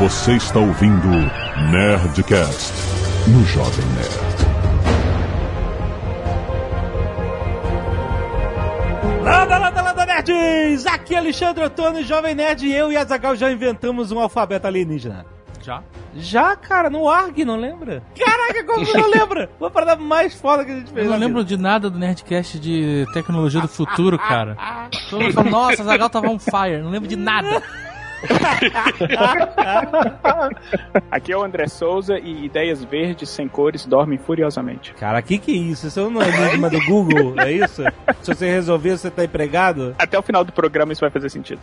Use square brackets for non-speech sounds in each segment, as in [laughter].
Você está ouvindo Nerdcast no Jovem Nerd. Landa, landa, landa, nerds! Aqui é Alexandre Antônio, Jovem Nerd, e eu e a Zagal já inventamos um alfabeto alienígena. Já? Já, cara, no ARG, não lembra? Caraca, como você não lembra? [laughs] Uma parada mais foda que a gente fez. Eu não lembro de nada do Nerdcast de tecnologia do futuro, cara. [laughs] Todo mundo fala, nossa, Zagal tava on fire. Não lembro de nada. [laughs] [laughs] Aqui é o André Souza e ideias verdes sem cores dormem furiosamente. Cara, que que é isso? Isso não é enigma do Google, é isso? Se você resolver, você tá empregado? Até o final do programa isso vai fazer sentido.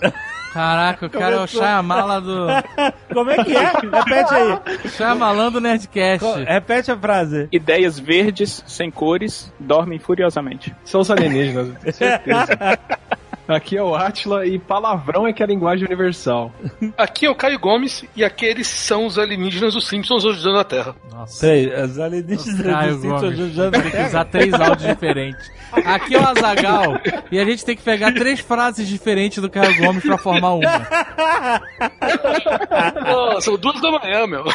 Caraca, o cara é o Shyamala do... [laughs] Como é que é? Repete aí. Shyamalan do Nerdcast. Co- Repete a frase. Ideias verdes sem cores dormem furiosamente. São os alienígenas, certeza. [laughs] Aqui é o Atila e palavrão é que é a linguagem universal. [laughs] Aqui é o Caio Gomes e aqueles são os alienígenas dos Simpsons ajudando a Terra. Nossa. Sei, as alienígenas Caio do Simpsons ajudando Tem que usar três áudios diferentes. Aqui é o Azagal [laughs] e a gente tem que pegar três frases diferentes do Caio Gomes pra formar uma. Pô, são duas da manhã, meu. [laughs]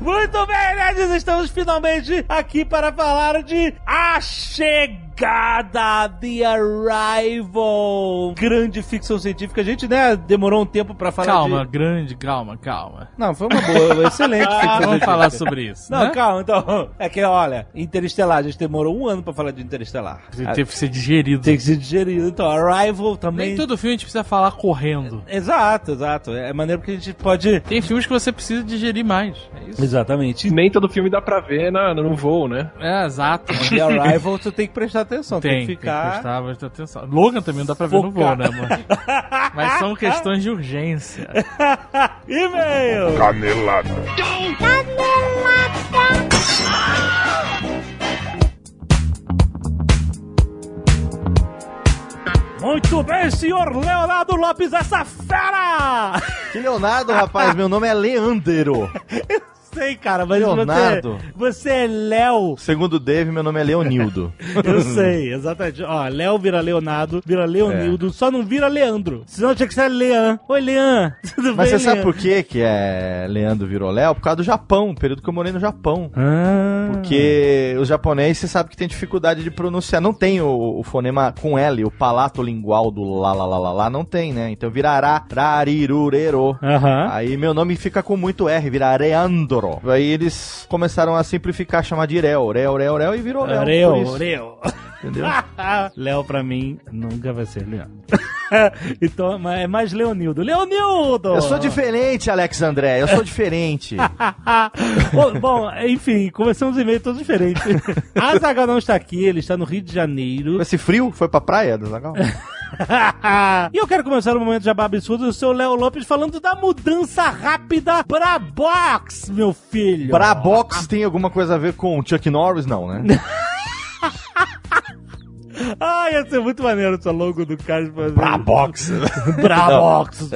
Muito bem, nerds, estamos finalmente aqui para falar de A Chegada, The Arrival. Grande ficção científica. A gente, né, demorou um tempo para falar Calma, de... grande, calma, calma. Não, foi uma boa, excelente [laughs] ficção Vamos científica. falar sobre isso. Não, né? calma, então. É que, olha, Interestelar, a gente demorou um ano pra falar de Interestelar. Você Teve que ser digerido. Tem que ser digerido. Então, Arrival também. Nem todo filme a gente precisa falar correndo. Exato, exato. É maneiro porque a gente pode. Tem filmes que você precisa digerir mais. É isso. Exatamente. Nem todo filme dá pra ver na, no voo, né? É, exato. [laughs] The Arrival, tu tem que prestar atenção. Tem, Tem, que tem que ficar. prestar bastante atenção. Logan também não dá pra ver no voo, Focar. né, mano? Mas são questões de urgência. [laughs] E-mail! Canelada. Muito bem, senhor Leonardo Lopes, essa fera! Que Leonardo, rapaz, meu nome é Leandro. [laughs] Sei, cara, mas Leonardo. você, você é Léo. Segundo o Dave, meu nome é Leonildo. [laughs] Eu sei, exatamente. Ó, Léo vira Leonardo, vira Leonildo, só não vira Leandro. Senão tinha que ser Lean. Oi, Lean. [laughs] Tudo Mas bem, você sabe Lean? por que que é Leandro virou Léo? Por causa do Japão, o período que eu morei no Japão. Ah. Porque os japoneses, você sabe que tem dificuldade de pronunciar. Não tem o, o fonema com L, o palato lingual do lá, lá, lá, lá, lá, não tem, né? Então vira Ara, Rarirurero. Aí meu nome fica com muito R, vira Aí eles começaram a simplificar, chamar de Reo, Reo, Reo, Reo e virou Léo. isso, Oreo. Entendeu? [laughs] Léo pra mim nunca vai ser Leandro. [laughs] então é mais Leonildo. Leonildo! Eu sou diferente, Alex André, eu sou diferente. [laughs] Bom, Bom, enfim, começamos e-mail todos diferentes. A Zagal não está aqui, ele está no Rio de Janeiro. Esse frio, foi pra praia do Zagal? [laughs] e eu quero começar o momento de absurdo do seu Léo Lopes falando da mudança rápida pra box, meu filho. Pra box tem alguma coisa a ver com Chuck Norris? Não, né? [laughs] Ah, ia ser muito maneiro esse logo do cara fazer. Pra box. Pra box.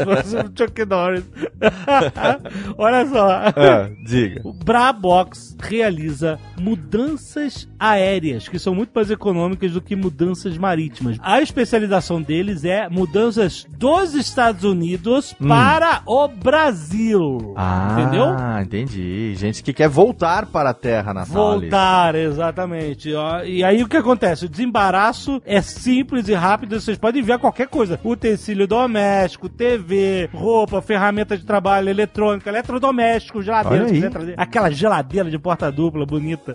Chuck Norris. [laughs] Olha só. Ah, diga. O Brabox realiza mudanças aéreas, que são muito mais econômicas do que mudanças marítimas. A especialização deles é mudanças dos Estados Unidos para o Brasil. Ah, Entendeu? entendi. Gente que quer voltar para a Terra natal. Voltar, exatamente. E aí o que acontece? O desembaraço é simples e rápido, vocês podem enviar qualquer coisa. Utensílio doméstico, TV, roupa, ferramenta de trabalho, eletrônica, eletrodoméstico, geladeira. Aquela geladeira de porta dupla, bonita.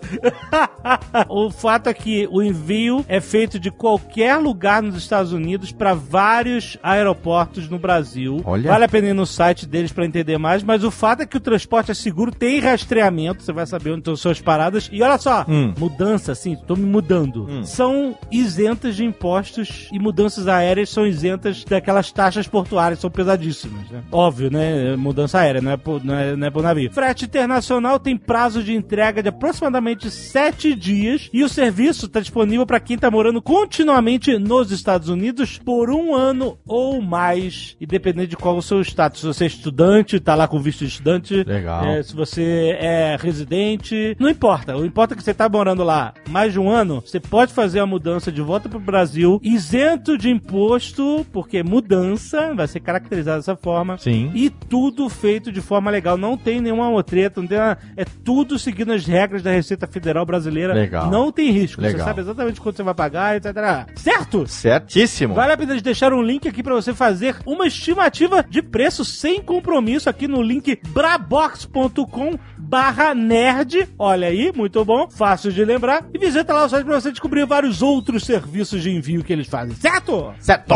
[laughs] o fato é que o envio é feito de qualquer lugar nos Estados Unidos para vários aeroportos no Brasil. Olha. Vale a pena ir no site deles para entender mais, mas o fato é que o transporte é seguro, tem rastreamento, você vai saber onde estão suas paradas. E olha só, Hum. mudança, assim, tô me mudando. São isentas de impostos e mudanças aéreas são isentas daquelas taxas portuárias, são pesadíssimas, né? Óbvio, né? Mudança aérea, não é por, não é, não é por navio. Frete internacional tem prazo de entrega de aproximadamente sete dias e o serviço está disponível para quem está morando continuamente nos Estados Unidos por um ano ou mais, independente de qual o seu status. Se você é estudante, tá lá com visto de estudante. Legal. É, se você é residente, não importa. O importa é que você tá morando lá mais de um ano, você pode fazer a mudança de volta pro Brasil, isento de imposto, porque mudança, vai ser caracterizado dessa forma. Sim. E tudo feito de forma legal. Não tem nenhuma treta, não tem nada. É tudo seguindo as regras da Receita Federal Brasileira. Legal. Não tem risco. Legal. Você sabe exatamente quanto você vai pagar, etc. Certo? Certíssimo. Vale a pena eles deixaram um link aqui pra você fazer uma estimativa de preço sem compromisso aqui no link brabox.com barra nerd. Olha aí, muito bom, fácil de lembrar. E visita lá o site pra você descobrir vários outros serviços de envio que eles fazem, certo? Certo.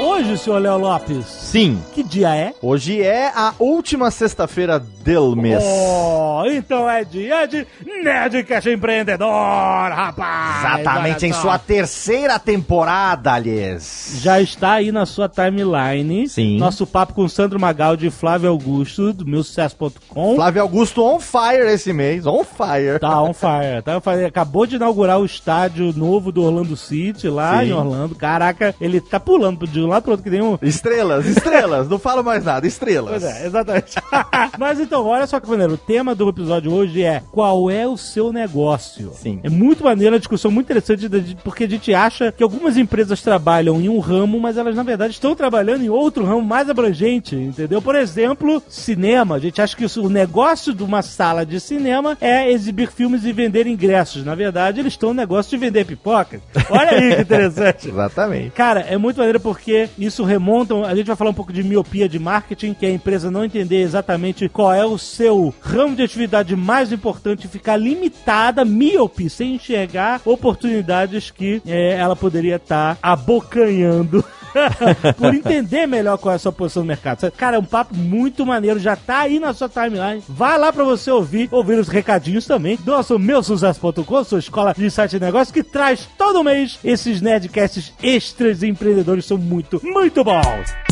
Hoje, senhor Léo Lopes, Sim. que dia é? Hoje é a última sexta-feira del mês. Oh, então é dia de Nerdcast Empreendedor, rapaz! Exatamente, em sua terceira temporada, aliás. Já está aí na sua timeline. Sim. Nosso papo com Sandro Magaldi e Flávio Augusto, do meusucesso.com. Flávio Augusto on fire esse mês, on fire. Tá on fire, tá on fire. Acabou de inaugurar o estádio novo do Orlando City, lá Sim. em Orlando. Caraca, ele tá pulando de um lado pro outro que nem um... Estrelas, estrelas, não falo mais nada, estrelas. Pois é, exatamente. [laughs] Mas então, olha só que maneiro. O tema do episódio hoje é qual é o seu negócio? Sim. É muito maneiro, uma discussão muito interessante, porque a gente acha que algumas empresas trabalham em um ramo, mas elas na verdade estão trabalhando em outro ramo mais abrangente, entendeu? Por exemplo, cinema. A gente acha que o negócio de uma sala de cinema é exibir filmes e vender ingressos. Na verdade, eles estão no negócio de vender pipocas. Olha aí que interessante. [laughs] Exatamente. Cara, é muito maneiro porque isso remonta. A gente vai falar um pouco de miopia de marketing, que é a empresa não entender exatamente qual é o seu ramo de atividade mais importante e ficar limitada, míope, sem enxergar oportunidades que é, ela poderia estar abocanhando. [laughs] por entender melhor qual é a sua posição no mercado. Cara, é um papo muito maneiro, já tá aí na sua timeline. Vai lá pra você ouvir, ouvir os recadinhos também do nosso meusucesso.com, sua escola de site de negócio, que traz todo mês esses nerdcasts extras empreendedores são muito, muito bons.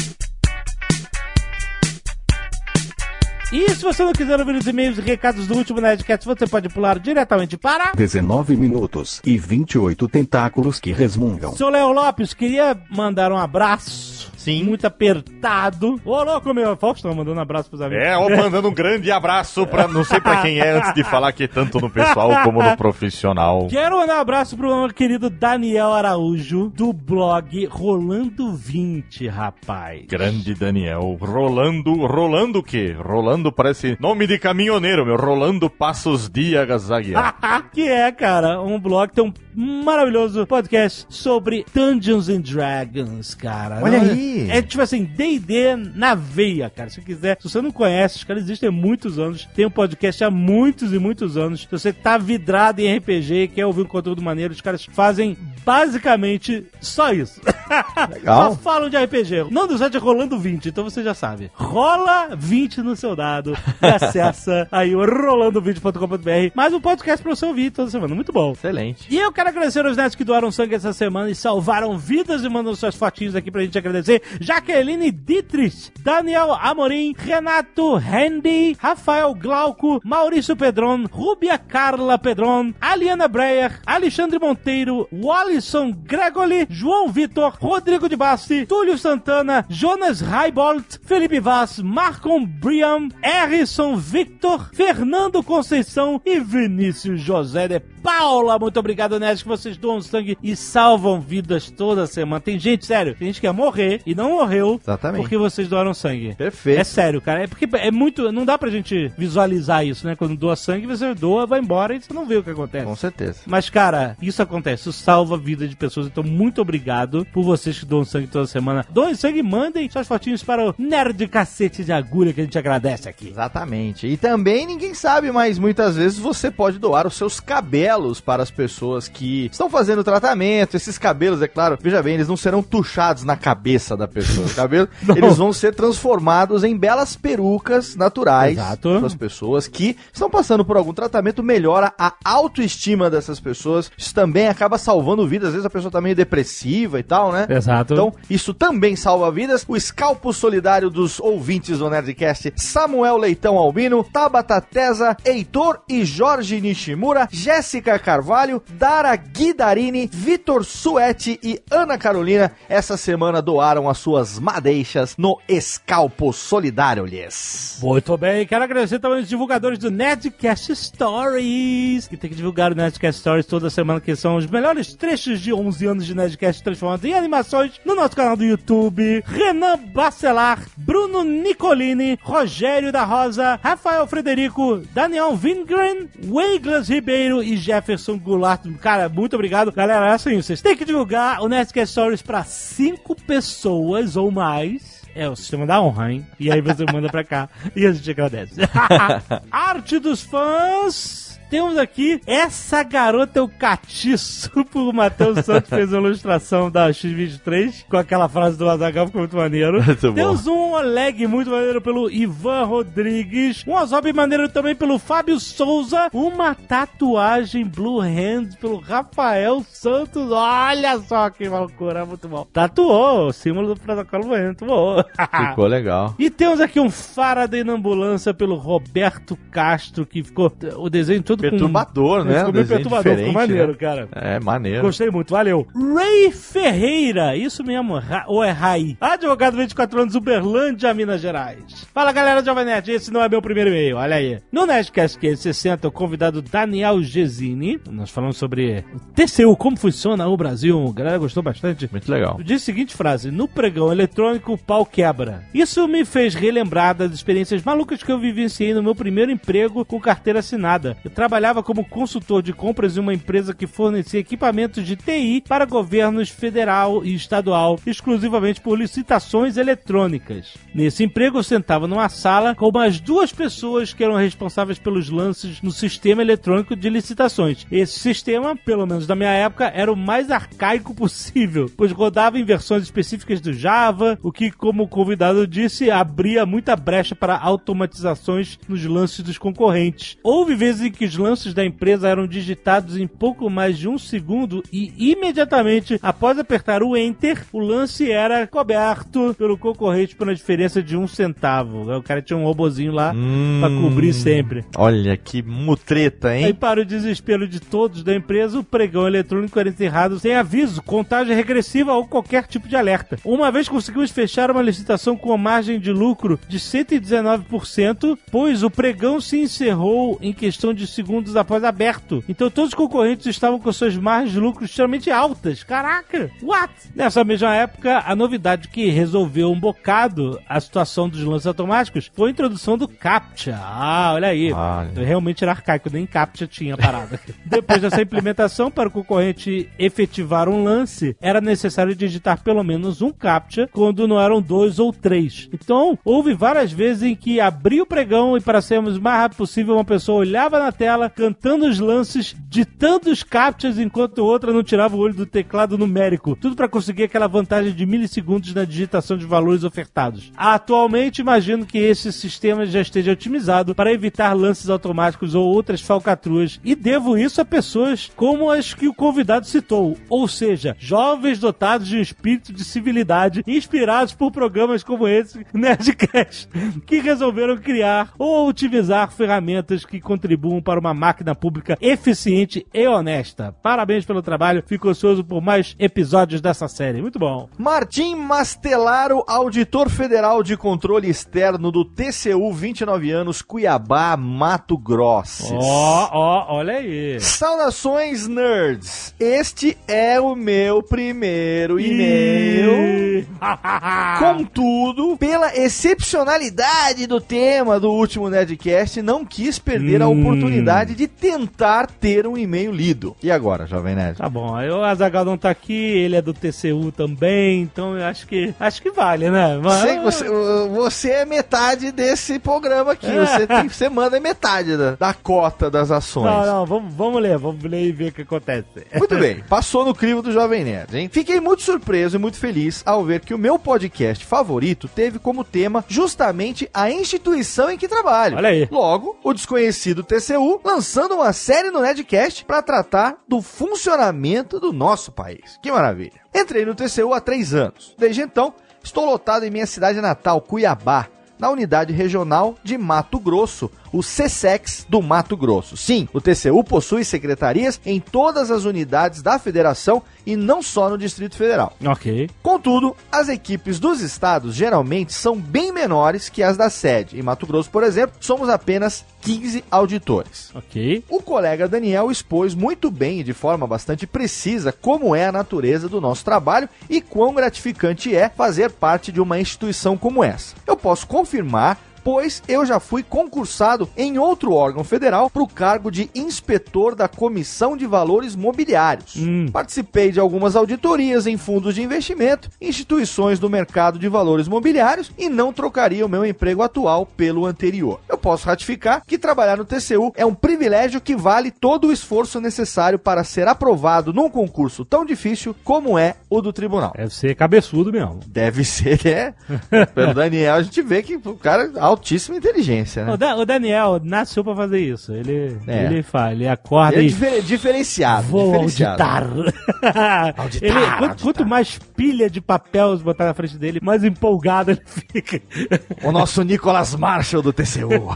E se você não quiser ouvir os e-mails e recados do último Nerdcast, você pode pular diretamente para... 19 minutos e 28 tentáculos que resmungam. Seu Léo Lopes, queria mandar um abraço. Sim. Muito apertado. Ô, louco, meu. Faustão mandando um abraço pros amigos. É, ó, mandando um grande abraço pra não sei pra quem é, antes de falar que tanto no pessoal como no profissional. Quero mandar um abraço pro meu querido Daniel Araújo, do blog Rolando 20, rapaz. Grande Daniel. Rolando. Rolando o quê? Rolando parece nome de caminhoneiro, meu. Rolando Passos Dias Aguiar. [laughs] que é, cara, um blog tem um maravilhoso podcast sobre Dungeons and Dragons, cara. Olha Não é- aí. É tipo assim, D&D na veia, cara. Se quiser, se você não conhece, os caras existem há muitos anos, tem um podcast há muitos e muitos anos. Se você tá vidrado em RPG e quer ouvir um conteúdo maneiro, os caras fazem basicamente só isso. [laughs] Legal. Só falam de RPG. Não do site é Rolando 20, então você já sabe. Rola 20 no seu dado e [laughs] acessa aí o rolando20.com.br. Mais um podcast pra você ouvir toda semana. Muito bom. Excelente. E eu quero agradecer aos netos que doaram sangue essa semana e salvaram vidas e mandam suas fotinhos aqui pra gente agradecer. Jaqueline Dietrich, Daniel Amorim, Renato Handy, Rafael Glauco, Maurício Pedron, Rúbia Carla Pedron, Aliana Breyer, Alexandre Monteiro, Wallison Gregoli, João Vitor, Rodrigo de Bassi, Túlio Santana, Jonas Reibold, Felipe Vaz, Marcon Briam, Harrison Victor, Fernando Conceição e Vinícius José de Paula. Muito obrigado, Nerd, que vocês doam sangue e salvam vidas toda semana. Tem gente, sério, tem gente que ia morrer e não morreu Exatamente. porque vocês doaram sangue. Perfeito. É sério, cara. É porque é muito. Não dá pra gente visualizar isso, né? Quando doa sangue, você doa, vai embora e você não vê o que acontece. Com certeza. Mas, cara, isso acontece. Isso salva a vida de pessoas. Então, muito obrigado por vocês que doam sangue toda semana. Doem sangue e mandem suas fotinhos para o Nerd Cacete de Agulha, que a gente agradece aqui. Exatamente. E também ninguém sabe, mas muitas vezes você pode doar os seus cabelos para as pessoas que estão fazendo tratamento. Esses cabelos, é claro, veja bem, eles não serão tuchados na cabeça da pessoa. Os cabelos, [laughs] eles vão ser transformados em belas perucas naturais Exato. para as pessoas que estão passando por algum tratamento. Melhora a autoestima dessas pessoas. Isso também acaba salvando vidas. Às vezes a pessoa tá meio depressiva e tal, né? Exato. Então, isso também salva vidas. O escalpo solidário dos ouvintes do Nerdcast, Samuel Leitão Albino, Tabata Tesa, Heitor e Jorge Nishimura, Jéssica Mônica Carvalho, Dara Guidarini, Vitor Suete e Ana Carolina essa semana doaram as suas madeixas no Escalpo Solidário lhes. Muito bem, quero agradecer também os divulgadores do Nerdcast Stories, que tem que divulgar o Nerdcast Stories toda semana, que são os melhores trechos de 11 anos de Nerdcast transformados em animações no nosso canal do YouTube. Renan Bacelar, Bruno Nicolini, Rogério da Rosa, Rafael Frederico, Daniel Vingren, Weiglas Ribeiro e Jefferson Goulart. Cara, muito obrigado. Galera, é assim, vocês têm que divulgar o Nerdcast Stories para cinco pessoas ou mais. É o sistema da honra, hein? E aí você manda pra cá e a gente agradece. [laughs] Arte dos fãs. Temos aqui essa garota é o catiço. [laughs] O Matheus Santos fez a ilustração da X23 com aquela frase do Azaghal, ficou muito maneiro. [laughs] Muito. Temos um Oleg muito maneiro pelo Ivan Rodrigues. Um Ozob maneiro também pelo Fábio Souza. Uma tatuagem Blue Hands pelo Rafael Santos. Olha só que loucura, muito bom. Tatuou o símbolo do protocolo muito bom. [laughs] Ficou legal. E temos aqui um Faraday na ambulância pelo Roberto Castro, que ficou o desenho todo Perturbador, com... né? Ficou meio perturbador, ficou diferente, maneiro, né? cara. É, maneiro. Gostei muito, valeu. Ray Ferreira, isso mesmo, Ra- ou é Rai? Advogado 24 anos, Uberlândia, Minas Gerais. Fala galera do Jovem Nerd, esse não é meu primeiro e-mail, olha aí. No Nerdcast 560, o convidado Daniel Gesini, nós falamos sobre o TCU, como funciona o Brasil. A galera gostou bastante. Muito legal. Diz a seguinte frase: No pregão eletrônico, o pau quebra. Isso me fez relembrar das experiências malucas que eu vivenciei no meu primeiro emprego com carteira assinada. Eu trabalhava como consultor de compras em uma empresa que fornecia equipamentos de TI para governos federal e estadual, exclusivamente por licitações eletrônicas. Nesse emprego, eu sentava numa sala com mais duas pessoas que eram responsáveis pelos lances no sistema eletrônico de licitações. Esse sistema, pelo menos na minha época, era o mais arcaico [laughs] possível, pois rodava em versões específicas do Java, o que, como o convidado disse, abria muita brecha para automatizações nos lances dos concorrentes. Houve vezes em que os lances da empresa eram digitados em pouco mais de um segundo e imediatamente após apertar o Enter, o lance era coberto pelo concorrente por uma diferença de um centavo. O cara tinha um robozinho lá pra cobrir sempre. Olha que mutreta, Aí, hein? para o desespero de todos da empresa, o pregão eletrônico era encerrado sem aviso, contagem regressiva ou qualquer tipo de alerta. Uma vez conseguimos fechar uma licitação com uma margem de lucro de 119%, pois o pregão se encerrou em questão de segundos após aberto. Então todos os concorrentes estavam com suas margens de lucro extremamente altas. Caraca! What? Nessa mesma época, a novidade que resolveu um bocado a situação dos lances automáticos foi a introdução do CAPTCHA. Ah, olha aí. Olha. Realmente era arcaico, nem CAPTCHA tinha parada. [laughs] Depois dessa implementação, para o concorrente efetivar um lance, era necessário digitar pelo menos um CAPTCHA, quando não eram dois ou três. Então, houve várias vezes em que abria o pregão e, para sermos o mais rápido possível, uma pessoa olhava na tela, cantando os lances, ditando os CAPTCHAs, enquanto outra não tirava o olho do teclado numérico. Tudo para conseguir aquela vantagem de milissegundos na digitação de valores ofertados. Atualmente, imagino que esse sistema já esteja otimizado para evitar lances automáticos ou outras falcatruas, e devo isso a pessoas como as que o convidado citou, ou seja, jovens dotados de um espírito de civilidade, inspirados por programas como esse, [laughs] Nerdcast, que resolveram criar ou otimizar ferramentas que contribuam para uma máquina pública eficiente e honesta. Parabéns pelo trabalho, fico ansioso por mais episódios dessa série. Muito bom. Martim Mastelaro, auditor federal de controle externo do TCU, 29 anos, Cuiabá, Mato Grosso. Ó, ó, olha aí. Saudações, nerds! Este é o meu primeiro e-mail. [laughs] Contudo, pela excepcionalidade do tema do último Nerdcast, não quis perder a Hum. Oportunidade de tentar ter um e-mail lido. E agora, Jovem Nerd? Tá bom, aí o Azagal não tá aqui, ele é do TCU também, então eu acho que acho que vale, né? Mas- você, você é metade desse programa aqui. É. Você, tem- você manda metade da, da cota das ações. Não, não, vamos, vamos ler, vamos ler e ver o que acontece. Muito bem, [laughs] passou no crivo do Jovem Nerd, hein? Fiquei muito surpreso e muito feliz ao ver que o meu podcast favorito teve como tema justamente a instituição em que trabalho. Olha aí. Logo, o desconhecido TCU lançando uma série no Nerdcast para tratar do funcionamento do nosso país. Que maravilha. Entrei no TCU há três anos. Desde então, estou lotado em minha cidade natal, Cuiabá, na unidade regional de Mato Grosso, o CSEX do Mato Grosso. Sim, o TCU possui secretarias em todas as unidades da federação e não só no Distrito Federal. Ok. Contudo, as equipes dos estados geralmente são bem menores que as da sede. Em Mato Grosso, por exemplo, somos apenas 15 auditores. Ok. O colega Daniel expôs muito bem e de forma bastante precisa como é a natureza do nosso trabalho e quão gratificante é fazer parte de uma instituição como essa. Eu posso confirmar pois eu já fui concursado em outro órgão federal para o cargo de inspetor da Comissão de Valores Mobiliários. Hum. Participei de algumas auditorias em fundos de investimento, instituições do mercado de valores mobiliários e não trocaria o meu emprego atual pelo anterior. Eu posso ratificar que trabalhar no TCU é um privilégio que vale todo o esforço necessário para ser aprovado num concurso tão difícil como é o do tribunal. Deve ser cabeçudo mesmo. Deve ser, né? Pelo Daniel, a gente vê que o cara altíssima inteligência, né? O, Da- o Daniel nasceu pra fazer isso. Ele, É. ele faz, ele acorda Ele é difer- diferenciado. vou diferenciado. auditar. [laughs] Auditar, ele, quanto, auditar. quanto mais pilha de papel botar na frente dele, mais empolgado ele fica. O nosso Nicolas Marshall do TCU. [laughs]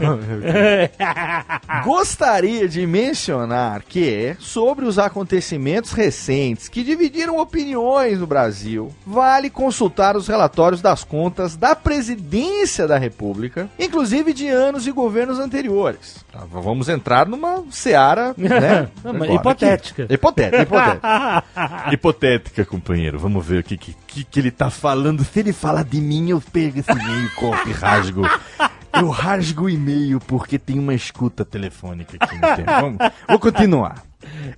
[laughs] Gostaria de mencionar que, sobre os acontecimentos recentes que dividiram opiniões no Brasil, vale consultar os relatórios das contas da presidência da República, inclusive de anos e governos anteriores. Tá, vamos entrar numa seara, [laughs] né? Não, agora, hipotética. Hipotética, hipotética. [laughs] Hipotética, companheiro. Vamos ver o que, que, que, ele tá falando. Se ele falar de mim, eu pego esse e-mail, corto e rasgo. Eu rasgo o e-mail porque tem uma escuta telefônica aqui no tempo. Vamos, vou continuar.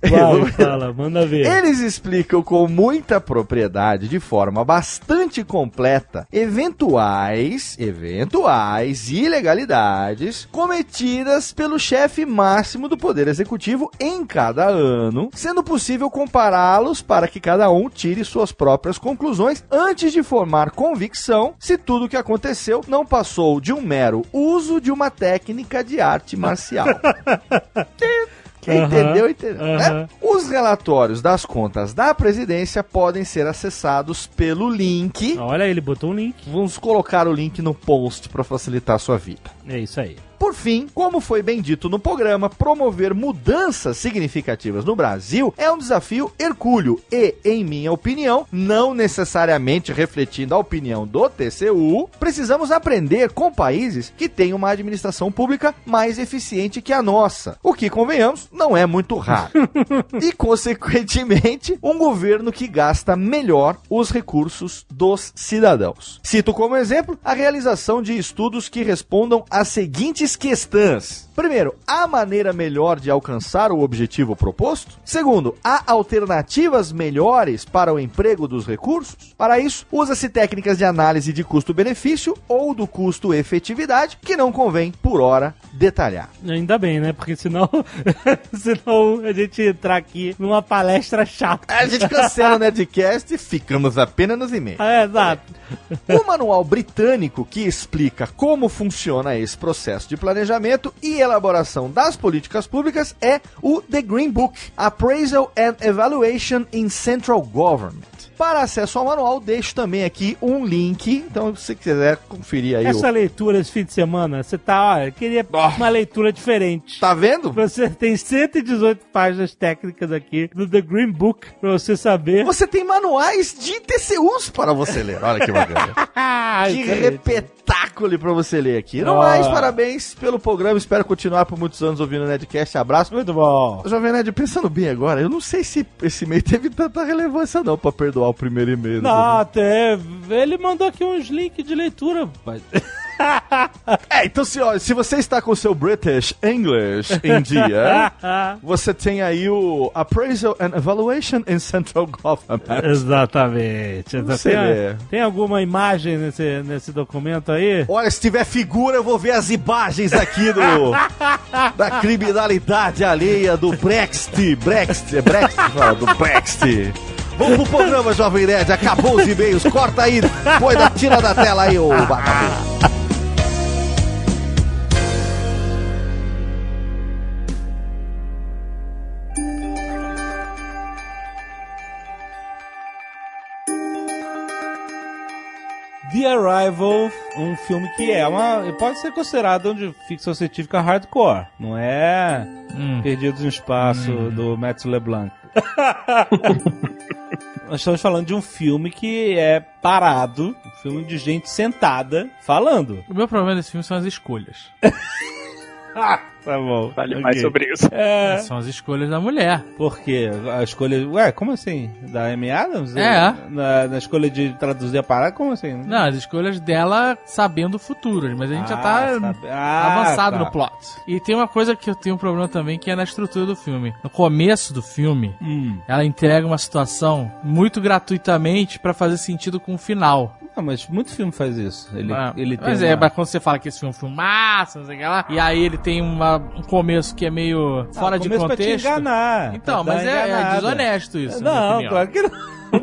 Vai, [laughs] fala, manda ver. Eles explicam com muita propriedade, de forma bastante completa, eventuais, eventuais ilegalidades cometidas pelo chefe máximo do Poder Executivo em cada ano, sendo possível compará-los para que cada um tire suas próprias conclusões antes de formar convicção se tudo o que aconteceu não passou de um mero uso de uma técnica de arte marcial. [laughs] Quem entendeu, entendeu. né? Os relatórios das contas da presidência podem ser acessados pelo link. Olha, ele botou um link. Vamos colocar o link no post para facilitar a sua vida. É isso aí. Por fim, como foi bem dito no programa, promover mudanças significativas no Brasil é um desafio hercúleo e, em minha opinião, não necessariamente refletindo a opinião do TCU, precisamos aprender com países que têm uma administração pública mais eficiente que a nossa, o que, convenhamos, não é muito raro. [laughs] e, consequentemente, um governo que gasta melhor os recursos dos cidadãos. Cito como exemplo a realização de estudos que respondam às seguintes questões. Primeiro, há maneira melhor de alcançar o objetivo proposto? Segundo, há alternativas melhores para o emprego dos recursos? Para isso, usa-se técnicas de análise de custo-benefício ou do custo-efetividade, que não convém, por hora, detalhar. Ainda bem, né? Porque senão, [laughs] senão a gente entrar aqui numa palestra chata. A gente cancela o Nerdcast e ficamos apenas nos e-mails. É, exato. O manual britânico que explica como funciona esse processo de planejamento e elaboração das políticas públicas é o The Green Book Appraisal and Evaluation in Central Government. Para acesso ao manual, deixo também aqui um link. Então, se você quiser conferir aí Essa o. leitura esse fim de semana, você tá, ó, eu queria uma leitura diferente. Tá vendo? Você tem 118 páginas técnicas aqui do The Green Book pra você saber. Você tem manuais de TCUs para você ler. Olha que bacana. [laughs] Que gente. Repetáculo pra você ler aqui. Não Ah. mais, parabéns pelo programa. Espero continuar por muitos anos ouvindo o Nerdcast. Abraço. Muito bom. Jovem Nerd, pensando bem agora, eu não sei se esse e-mail teve tanta relevância não pra perdoar o primeiro e-mail. Não, teve. Ele mandou aqui uns links de leitura, rapaz. [laughs] [laughs] É, então se, ó, se você está com o seu British English em [laughs] dia, você tem aí o Appraisal and Evaluation in Central Government. Exatamente. Tem, tem alguma imagem nesse, nesse documento aí? Olha, se tiver figura, eu vou ver as imagens aqui do [laughs] da criminalidade alheia do Brexit. Brexit, é Brexit? Não, do Brexit. Vamos pro programa, Jovem Nerd. Acabou os e-mails. Corta aí. Põe da, tira da tela aí, ô vagabundo. The Arrival, um filme que é uma. pode ser considerado de ficção científica hardcore. Não é Hum. Perdidos no Espaço do Matt LeBlanc. [laughs] Nós estamos falando de um filme que é parado, um filme de gente sentada falando. O meu problema desse filme são as escolhas. [laughs] Tá bom. Fale ok. mais sobre isso. É, São as escolhas da mulher. por quê? A escolha. Ué, como assim? Da Amy Adams? É. Na, na escolha de traduzir a parada? Como assim? Não, as escolhas dela sabendo o futuro, mas a gente já Ah, tá sabe- Ah, avançado tá. no plot. E tem uma coisa que eu tenho um problema também, que é na estrutura do filme. No começo do filme, Hum. ela entrega uma situação muito gratuitamente pra fazer sentido com o final. Não, mas muito filme faz isso. Ele, Ah, ele tem. mas é, uma- mas quando você fala que esse filme é um filme massa, não sei o que lá, e aí ele tem uma, um começo que é meio fora Ah, de começo contexto. Pra te enganar. Então, pra mas é, é desonesto isso. Não, claro que não.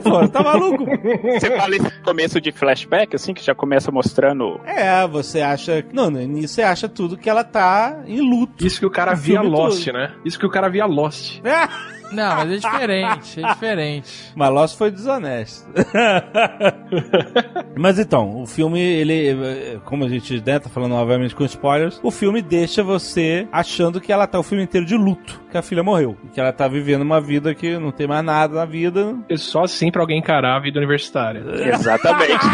Pô, tá maluco? Você fala esse começo de flashback, assim, que já começa mostrando. É, você acha. Não, no início você acha tudo que ela tá em luto. Isso que o cara via Lost, todo. né? Isso que o cara via Lost. É, [laughs] Não, mas é diferente, é diferente. mas Lost foi desonesto. [laughs] mas então, o filme, ele. Como a gente né, tá falando obviamente com spoilers, o filme deixa você achando que ela tá o filme inteiro de luto, que a filha morreu. Que ela tá vivendo uma vida que não tem mais nada na vida. É só assim pra alguém encarar a vida universitária. Exatamente.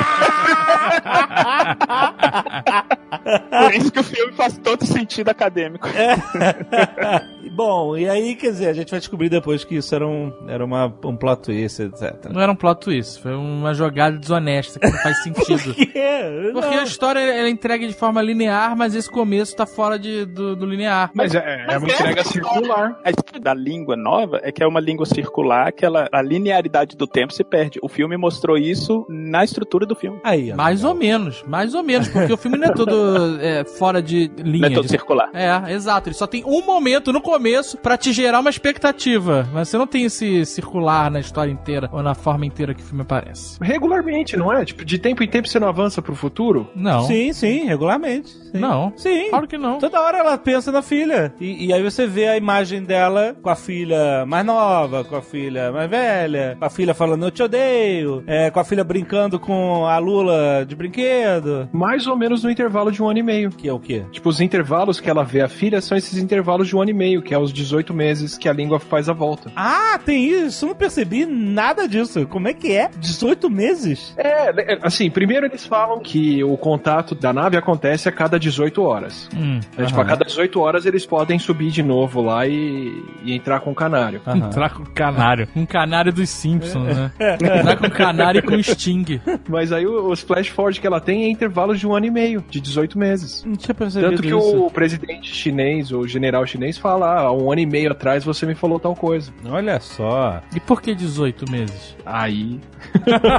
[laughs] Por isso que o filme faz todo sentido acadêmico. [laughs] Bom, e aí, quer dizer, a gente vai descobrir depois que isso era um, era uma, um plot twist, etc. Não era um plot twist, foi uma jogada desonesta que não faz [laughs] sentido. quê? Porque Não. a história ela é entregue de forma linear, mas esse começo tá fora de, do, do linear. Mas é, é uma entrega circular. A história da língua nova é que é uma língua circular, que ela, a linearidade do tempo se perde. O filme mostrou isso na estrutura do filme. Aí, ó. Mais ou menos, mais ou menos, porque o filme não é todo é, fora de linha. Não é todo de- circular. É, exato. Ele só tem um momento no começo pra te gerar uma expectativa. Mas você não tem esse circular na história inteira ou na forma inteira que o filme aparece. Regularmente, não é? Tipo, de tempo em tempo você não avança pro futuro? Não. Sim, sim, regularmente. Sim. Não. Sim. Claro que não. Toda hora ela pensa na filha. E, e aí você vê a imagem dela com a filha mais nova, com a filha mais velha, com a filha falando eu te odeio, é, com a filha brincando com a Lula de brinquedo. Mais ou menos no intervalo de um ano e meio. Que é o quê? Tipo, os intervalos que ela vê a filha são esses intervalos de um ano e meio, que é os 18 meses que a língua faz a volta. Ah, tem isso. Eu não percebi nada disso. Como é que é? 18 meses? É, é, assim, primeiro eles falam que o contato da nave acontece a cada 18 horas. Hum. É, Tipo, a cada 18 horas eles podem subir de novo lá e, e entrar com o canário. Aham. Entrar com o canário. Um canário dos Simpsons, né? [laughs] Entrar com o canário e com o Sting. Mas aí o- os flash forward que ela tem é intervalos de um ano e meio, de 18 meses. Não tinha percebido Tanto que isso. o presidente chinês, o general chinês, fala: ah, há um ano e meio atrás você me falou tal coisa. Olha só. E por que 18 meses? Aí. [laughs]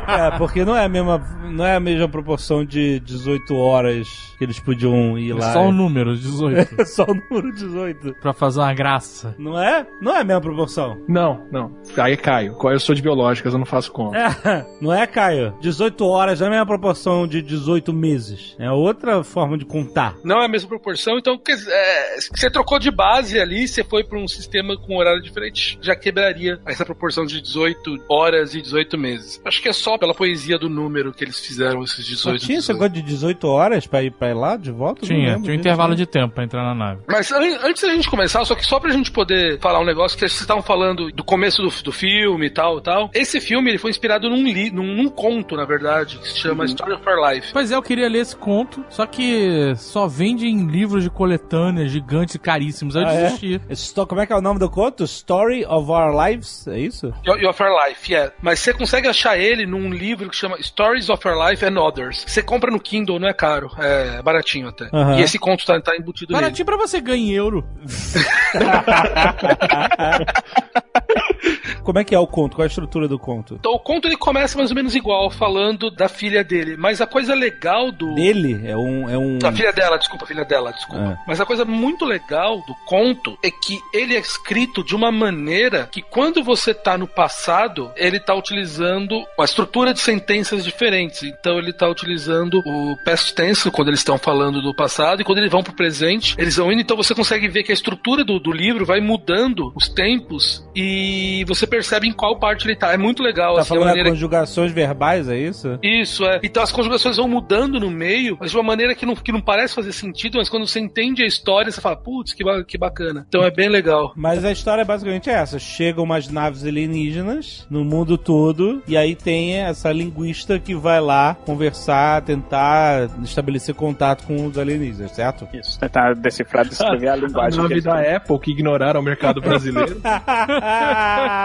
É, porque não é a mesma, não é a mesma proporção de 18 horas que eles podiam ir lá. Só o número, 18. [laughs] Só o número 18. pra fazer uma graça. Não é? Não é a mesma proporção. Não, não. Aí é Caio. Eu sou de biológicas, eu não faço conta. É, [laughs] não é, Caio? 18 horas não é a mesma proporção de 18 meses. É outra forma de contar. Não é a mesma proporção, então é, você trocou de base ali, você foi para um sistema com horário diferente, já quebraria essa proporção de 18 horas e 18 meses. Acho que é só pela poesia do número que eles fizeram esses Só 18. tinha esse 18. negócio de 18 horas pra ir pra ir lá de volta? Tinha, lembro tinha um intervalo né? de tempo pra entrar na nave. Mas an- antes da gente começar, só que só pra gente poder falar um negócio que vocês estavam falando do começo do, do filme e tal, tal. Esse filme ele foi inspirado num, li, num, num conto, na verdade, que se chama Story of Our Life. Pois é, eu queria ler esse conto, só que só vende em livros de coletâneas gigantes e caríssimos. Aí eu Ah, é? desisti. Sto- Como é que é o nome do conto? Story of Our Lives? É isso? Of Our Life, yeah. Mas você consegue achar ele num livro que chama Stories of Our Life and Others. Você compra no Kindle, não é caro, é baratinho até. E esse conto tá, tá embutido nele. Baratinho pra você ganhar em euro. [laughs] Como é que é o conto? Qual é a estrutura do conto? Então o conto ele começa mais ou menos igual, falando da filha dele. Mas a coisa legal do. Dele? É um. É um... A filha dela, desculpa, a filha dela, desculpa. É. Mas a coisa muito legal do conto é que ele é escrito de uma maneira que quando você tá no passado, ele tá utilizando uma estrutura de sentenças diferentes. Então ele tá utilizando o past tense quando eles estão falando do passado e quando eles vão pro presente, eles vão indo. Então você consegue ver que a estrutura do, do livro vai mudando os tempos e você percebe em qual parte ele tá. É muito legal. Tá assim, falando maneira... de conjugações verbais, é isso? Isso, é. Então as conjugações vão mudando no meio, mas de uma maneira que não, que não parece fazer sentido, mas quando você entende a história, você fala, putz, que, ba- que bacana. Então é bem legal. Mas a história é basicamente essa: chegam umas naves alienígenas no mundo todo, e aí tem essa linguista que vai lá conversar, tentar estabelecer contato com os alienígenas, certo? Isso, tentar decifrar, descrever a [laughs] linguagem nave eles da Apple que ignoraram o mercado brasileiro. [laughs]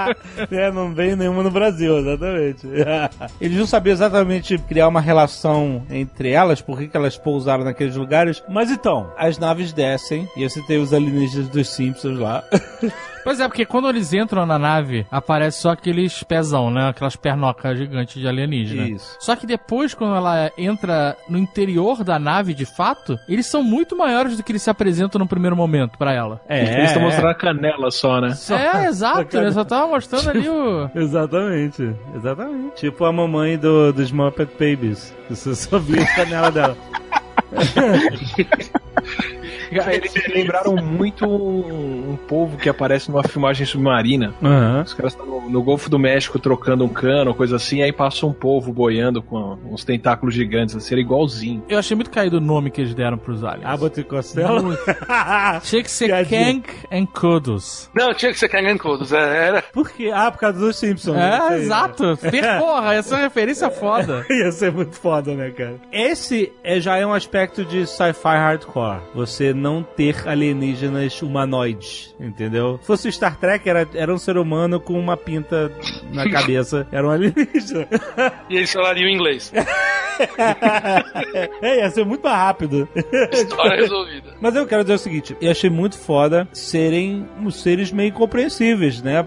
[laughs] é, não veio nenhuma no Brasil, exatamente. [laughs] Eles não sabiam exatamente criar uma relação entre elas, por que que elas pousaram naqueles lugares. Mas então, as naves descem, e você tem os alienígenas dos Simpsons lá. [laughs] Pois é, porque quando eles entram na nave, aparece só aqueles pezão, né? Aquelas pernocas gigantes de alienígena. Isso. Só que depois, quando ela entra no interior da nave, de fato, eles são muito maiores do que eles se apresentam no primeiro momento pra ela. É, Eles estão mostrando a canela só, né? É, exato. Ele só tava mostrando ali o... [laughs] Exatamente, exatamente. Tipo a mamãe do, dos Muppet Babies. Você só via a canela dela. [laughs] Eles me lembraram muito um, um povo que aparece numa filmagem submarina. Aham. Os caras estão no, no Golfo do México trocando um cano, coisa assim, aí passa um povo boiando com uns tentáculos gigantes, assim, era igualzinho. Eu achei muito caído o nome que eles deram pros aliens. Abbott e Costello. [laughs] Tinha que ser Piadinha. Kank and Kudos. Não, tinha que ser Kangan Kodos. É, era. Por quê? Ah, por causa dos Simpsons. né? É, aí, exato. Per- [laughs] Porra, essa referência é foda. [laughs] Ia ser muito foda, né, cara? Esse é, já é um aspecto de sci-fi hardcore. Você não ter alienígenas humanoides, entendeu? Se fosse Star Trek, era, era um ser humano com uma pinta na [laughs] cabeça. Era um alienígena. E eles falariam inglês. [laughs] [laughs] é, ia ser muito mais rápido. História resolvida. Mas eu quero dizer o seguinte, eu achei muito foda serem uns seres meio incompreensíveis, né?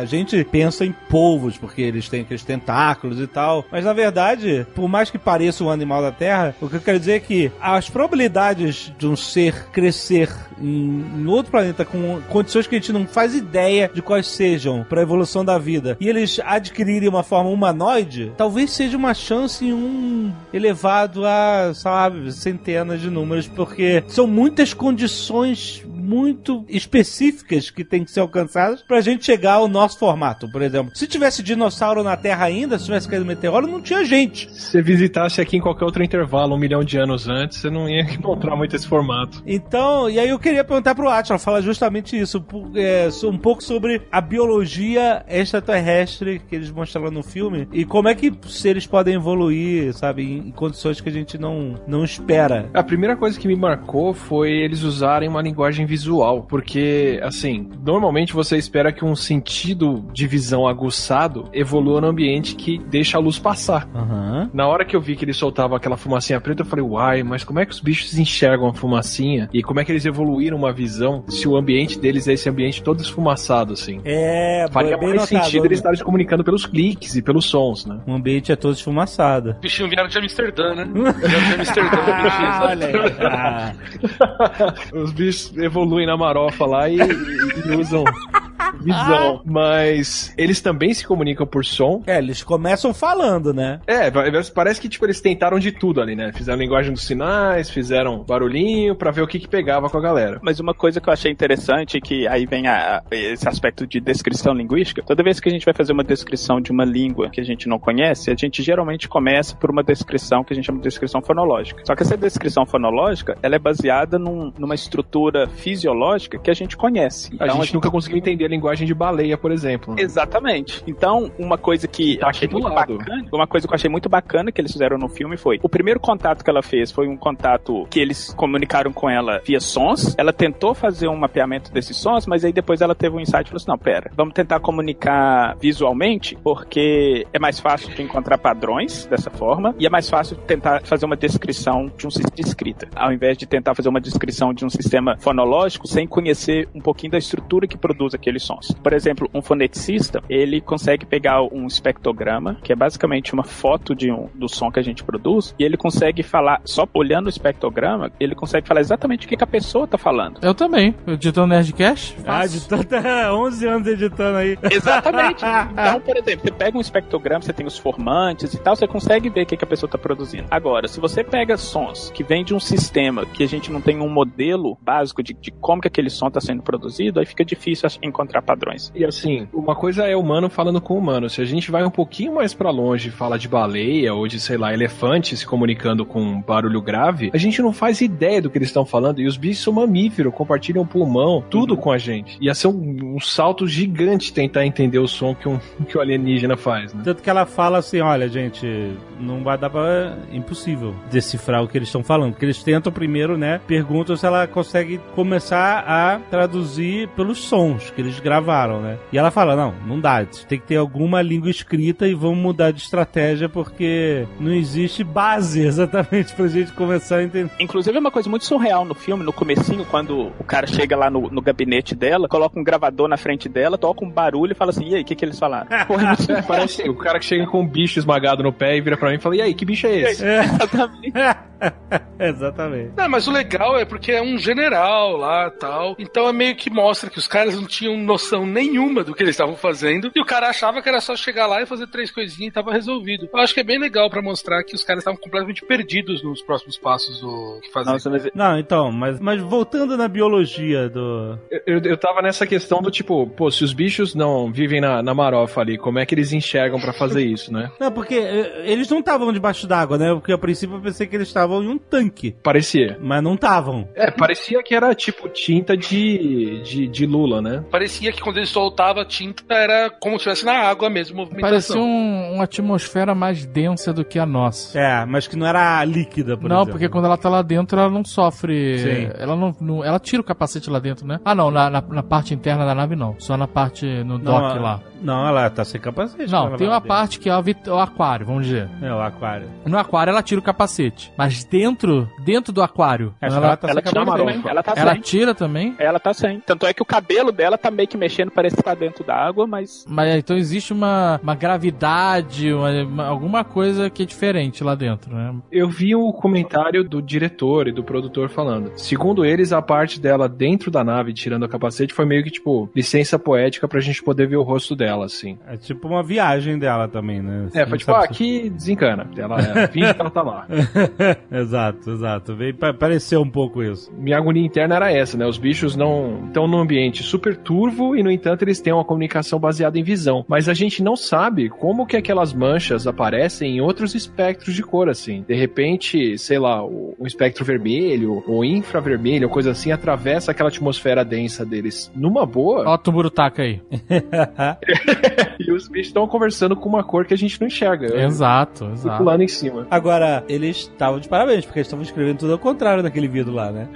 A gente pensa em polvos, porque eles têm aqueles tentáculos e tal. Mas na verdade, por mais que pareça um animal da Terra, o que eu quero dizer é que as probabilidades de um ser crescer em, em outro planeta com condições que a gente não faz ideia de quais sejam para a evolução da vida e eles adquirirem uma forma humanoide, talvez seja uma chance em um elevado a, sabe, centenas de números, porque são muitas condições muito específicas que tem que ser alcançadas pra gente chegar ao nosso formato, por exemplo. Se tivesse dinossauro na Terra ainda, se tivesse caído meteoro, não tinha gente. Se você visitasse aqui em qualquer outro intervalo, um milhão de anos antes, você não ia [laughs] encontrar muito esse formato. Então, e aí eu queria perguntar pro Atila, falar justamente isso, é, um pouco sobre a biologia extraterrestre que eles mostraram no filme e como é que seres podem evoluir, sabe, em, em condições que a gente não, não espera. A primeira coisa que me marcou foi eles usarem uma linguagem visual, porque, assim, normalmente você espera que um sentido de visão aguçado evolua no ambiente que deixa a luz passar. Aham. Na hora que eu vi que eles soltavam aquela fumacinha preta, eu falei, uai, mas como é que os bichos enxergam a fumacinha? E como é que eles evoluíram uma visão se o ambiente deles é esse ambiente todo esfumaçado, assim? É, Faria bem mais notado, sentido né? eles estarem se comunicando pelos cliques e pelos sons, né? O ambiente é todo esfumaçado. Bichinho vieram de Amsterdã, né? [laughs] Vieram de Amsterdã, bichinho. sabe? Olha aí. [laughs] Ah. Os bichos evoluem na marofa lá e, e- e usam [laughs] visão. [laughs] Mas eles também se comunicam por som. É, eles começam falando, né? É, vai- parece que tipo, eles tentaram de tudo ali, né? Fizeram linguagem dos sinais, fizeram barulhinho pra ver o que, que pegava com a galera. Mas uma coisa que eu achei interessante, que aí vem a- esse aspecto de descrição linguística, toda vez que a gente vai fazer uma descrição de uma língua que a gente não conhece, a gente geralmente começa por uma descrição que a gente chama de descrição fonológica. Só que essa descrição fonológica, ela é baseada num- numa estrutura fisiológica que a gente conhece. A Então, gente nunca conseguiu entender a linguagem de baleia, por exemplo. né? Exatamente. Então, uma coisa que Tá eu achei muito lado. bacana, uma coisa que eu achei muito bacana que eles fizeram no filme foi, o primeiro contato que ela fez foi um contato que eles comunicaram com ela via sons. Ela tentou fazer um mapeamento desses sons, mas aí depois ela teve um insight e falou assim: "Não, pera, vamos tentar comunicar visualmente, porque é mais fácil de encontrar padrões dessa forma e é mais fácil tentar fazer uma descrição de um sistema de escrita, ao invés de tentar fazer uma descrição de um sistema fonológico sem conhecer um pouquinho da estrutura que produz aqueles sons. Por exemplo, um foneticista, ele consegue pegar um espectrograma, que é basicamente uma foto de um, do som que a gente produz, e ele consegue falar, só olhando o espectrograma, ele consegue falar exatamente o que, que a pessoa tá falando. Eu também. Eu editando Nerdcast? Ah, faço. de tanta 11 anos editando aí. Exatamente. [laughs] Então, por exemplo, você pega um espectrograma, você tem os formantes e tal, você consegue ver o que, que a pessoa está produzindo. Agora, se você pega sons que vêm de um sistema que a gente não tem um modelo básico de, de como que aquele som está sendo produzido, aí fica difícil ach- encontrar padrões. E assim, uma coisa é humano falando com humano. Se a gente vai um pouquinho mais pra longe e fala de baleia ou de, sei lá, elefante se comunicando com barulho grave, a gente não faz ideia do que eles estão falando. E os bichos são mamíferos, compartilham pulmão, tudo com a gente. Ia ser um, um salto gigante tentar entender o som que, um, [laughs] que o alienígena faz, né? Tanto que ela fala assim, olha, gente, não vai dar pra... Impossível decifrar o que eles estão falando. Porque eles tentam primeiro, né, perguntam se ela consegue começar a traduzir pelos sons que eles gravaram, né? E ela fala, não, não dá, tem que ter alguma língua escrita e vamos mudar de estratégia porque não existe base [laughs] exatamente pra gente começar a entender. Inclusive é uma coisa muito surreal no filme, no comecinho, quando o cara chega lá no, no gabinete dela, coloca um gravador na frente dela, toca um barulho e fala assim, e aí, o que, que eles falaram? [laughs] Porra, é É, parece o cara que chega com um bicho esmagado no pé e vira pra mim e fala: E aí, que bicho é esse? Exatamente. [laughs] Exatamente. Não, mas o legal é porque é um general lá tal. Então é meio que mostra que os caras não tinham noção nenhuma do que eles estavam fazendo. E o cara achava que era só chegar lá e fazer três coisinhas e tava resolvido. Eu acho que é bem legal pra mostrar que os caras estavam completamente perdidos nos próximos passos do que fazer. Nossa, mas Não, então, mas, mas voltando na biologia do. Eu, eu, eu tava nessa questão do tipo, pô, se os bichos não vivem na, na marofa ali, como é que eles enxergam pra fazer isso, né? Não, porque eh, eles não estavam debaixo d'água, né? Porque a princípio eu pensei que eles estavam em um tanque. Parecia. Mas não estavam. É, parecia que era tipo tinta de, de, de lula, né? Parecia que quando ele soltava a tinta era como se estivesse na água mesmo. Parecia um- uma atmosfera mais densa do que a nossa. É, mas que não era líquida, por não, exemplo. porque quando ela tá lá dentro, ela não sofre. Sim. Ela não, não- Ela tira o capacete lá dentro, né? Ah, não, na, na, na parte interna da nave não. Só na parte no Não, dock a- lá. Não, ela tá sem capacete. Não, tem uma vai parte que é o, vit- o aquário, vamos dizer. É, o aquário. No aquário ela tira o capacete. Mas dentro, dentro do aquário, ela, ela tá ela sem tira capacete. Ela tá ela sem. tira também. Ela tá sem. Tanto é que o cabelo dela tá meio que mexendo, parece que tá dentro da água, mas Mas então existe uma, uma gravidade, uma- uma- alguma coisa que é diferente lá dentro, né? Eu vi o comentário do diretor e do produtor falando. Segundo eles, a parte dela dentro da nave, tirando o capacete, foi meio que tipo licença poética pra gente poder ver o rosto dela, assim. É tipo uma viagem dela também, né? É, foi tipo, ah, aqui desencana. Ela é, [laughs] finge que ela tá lá. [laughs] exato, exato. Veio, pa- pareceu um pouco isso. Minha agonia interna era essa, né? Os bichos não estão num ambiente super turvo e, no entanto, eles têm uma comunicação baseada em visão. Mas a gente não sabe como que aquelas manchas aparecem em outros espectros de cor, assim. De repente, sei lá, o- um espectro vermelho ou infravermelho, ou coisa assim, atravessa aquela atmosfera densa deles. Numa boa, Ó, o Tumburutaca aí. [laughs] e os bichos estão conversando com uma cor que a gente não enxerga. Exato, exato. Pulando em cima. Agora, eles estavam de parabéns, porque eles estavam escrevendo tudo ao contrário naquele vídeo lá, né?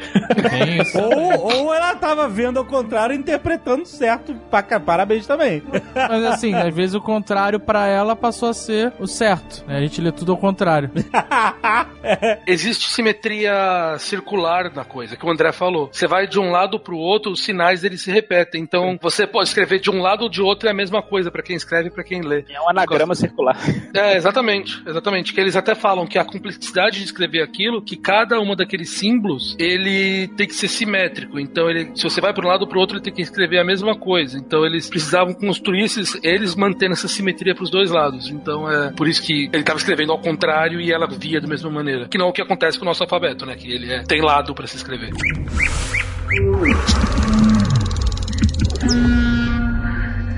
Tem isso. ou, ou ela tava vendo ao contrário e interpretando certo. Pa- Parabéns também. Mas assim, às vezes o contrário pra ela passou a ser o certo. né? A gente lê tudo ao contrário. [laughs] Existe simetria circular na coisa, que o André falou. Você vai de um lado pro outro, os sinais eles se repetem. Então você pode escrever de um lado ou de outro é a mesma coisa pra quem escreve e pra quem lê. é um anagrama circular. É, exatamente, exatamente. Que eles até falam que a complexidade de escrever aquilo, que cada uma daqueles símbolos, ele tem que ser simétrico. Então, ele, se você vai para um lado ou para o outro, ele tem que escrever a mesma coisa. Então, eles precisavam construir esses, eles mantendo essa simetria para os dois lados. Então, é por isso que ele estava escrevendo ao contrário e ela via da mesma maneira. Que não é o que acontece com o nosso alfabeto, né? Que ele é, tem lado para se escrever.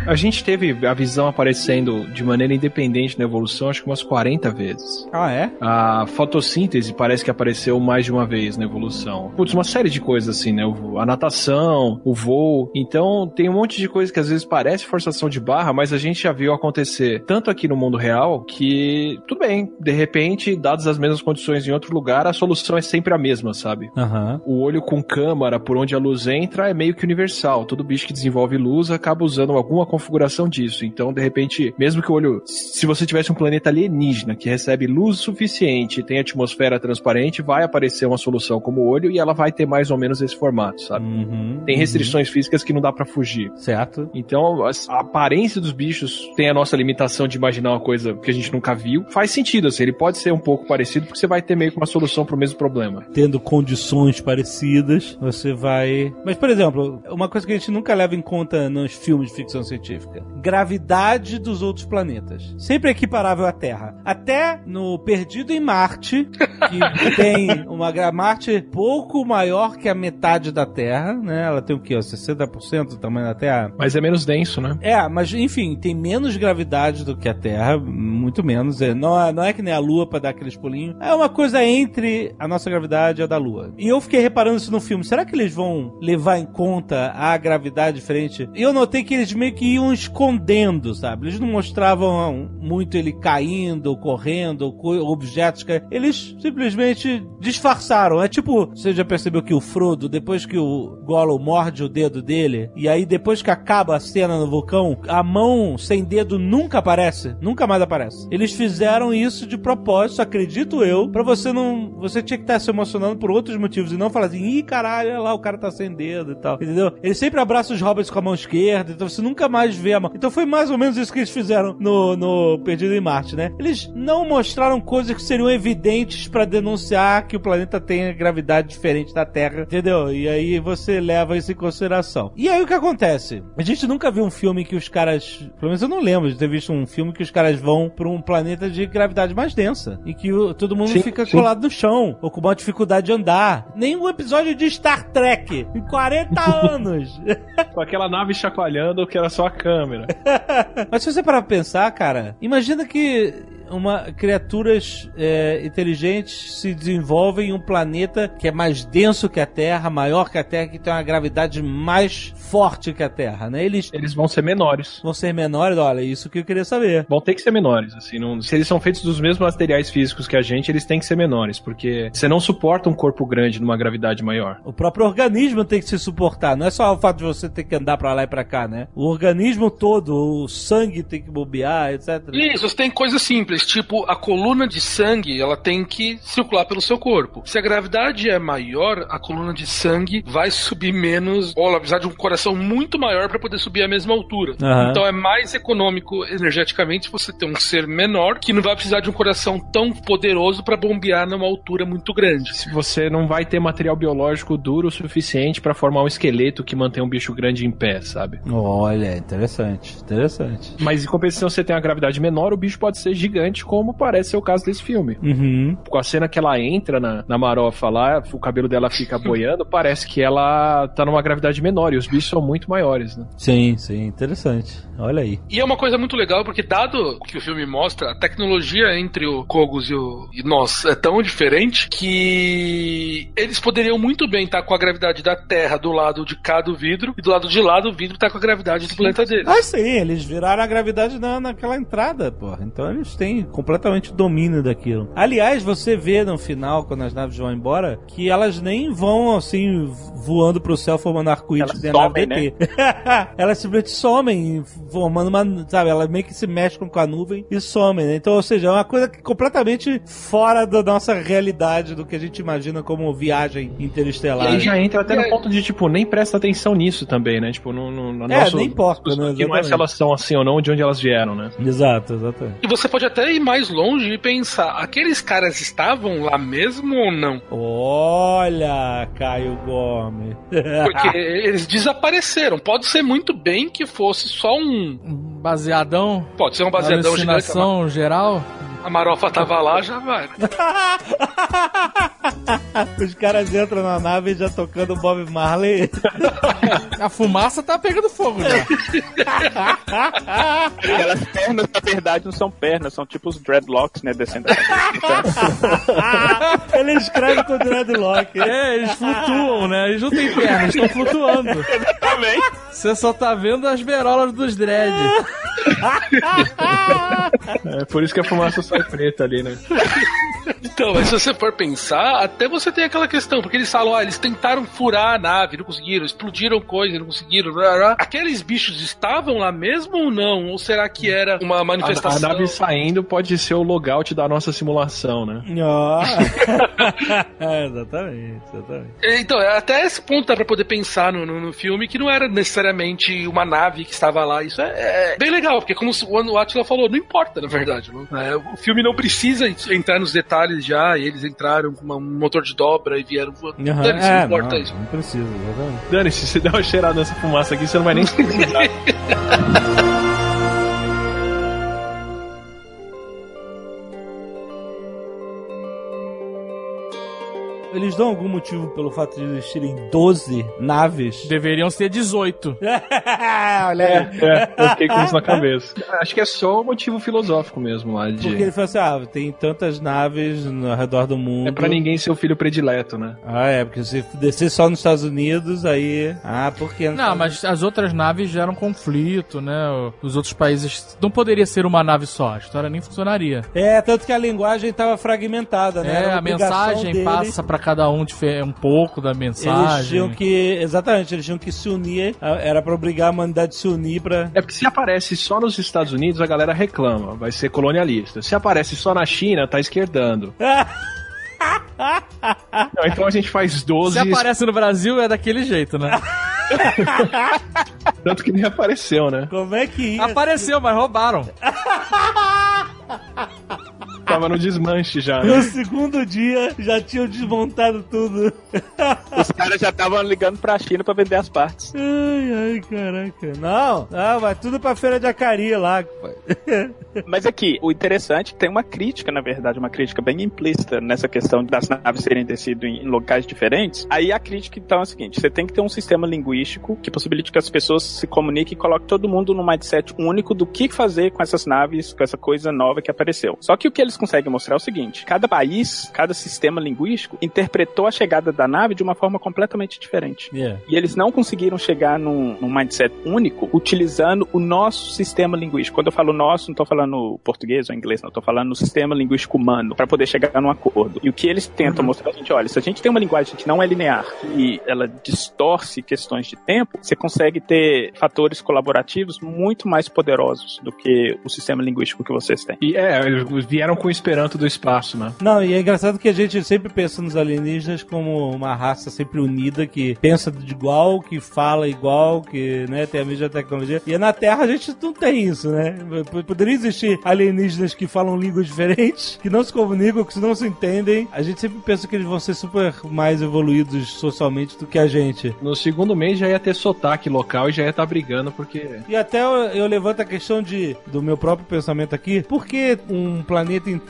A gente teve a visão aparecendo de maneira independente na evolução, acho que umas 40 vezes. Ah, é? A fotossíntese parece que apareceu mais de uma vez na evolução. Putz, uma série de coisas assim, né? A natação, o voo. Então, tem um monte de coisa que às vezes parece forçação de barra, mas a gente já viu acontecer tanto aqui no mundo real que, tudo bem, de repente, dadas as mesmas condições em outro lugar, a solução é sempre a mesma, sabe? Aham. O olho com câmara por onde a luz entra é meio que universal. Todo bicho que desenvolve luz acaba usando alguma configuração disso. Então, de repente, mesmo que o olho. Se você tivesse um planeta alienígena que recebe luz suficiente e tem atmosfera transparente, vai aparecer uma solução como o olho e ela vai ter mais ou menos esse formato, sabe? Uhum. Tem restrições físicas que não dá pra fugir. Certo. Então, a aparência dos bichos tem a nossa limitação de imaginar uma coisa que a gente nunca viu. Faz sentido, assim, ele pode ser um pouco parecido porque você vai ter meio que uma solução pro mesmo problema. Tendo condições parecidas, você vai. Mas, por exemplo, uma coisa que a gente nunca leva em conta nos filmes de ficção científica científica. Gravidade dos outros planetas. Sempre equiparável à Terra. Até no Perdido em Marte, que [laughs] tem uma Marte pouco maior que a metade da Terra, né? Ela tem o quê? ó, 60% do tamanho da Terra? Mas é menos denso, né? É, mas enfim, tem menos gravidade do que a Terra, muito menos. É, não, é, não é que nem a Lua pra dar aqueles pulinhos. É uma coisa entre a nossa gravidade e a da Lua. E eu fiquei reparando isso no filme. Será que eles vão levar em conta a gravidade diferente? E eu notei que eles meio que iam escondendo, sabe? Eles não mostravam muito ele caindo, correndo, co- objetos caindo. Eles simplesmente disfarçaram. É tipo, você já percebeu que o Frodo, depois que o Gollum morde o dedo dele, e aí depois que acaba a cena no vulcão, a mão sem dedo nunca aparece. Nunca mais aparece. Eles fizeram isso de propósito, acredito eu, pra você não. Você tinha que estar se emocionando por outros motivos e não falar assim, ih, caralho, olha lá, o cara tá sem dedo e tal. Entendeu? Eles sempre abraçam os hobbits com a mão esquerda, então você nunca mais a mão. Então foi mais ou menos isso que eles fizeram no, no Perdido em Marte, né? Eles não mostraram coisas que seriam evidentes pra denunciar que o planeta tem gravidade diferente da Terra, entendeu? E aí você leva isso em consideração. E aí o que acontece? A gente nunca viu um filme que os caras, pelo menos eu não lembro de ter visto um filme que os caras vão pra um planeta de gravidade mais densa e que o- todo mundo Sim, fica sim. colado no chão ou com uma dificuldade de andar. Nenhum episódio de Star Trek em 40 [laughs] anos. Com aquela nave chacoalhando que era só a câmera. [laughs] Mas se você parar pra pensar, cara, imagina que uma criaturas é, inteligentes se desenvolvem em um planeta que é mais denso que a Terra, maior que a Terra, que tem uma gravidade mais forte que a Terra, né? Eles Eles vão ser menores. vão ser menores, olha, isso que eu queria saber. Vão ter que ser menores, assim, não- se eles são feitos dos mesmos materiais físicos que a gente, eles têm que ser menores, porque você não suporta um corpo grande numa gravidade maior. O próprio organismo tem que se suportar, não é só o fato de você ter que andar pra lá e pra cá, né? O organismo todo, o sangue tem que bobear, etc. Isso, você tem coisas simples, tipo a coluna de sangue, ela tem que circular pelo seu corpo. Se a gravidade é maior, a coluna de sangue vai subir menos, ou precisar de um coração muito maior para poder subir a mesma altura. Aham. Então é mais econômico energeticamente você ter um ser menor que não vai precisar de um coração tão poderoso para bombear numa altura muito grande. Se você não vai ter material biológico duro o suficiente pra formar um esqueleto que mantém um bicho grande em pé, sabe? Olha, interessante, interessante. Mas em compensação, você tem uma gravidade menor, o bicho pode ser gigante, como parece ser o caso desse filme. Uhum. Com a cena que ela entra na, na marofa lá, o cabelo dela fica boiando, [laughs] parece que ela tá numa gravidade menor e os bichos são muito maiores, né? Sim, sim, interessante. Olha aí. E é uma coisa muito legal, porque dado o que o filme mostra, a tecnologia entre o Kogos e, o, e nós é tão diferente que eles poderiam muito bem estar com a gravidade da Terra do lado de cá do vidro, e do lado de lá do vidro tá com a gravidade do planeta deles. Ah, sim, eles viraram a gravidade na, naquela entrada, porra. Então eles têm completamente domínio daquilo. Aliás, você vê no final, quando as naves vão embora, que elas nem vão assim voando pro céu formando arco-íris Elas que tem a nave somem, né? [laughs] Elas simplesmente somem, formando uma. Sabe, elas meio que se mesclam com a nuvem e somem, né? Então, ou seja, é uma coisa que completamente fora da nossa realidade, do que a gente imagina como viagem E interestelar. aí já entra até E no ponto de, tipo, nem presta atenção nisso também, né? Tipo, no, no, no É, nosso... nem importa, né? É se elas são assim ou não, de onde elas vieram, né? Exato, exatamente. E você pode até ir mais longe e pensar, aqueles caras estavam lá mesmo ou não? Olha, Caio Gomes. Porque [laughs] eles desapareceram. Pode ser muito bem que fosse só um. Baseadão, Pode ser um baseadão gigante. geral. A marofa tava lá, já vai. [laughs] Os caras entram na nave já tocando Bob Marley. A fumaça tá pegando fogo já. Aquelas pernas, na verdade, não são pernas, são tipo os dreadlocks, né? Descendo. [laughs] Ele escreve com dreadlock. É, eles flutuam, né? Eles não têm pernas, estão flutuando. Também. Você só tá vendo as berolas dos dread. [laughs] É por isso que a fumaça sai preta ali, né? [laughs] Então, mas se você for pensar, até você tem aquela questão, porque eles falam, ah, eles tentaram furar a nave, não conseguiram, explodiram coisa, não conseguiram. blá, blá. Aqueles bichos estavam lá mesmo ou não? Ou será que era uma A, a manifestação? nave saindo pode ser o logout da nossa simulação, né? Ó. [laughs] É, exatamente, exatamente. Então, até esse ponto dá pra poder pensar no, no, no filme que não era necessariamente uma nave que estava lá. Isso é, é bem legal, porque como o Atila falou, não importa, na verdade. não- é, o filme não precisa entrar nos detalhes já, e eles entraram com uma- um motor de dobra e vieram voando. Aham, Dane-se, é, não importa não, isso. não precisa, exatamente. Dani, se você der uma cheirada nessa fumaça aqui, você não vai nem [laughs] se Eles dão algum motivo pelo fato de existirem 12 naves? [laughs] Deveriam ser 18. [laughs] Olha aí. É, eu fiquei com isso na cabeça. [laughs] Acho que é só o motivo filosófico mesmo lá de. Porque ele falou assim: ah, tem tantas naves no- ao redor do mundo. É pra ninguém ser o filho predileto, né? Ah, é, porque se descer só nos Estados Unidos, aí. Ah, por que? Não, mas as outras naves geram conflito, né? Os outros países. Não poderia ser uma nave só, a história nem funcionaria. É, tanto que a linguagem estava fragmentada, né? É, a mensagem deles. passa pra cada um um pouco da Eles mensagem. tinham que. Exatamente, eles tinham que se unir. Era pra obrigar a humanidade a se unir pra. É porque se aparece só nos Estados Unidos, a galera reclama, vai ser colonialista. Se aparece só na China, tá esquerdando. [laughs] Não, então a gente faz 12, Se aparece no Brasil é daquele jeito, né? [laughs] tanto que nem apareceu, né? Como é que ia? Apareceu, mas roubaram. [laughs] Tava no desmanche já. né? No segundo dia já tinham desmontado tudo. Os caras já estavam ligando pra China pra vender as partes. Ai, ai, caraca. Não, não, vai tudo pra feira de Acari lá. Mas aqui, o interessante tem uma crítica, na verdade, uma crítica bem implícita nessa questão das naves serem descido em, em locais diferentes. Aí a crítica, então, é a seguinte: você tem que ter um sistema linguístico que possibilite que as pessoas se comuniquem e coloque todo mundo num mindset único do que fazer com essas naves, com essa coisa nova que apareceu. Só que o que eles conseguem mostrar é o seguinte: cada país, cada sistema linguístico interpretou a chegada da nave de uma forma completamente diferente. Yeah. E eles não conseguiram chegar num, num mindset único utilizando o nosso sistema linguístico. Quando eu falo nosso, não estou falando português ou inglês, não estou falando no sistema linguístico humano, para poder chegar num acordo. E o que eles tentam mostrar é a gente, olha, se a gente tem uma linguagem que não é linear e ela distorce questões de tempo, você consegue ter fatores colaborativos muito mais poderosos do que o sistema linguístico que vocês têm. E é, eles vieram com Esperanto do espaço, né? Não, e é engraçado que a gente sempre pensa nos alienígenas como uma raça sempre unida, que pensa de igual, que fala igual, que né, tem a mesma tecnologia. E na Terra a gente não tem isso, né? Poderia existir alienígenas que falam línguas diferentes, que não se comunicam, que não se entendem. A gente sempre pensa que eles vão ser super mais evoluídos socialmente do que a gente. No segundo mês já ia ter sotaque local e já ia estar brigando, porque. E até eu, eu levanto a questão de do meu próprio pensamento aqui, por que um planeta inteiro,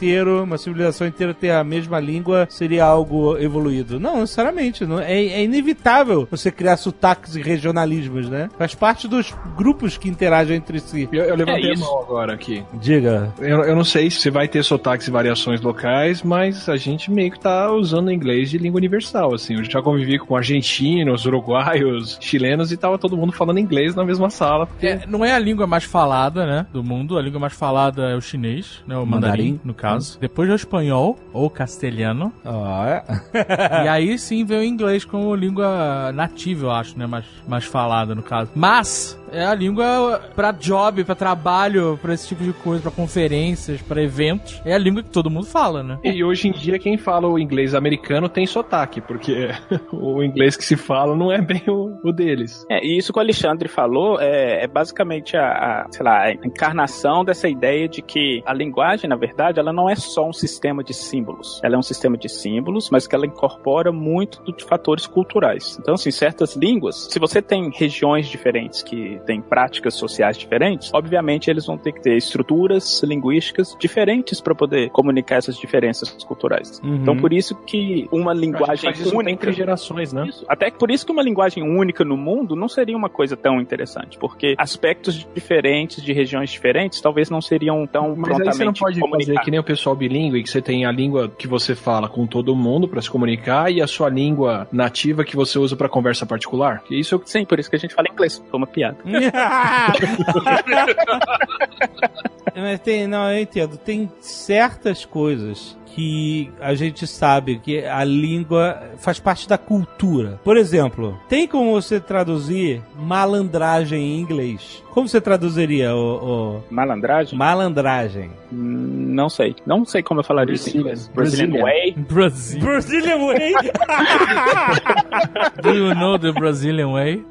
uma civilização inteira ter a mesma língua seria algo evoluído? Não, necessariamente. Não, é, é inevitável você criar sotaques e regionalismos, né? Faz parte dos grupos que interagem entre si. Eu, eu levantei É a mão agora aqui. Diga. Eu, eu não sei se vai ter sotaques e variações locais, mas a gente meio que tá usando o inglês de língua universal, assim. Eu já convivi com argentinos, uruguaios, chilenos e tava todo mundo falando inglês na mesma sala. Porque... É, não é a língua mais falada, né, do mundo. A língua mais falada é o chinês, né, o mandarim, Mandarim. no caso. Depois é o espanhol ou castelhano. Ó, é. [laughs] e aí sim vem o inglês como língua nativa, eu acho, né, mais, mais falada no caso. Mas é a língua pra job, pra trabalho, pra esse tipo de coisa, pra conferências, pra eventos. É a língua que todo mundo fala, né? E hoje em dia quem fala o inglês americano tem sotaque, porque [laughs] o inglês que se fala não é bem o, o deles. É, e isso que o Alexandre falou é, é basicamente a, a, sei lá, a encarnação dessa ideia de que a linguagem, na verdade, ela não é só um sistema de símbolos. Ela é um sistema de símbolos, mas que ela incorpora muito de fatores culturais. Então, assim, certas línguas, se você tem regiões diferentes que têm práticas sociais diferentes, obviamente eles vão ter que ter estruturas linguísticas diferentes para poder comunicar essas diferenças culturais. Uhum. Então, por isso que uma A gente linguagem única entre gerações, né? isso. Até que por isso que uma linguagem única no mundo não seria uma coisa tão interessante, porque aspectos diferentes de regiões diferentes talvez não seriam tão Mas aí prontamente você não pode fazer comunicados. que nem o pessoal bilíngue, que você tem a língua que você fala com todo mundo pra se comunicar e a sua língua nativa que você usa pra conversa particular. Que isso Sim, por isso que a gente fala inglês. Foi uma piada. [laughs] Mas tem, não, eu entendo. Tem certas coisas que a gente sabe que a língua faz parte da cultura. Por exemplo, tem como você traduzir malandragem em inglês? Como você traduziria o, Malandragem? malandragem? Hum, Não sei. Não sei como eu falaria isso em inglês. Brazilian Way. Brasil. Brazilian Way. [laughs] Do you know the Brazilian way?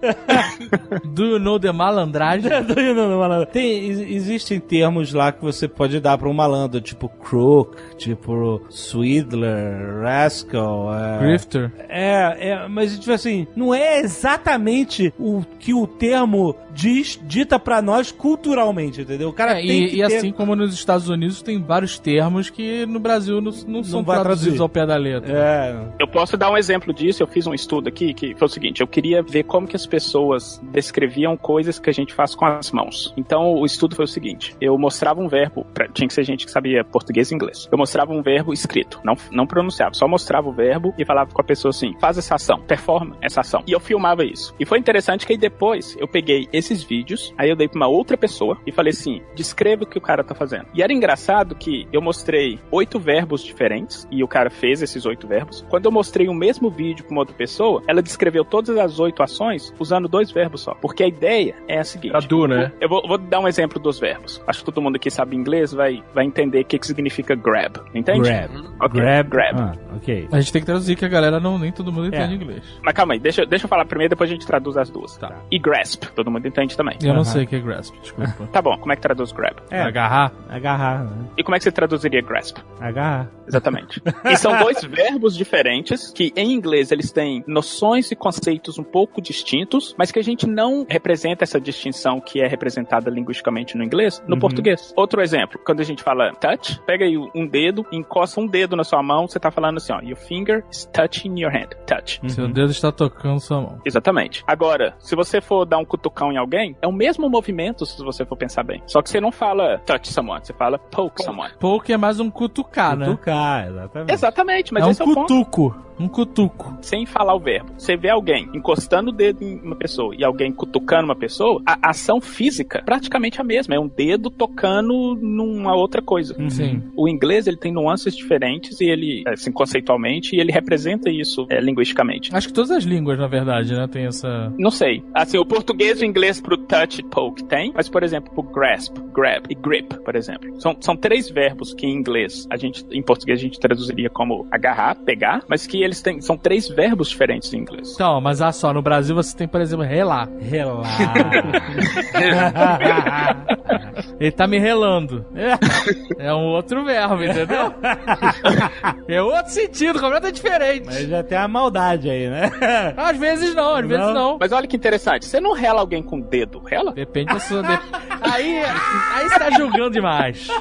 Do you know the malandragem? [laughs] Do you know the malandro? Tem, ex- existem termos lá que você pode dar pra um malandro, tipo crook, tipo swindler, rascal. É, Grifter. é, é, mas tipo assim, não é exatamente o que o termo diz, dita pra nós culturalmente, entendeu? O cara É, tem e, que e ter- assim como nos Estados Unidos tem vários termos que no Brasil não, não são vai traduzidos traduzir. ao pé da letra. É, Eu posso dar um exemplo disso. Eu fiz um estudo aqui que foi o seguinte: eu queria ver como que as pessoas descreviam coisas que a gente faz com as mãos. Então, o estudo foi o seguinte: eu mostrava um verbo, pra- tinha que ser gente que sabia português e inglês. Eu mostrava um verbo escrito, não, não pronunciava, só mostrava o verbo e falava com a pessoa assim: faz essa ação, performa essa ação. E eu filmava isso. E foi interessante que aí depois eu peguei esses vídeos, aí eu dei pra uma outra pessoa e falei assim: descreva o que o cara tá fazendo. E era engraçado que eu mostrei oito verbos diferentes e o cara fez esses oito verbos. Quando eu mostrei o mesmo vídeo pra uma outra pessoa, ela descreveu todas as oito ações usando dois verbos só. Porque a ideia é a seguinte: Tradu, né? eu vou, vou dar um exemplo dos verbos. Acho que todo mundo aqui sabe inglês, vai, vai entender o que, que significa grab. Entende? grab. Ok, Grab. grab. Ah, ok. A gente tem que traduzir que a galera não, nem todo mundo entende É. inglês. Mas calma aí, deixa, deixa eu falar primeiro, depois a gente traduz as duas. Tá. E grasp, todo mundo entende também. Eu não Aham. sei o que é grasp, desculpa. [laughs] Tá bom, como é que traduz grab? É. Agarrar? Agarrar, né? E como é que você traduziria grasp? Agarrar. Exatamente. e são dois verbos diferentes que em inglês eles têm noções e conceitos um pouco distintos, mas que a gente não representa essa distinção que é representada linguisticamente no inglês no Uhum. português. Outro exemplo, quando a gente fala touch, pega aí um dedo, encosta um dedo na sua mão, você tá falando assim, ó, your finger is touching your hand. Touch. Seu dedo está tocando sua mão. Exatamente. Agora, se você for dar um cutucão em alguém, é o mesmo movimento se você for pensar bem. Só que você não fala touch someone, você fala poke someone. Poke é mais um cutucar, né? Cutucar, exatamente. Exatamente, mas é um esse é o ponto. Um cutuco. sem falar o verbo. Você vê alguém encostando o dedo em uma pessoa e alguém cutucando uma pessoa, a ação física é praticamente a mesma. É um dedo tocando numa outra coisa. Uhum. Sim. O inglês ele tem nuances diferentes e ele, assim, conceitualmente, e ele representa isso é, linguisticamente. Acho que todas as línguas, na verdade, né, tem essa... Não sei. Assim, o português e o inglês pro touch e poke tem, mas, por exemplo, pro grasp, grab e grip, por exemplo. São, são três verbos que em inglês, a gente, em português, a gente traduziria como agarrar, pegar, mas que eles têm, são três verbos diferentes em inglês. Então, mas ah só, no Brasil você tem, por exemplo, relar. Relar. [laughs] Ele tá me relando. É, é um outro verbo, entendeu? É outro sentido, completamente diferente. Mas já tem a maldade aí, né? Às vezes não, às vezes Não. não. Mas olha que interessante, você não rela alguém com o dedo, rela? Depende da sua. de- Aí, aí você tá julgando demais. [laughs]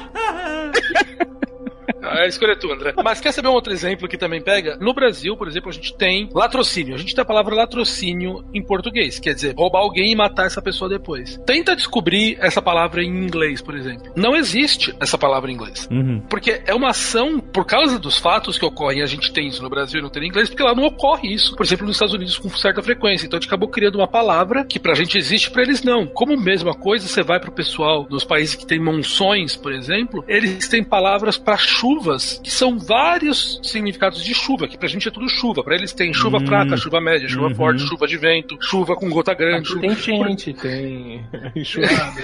A escolha é tua, André. Mas quer saber um outro exemplo que também pega? No Brasil, por exemplo, a gente tem latrocínio. A gente tem a palavra latrocínio em português, quer dizer, roubar alguém e matar essa pessoa depois. Tenta descobrir essa palavra em inglês, por exemplo. Não existe essa palavra em inglês. Uhum. Porque é uma ação, por causa dos fatos que ocorrem, a gente tem isso no Brasil e não tem em inglês, porque lá não ocorre isso, por exemplo, nos Estados Unidos com certa frequência. Então a gente acabou criando uma palavra que pra gente existe, pra eles não. Como mesma coisa, você vai pro pessoal dos países que tem monções, por exemplo, eles têm palavras pra chuvas, que são vários significados de chuva, que pra gente é tudo chuva. Pra eles tem chuva Hum. fraca, chuva média, chuva Uhum. forte, chuva de vento, chuva com gota grande. chuva- Tem gente, tem [laughs] enxurrada.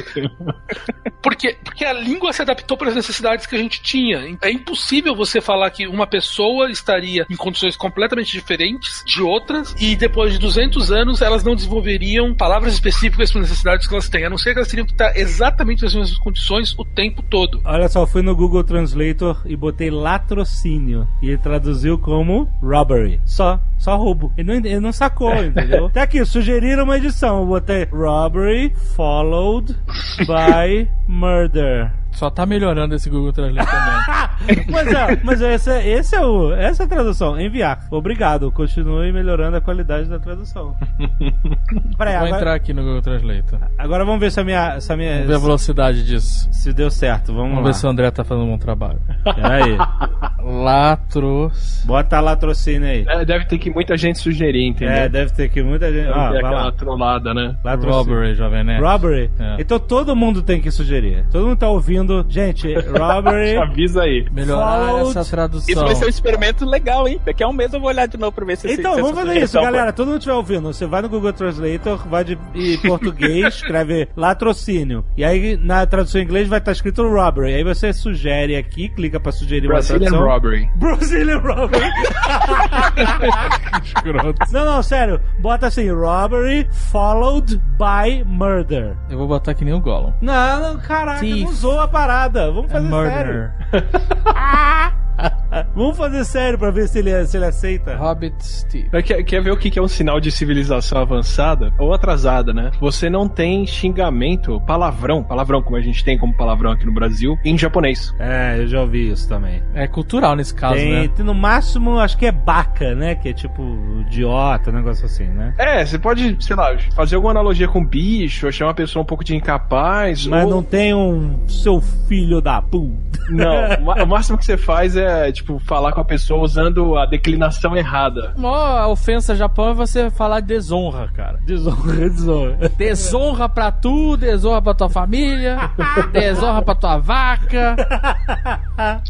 Porque, porque a língua se adaptou para as necessidades que a gente tinha. É impossível você falar que uma pessoa estaria em condições completamente diferentes de outras e depois de 200 anos elas não desenvolveriam palavras específicas para as necessidades que elas têm. A não ser que elas teriam que estar exatamente nas mesmas condições o tempo todo. Olha só, fui no Google Translator e botei latrocínio. E ele traduziu como robbery. Só, só roubo. Ele não, ele não sacou, [laughs] entendeu? Até aqui, sugeriram uma edição. Eu botei robbery followed by murder. Só tá melhorando esse Google Translate também. [laughs] Mas, é, mas esse, é- esse é o, essa é a tradução. Enviar. Obrigado. Continue melhorando a qualidade da tradução. [laughs] Peraí, Vou agora, entrar aqui no Google Translate. agora vamos ver se a minha. Se, a minha, Vamos ver a velocidade disso. se deu certo. Vamos, Vamos lá. ver se o André tá fazendo um bom trabalho. Peraí. [laughs] Latros. Bota latrocínio aí. É, Deve ter que muita gente sugerir, entendeu? É, deve ter que muita gente. Ah, aquela lá. trollada, né? Latrocínio. Robbery, Jovem Nerd. Robbery? É. Então todo mundo tem que sugerir. Todo mundo tá ouvindo. Gente, robbery. [laughs] Avisa aí. Melhorar essa tradução. Isso vai ser um experimento legal, hein? Daqui a um mês eu vou olhar de novo pra ver se Então, se vamos essa fazer isso, galera. Todo mundo estiver ouvindo. Você vai no Google Translator, vai de em português, [laughs] escreve latrocínio. E aí, na tradução em inglês, vai estar escrito robbery. Aí você sugere aqui, clica pra sugerir Brazilian uma tradução. Robbery. [laughs] Brazilian robbery. não, não, sério. Bota assim, robbery followed by murder. Eu vou botar que nem o Gollum. Não, não, caraca, Thief. não usou a parada. Vamos É fazer sério. murder. [laughs] [laughs] [laughs] Vamos fazer sério pra ver se ele, se ele aceita. Hobbit Steve. Mas Quer, quer ver o que é um sinal de civilização avançada ou atrasada, né? Você não tem xingamento, palavrão, palavrão como a gente tem como palavrão aqui no Brasil, em japonês. É, eu já ouvi isso também. É cultural nesse caso, Tem, né? tem no máximo, acho que é baca, né? Que é tipo idiota, um negócio assim, né? É, você pode, sei lá, fazer alguma analogia com bicho, achar uma pessoa um pouco de incapaz. Mas ou- não tem um seu filho da puta. Não, o máximo que você faz é, tipo, falar com a pessoa usando a declinação errada. A maior ofensa ao Japão é você falar desonra, cara. Desonra, desonra. Desonra pra tu, desonra pra tua família, [laughs] desonra pra tua vaca.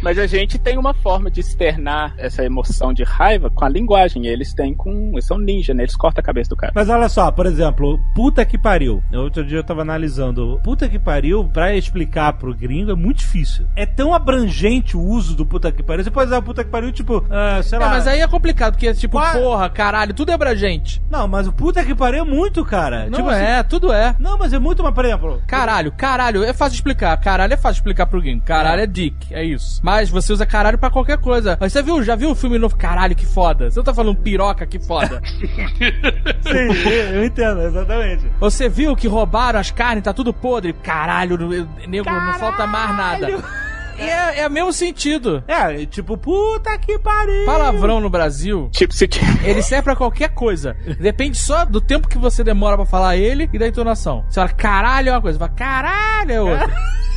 Mas a gente tem uma forma de externar essa emoção de raiva com a linguagem. Eles têm com. Eles são ninja, né? Eles cortam a cabeça do cara. Mas olha só, por exemplo, puta que pariu. Outro dia eu tava analisando. Puta que pariu, pra explicar pro gringo é muito difícil. É tão abrangente o uso do puta que pariu. Você pode usar o puta que pariu, tipo, ah, sei É, lá. mas aí é complicado, porque tipo, Qual- porra, caralho, tudo é pra gente. Não, mas o puta que pariu é muito, cara. Não tipo é, tudo é. assim- Não, mas é muito, mas por exemplo. Caralho, caralho, é fácil de explicar. Caralho é fácil de explicar pro gringo. Caralho é dick, é isso. Mas você usa caralho pra qualquer coisa. Mas você viu, já viu o filme novo? Caralho, que foda. Você não tá falando piroca, que foda. [laughs] Sim, eu entendo, exatamente. Você viu que roubaram as carnes, tá tudo podre. Caralho, nego, não falta mais nada. E é, é o mesmo sentido. É, tipo, puta que pariu. Palavrão no Brasil, Tipo, se ele serve pra qualquer coisa. Depende só do tempo que você demora pra falar ele e da entonação. Você fala caralho é uma coisa, você fala caralho é outra. [laughs]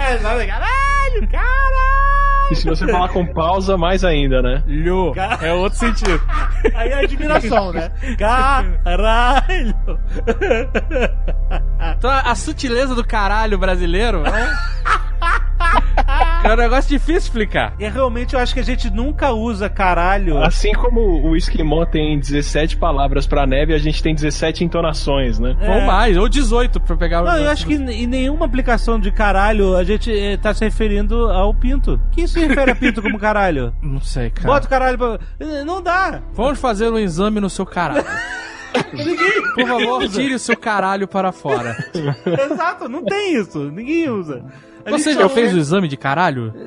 É, sabe, caralho, caralho. E se você falar com pausa, mais ainda, né? Lho. É outro sentido. [laughs] Aí é admiração, né? Caralho. Então a sutileza do caralho brasileiro é, [laughs] [laughs] é um negócio difícil de explicar. E realmente eu acho que a gente nunca usa caralho. Assim como o Esquimó tem 17 palavras pra neve, a gente tem 17 entonações, né? Ou mais, ou 18 pra pegar o. Não, eu acho que em nenhuma aplicação de caralho a gente eh, tá se referindo ao pinto. Quem se refere a pinto como caralho? [laughs] Não sei, cara. Bota o caralho pra. Eh, Não dá. Vamos fazer um exame no seu caralho. [laughs] Por favor, tire o seu caralho para fora. Exato, não tem isso. Ninguém usa. Você já fez o exame de caralho? [laughs]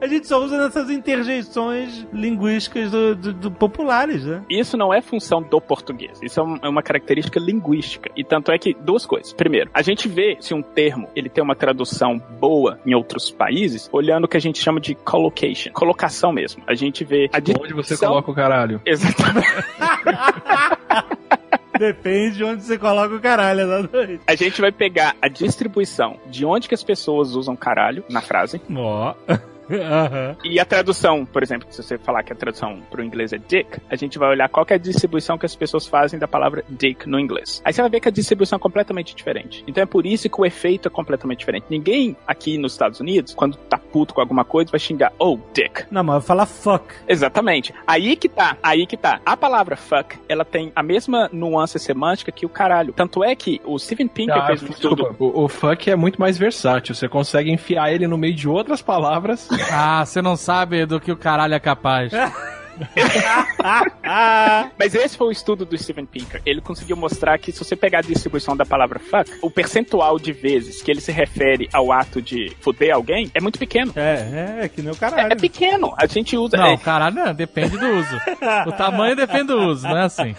A gente só usa nessas interjeições linguísticas do, do- do populares, né? Isso não é função do português. Isso é é uma característica linguística. E tanto é que duas coisas. Primeiro, a gente vê se um termo ele tem uma tradução boa em outros países, olhando o que a gente chama de collocation, colocação mesmo. A gente vê a Onde você coloca o caralho? Exatamente. [laughs] Depende de onde você coloca o caralho, exatamente. A gente vai pegar a distribuição de onde que as pessoas usam caralho na frase Ó. [laughs] Aham. e a tradução, por exemplo, se você falar que a tradução pro inglês é dick, a gente vai olhar qual que é a distribuição que as pessoas fazem da palavra dick no inglês. Aí você vai ver que a distribuição é completamente diferente. Então é por isso que o efeito é completamente diferente. Ninguém aqui nos Estados Unidos, quando tá puto com alguma coisa, vai xingar, oh, dick. Não, mas vai falar fuck. Exatamente. Aí que tá, aí que tá. A palavra fuck, ela tem a mesma nuance semântica que o caralho. Tanto é que o Steven Pinker Ah, fez um estudo. desculpa, o, o fuck é muito mais versátil. Você consegue enfiar ele no meio de outras palavras. Ah, você não sabe do que o caralho é capaz. [laughs] [laughs] Mas esse foi o estudo do Steven Pinker. Ele conseguiu mostrar que se você pegar a distribuição da palavra fuck, o percentual de vezes que ele se refere ao ato de foder alguém é muito pequeno. É, é, que nem o É, caralho. é pequeno. A gente usa. Não, é, caralho não, depende do uso. O tamanho depende do uso, não é assim.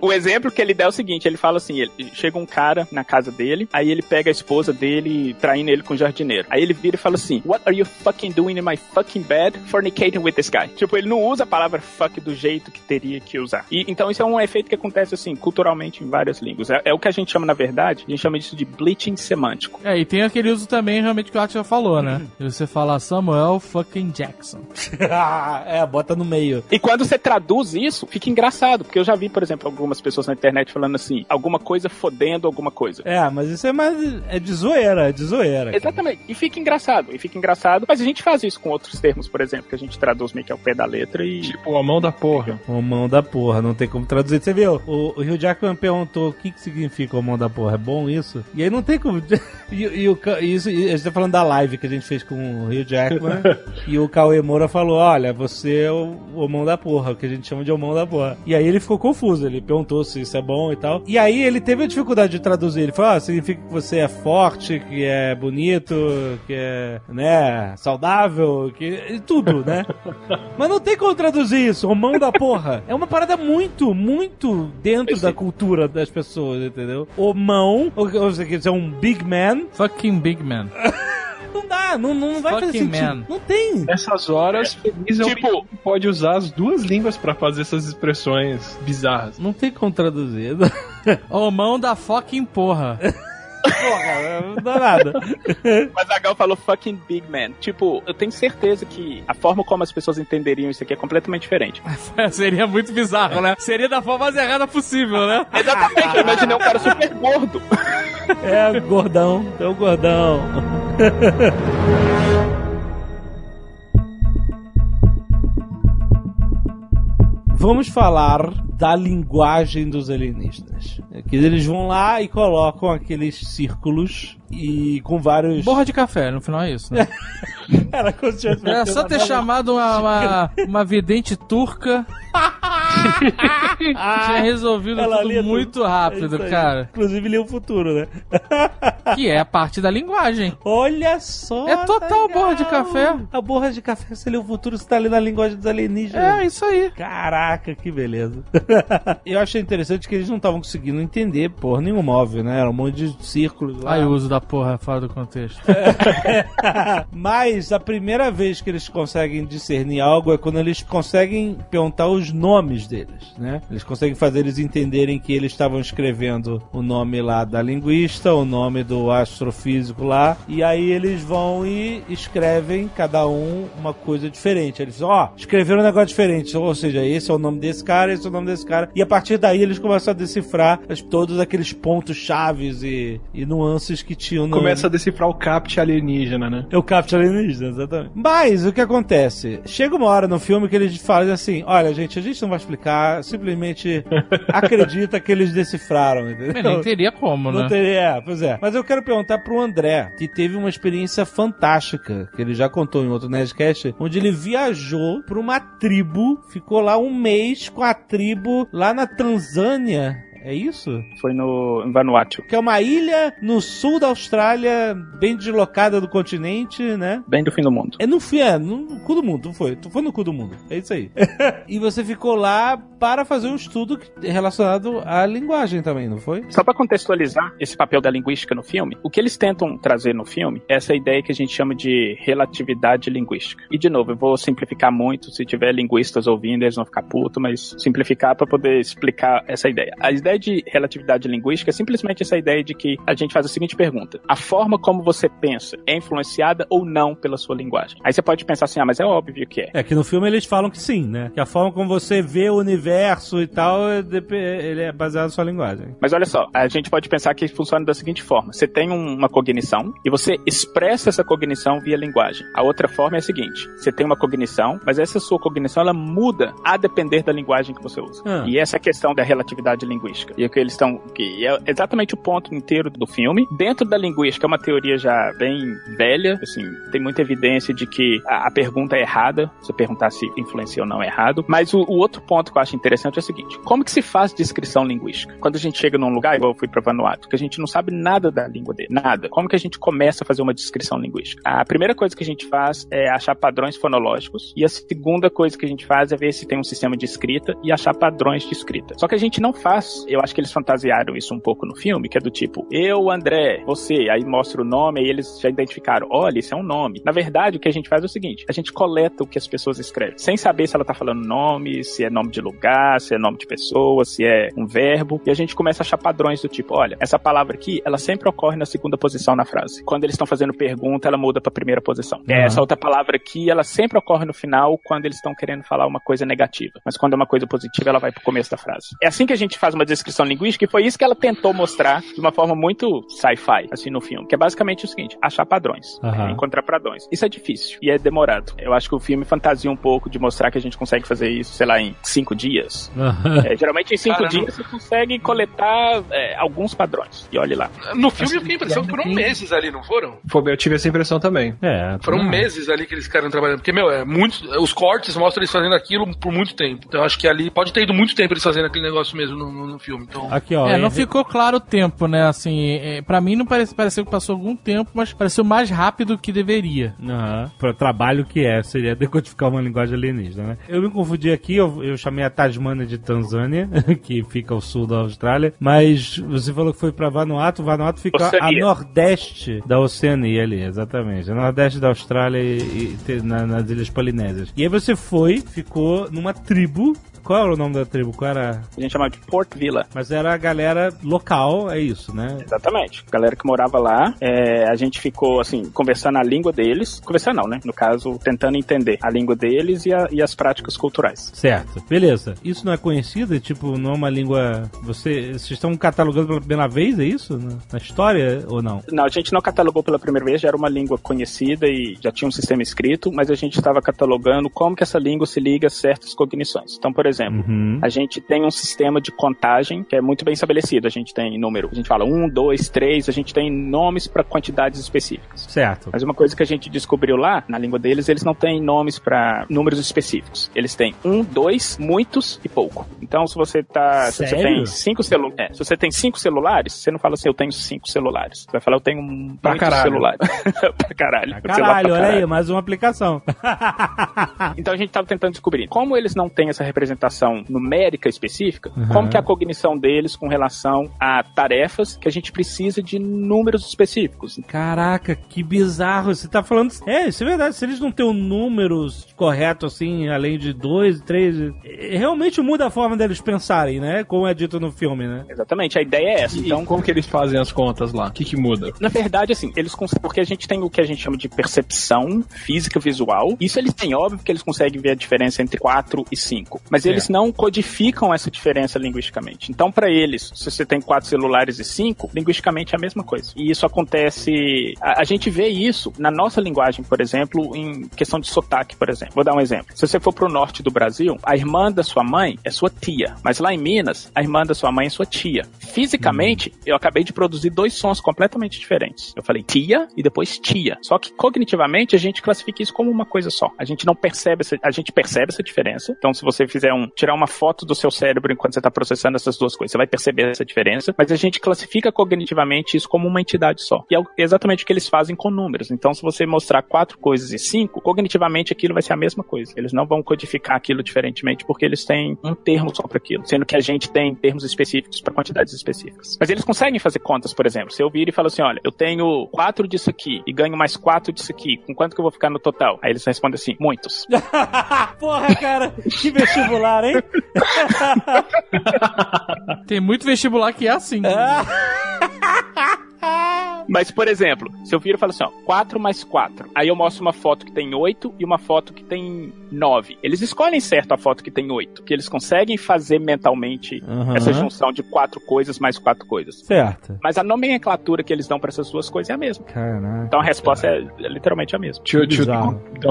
o exemplo que ele dá é o seguinte: ele fala assim: ele, chega um cara na casa dele, aí ele pega a esposa dele, traindo ele com o jardineiro. Aí ele vira e fala assim: What are you fucking doing in my fucking bed fornicating with this guy? Tipo, ele não usa palavra fuck do jeito que teria que usar. E, então isso é um efeito que acontece assim, culturalmente em várias línguas. É, é o que a gente chama, na verdade, a gente chama isso de bleaching semântico. É, e tem aquele uso também, realmente, que o Art já falou, né? De você falar Samuel fucking Jackson. [laughs] é, bota no meio. E quando você traduz isso, fica engraçado, porque eu já vi, por exemplo, algumas pessoas na internet falando assim, alguma coisa fodendo alguma coisa. É, mas isso é mais. É de zoeira, é de zoeira. cara. Exatamente. E fica engraçado, e fica engraçado. Mas a gente faz isso com outros termos, por exemplo, que a gente traduz meio que ao pé da letra e. Tipo, a mão da porra. O mão da porra, não tem como traduzir. Você viu? O, o Hugh Jackman perguntou o que, que significa o mão da porra. É bom isso? E aí não tem como. [laughs] E, e o, Ca- isso, e a gente tá falando da live que a gente fez com o Hugh Jackman. [laughs] e o Cauê Moura falou: Olha, você é o, o mão da porra, o que a gente chama de o mão da porra. E aí ele ficou confuso. Ele perguntou se isso é bom e tal. E aí ele teve a dificuldade de traduzir. Ele falou: Ah, significa que você é forte, que é bonito, que é, né, saudável, que. e tudo, né? [laughs] Mas não tem como traduzir isso, o mão da porra. É uma parada muito, muito dentro da cultura das pessoas, entendeu? O mão, ou ou você quer dizer um big man, Fucking Big Man. [laughs] não dá, não, não vai fazer Fucking sentido. man. Não tem. Nessas horas, feliz é tipo- pode usar as duas línguas pra fazer essas expressões bizarras. Não tem como traduzir. [laughs] Ô, mão da fucking porra. Porra, não dá nada. [laughs] Mas a Gal falou fucking big man. Tipo, eu tenho certeza que a forma como as pessoas entenderiam isso aqui é completamente diferente. [laughs] Seria muito bizarro, né? Seria da forma mais errada possível, né? [laughs] Exatamente, eu imaginei um cara super gordo. É, gordão, é o gordão. Vamos falar da linguagem dos alienígenas. É que eles vão lá e colocam aqueles círculos e com vários. Borra de café, no final é isso, né? [laughs] Era Era só ter chamado uma, uma, uma vidente turca. [laughs] Tinha resolvido Ela tudo muito É rápido, aí. cara. Inclusive lia o futuro, né? [laughs] Que é a parte da linguagem. Olha só! É total borra de café. A borra de café, você lê o futuro, você tá lendo a linguagem dos alienígenas. É, isso aí. Caraca, que beleza. Eu achei interessante que eles não estavam conseguindo entender porra nenhuma, óbvio, né? Era um monte de círculos lá. Aí o uso da porra fora do contexto. [laughs] Mas a primeira vez que eles conseguem discernir algo é quando eles conseguem perguntar os nomes deles, né? Eles conseguem fazer eles entenderem que eles estavam escrevendo o nome lá da linguista, o nome do astrofísico lá, e aí eles vão e escrevem cada um uma coisa diferente. Eles, ó, escreveram um negócio diferente, ou seja, esse é o nome desse cara, esse é o nome desse cara, e a partir daí eles começam a decifrar as- todos aqueles pontos chaves e, e nuances que tinham no, Começa a decifrar o capt alienígena, né? é o Capture Alienígena, exatamente. Mas o que acontece? Chega uma hora no filme que eles falam assim: olha, gente, a gente não vai explicar, simplesmente [laughs] acredita que eles decifraram, entendeu? Mas nem teria como, Não né? teria, é, pois é. Mas eu quero perguntar pro André, que teve uma experiência fantástica, que ele já contou em outro Nerdcast, onde ele viajou pra uma tribo, ficou lá um mês com a tribo lá na Tanzânia. É isso? Foi no Vanuatu. Que é uma ilha no sul da Austrália, bem deslocada do continente, né? Bem do fim do mundo. É no fim, é, no cu do mundo, tu foi. Tu foi no cu do mundo. É isso aí. [laughs] e você ficou lá para fazer um estudo relacionado à linguagem também, não foi? Só pra contextualizar esse papel da linguística no filme, o que eles tentam trazer no filme é essa ideia que a gente chama de relatividade linguística. E de novo, eu vou simplificar muito, se tiver linguistas ouvindo, eles vão ficar putos, mas simplificar pra poder explicar essa ideia. A ideia de relatividade linguística é simplesmente essa ideia de que a gente faz a seguinte pergunta: a forma como você pensa é influenciada ou não pela sua linguagem? Aí você pode pensar assim: ah, mas é óbvio que é. É que no filme eles falam que sim, né? Que a forma como você vê o universo e tal, é ele é baseado na sua linguagem. Mas olha só, a gente pode pensar que funciona da seguinte forma: você tem um- uma cognição e você expressa essa cognição via linguagem. A outra forma é a seguinte: você tem uma cognição, mas essa sua cognição ela muda a depender da linguagem que você usa. Ah. E essa é a questão da relatividade linguística. E o que eles estão, que é exatamente o ponto inteiro do filme. Dentro da linguística é uma teoria já bem velha, assim, tem muita evidência de que a, a pergunta é errada. Se perguntar se influencia ou não é errado. Mas o, o outro ponto que eu acho interessante é o seguinte: como que se faz descrição linguística? Quando a gente chega num lugar, igual eu fui para Vanuatu, que a gente não sabe nada da língua dele, nada. Como que a gente começa a fazer uma descrição linguística? A primeira coisa que a gente faz é achar padrões fonológicos e a segunda coisa que a gente faz é ver se tem um sistema de escrita e achar padrões de escrita. Só que a gente não faz eu acho que eles fantasiaram isso um pouco no filme, que é do tipo, eu, André, você, aí mostra o nome, aí eles já identificaram, olha, isso é um nome. Na verdade, o que a gente faz é o seguinte, a gente coleta o que as pessoas escrevem, sem saber se ela tá falando nome, se é nome de lugar, se é nome de pessoa, se é um verbo, e a gente começa a achar padrões do tipo, olha, essa palavra aqui, ela sempre ocorre na segunda posição na frase. Quando eles estão fazendo pergunta, ela muda pra primeira posição. Uhum. Essa outra palavra aqui, ela sempre ocorre no final quando eles estão querendo falar uma coisa negativa. Mas quando é uma coisa positiva, ela vai pro começo da frase. É assim que a gente faz uma descrição linguística, e foi isso que ela tentou mostrar de uma forma muito sci-fi, assim, no filme. Que é basicamente o seguinte, achar padrões. Aham. né, encontrar padrões. Isso é difícil e é demorado. Eu acho que o filme fantasia um pouco de mostrar que a gente consegue fazer isso, sei lá, em cinco dias. É, geralmente em cinco Caramba. dias você consegue coletar é, alguns padrões. E olhe lá. No filme eu fiquei a impressão que foram meses ali, não foram? Foi, eu tive essa impressão também. É, Foram meses ali que eles ficaram trabalhando. Porque, meu, é muito. Os cortes mostram eles fazendo aquilo por muito tempo. Então eu acho que ali pode ter ido muito tempo eles fazendo aquele negócio mesmo no, no- no filme. Então. Aqui, ó. É, não é- ficou claro o tempo, né? Assim, é, pra mim não parece, pareceu que passou algum tempo, mas pareceu mais rápido que deveria. Aham. Para trabalho que é, seria [laughs] decodificar uma linguagem alienígena, né? Eu me confundi aqui, eu, eu chamei a Tasmânia de Tanzânia, [laughs] que fica ao sul da Austrália, mas você falou que foi pra Vanuatu, Vanuatu fica Oceania. a nordeste da Oceania ali, exatamente. A nordeste da Austrália e, e na- nas Ilhas Polinésias. E aí você foi, ficou numa tribo. Qual era o nome da tribo? Qual era? A gente chama de Port Villa. Mas era a galera local, é isso, né? Exatamente. Galera que morava lá, é, a gente ficou, assim, conversando a língua deles. Conversando não, né? No caso, tentando entender a língua deles e, a- e as práticas culturais. Certo. Beleza. Isso não é conhecido? Tipo, não é uma língua. Você, vocês estão catalogando pela primeira vez, é isso? Na, na história ou não? Não, a gente não catalogou pela primeira vez, já era uma língua conhecida e já tinha um sistema escrito, mas a gente estava catalogando como que essa língua se liga a certas cognições. Então, por exemplo, Uhum. a gente tem um sistema de contagem que é muito bem estabelecido. A gente tem número, a gente fala um, dois, três, a gente tem nomes para quantidades específicas. Certo. Mas uma coisa que a gente descobriu lá, na língua deles, eles não têm nomes para números específicos. Eles têm um, dois, muitos e pouco. Então, se você tá. Se você Sério? tem cinco celulares. É, se você tem cinco celulares, você não fala assim, eu tenho cinco celulares. Você vai falar, eu tenho um Pra caralho. celulares. [laughs] pra caralho. Celular Caralho, pra olha aí, mais uma aplicação. [laughs] Então a gente estava tentando descobrir como eles não têm essa representação numérica específica, Uhum. como que é a cognição deles com relação a tarefas que a gente precisa de números específicos. Caraca, que bizarro. Você tá falando. É, isso é verdade. Se eles não têm um número correto, assim, além de dois, três. é, Realmente muda a forma deles pensarem, né? Como é dito no filme, né? Exatamente, a ideia é essa. E Então, como que eles fazem as contas lá? O que que muda? Na verdade, assim, eles conseguem. Porque a gente tem o que a gente chama de percepção física visual. Isso eles têm, óbvio que eles conseguem ver a diferença entre 4 e 5. Mas eles não codificam essa diferença linguisticamente. Então, para eles, se você tem quatro celulares e cinco, linguisticamente é a mesma coisa. E isso acontece. A, a gente vê isso na nossa linguagem, por exemplo, em questão de sotaque, por exemplo. Vou dar um exemplo. Se você for pro norte do Brasil, a irmã da sua mãe é sua tia. Mas lá em Minas, a irmã da sua mãe é sua tia. Fisicamente, eu acabei de produzir dois sons completamente diferentes. Eu falei tia e depois tia. Só que cognitivamente a gente classifica isso como uma coisa só. A gente não percebe essa, a gente percebe essa diferença. Então, se você fizer um tirar uma foto do seu cérebro enquanto você está processando essas duas coisas, você vai perceber essa diferença. Mas a gente classifica cognitivamente isso como uma entidade só. E é exatamente o que eles fazem com números. Então, se você mostrar quatro coisas e cinco, cognitivamente aquilo vai ser a mesma coisa. Eles não vão codificar aquilo diferentemente porque eles têm um termo só para aquilo, sendo que a gente tem termos específicos para quantidades específicas. Mas eles conseguem fazer contas, por exemplo. Se eu vir e falo assim, olha, eu tenho quatro disso aqui e ganho mais quatro disso aqui, com quanto que eu vou ficar no total? Aí eles respondem assim, muitos. [laughs] Porra, cara, que vestibular, hein? [laughs] Tem muito vestibular que é assim. [laughs] Mas, por exemplo, se eu vir e falo assim, ó, 4 mais 4, aí eu mostro uma foto que tem 8 e uma foto que tem 9. Eles escolhem certo a foto que tem 8, que eles conseguem fazer mentalmente Aham. essa junção de quatro coisas mais quatro coisas. Certo. Mas a nomenclatura que eles dão para essas duas coisas é a mesma. Caraca. Então a resposta é, é literalmente a mesma. Deixa deixa eu dar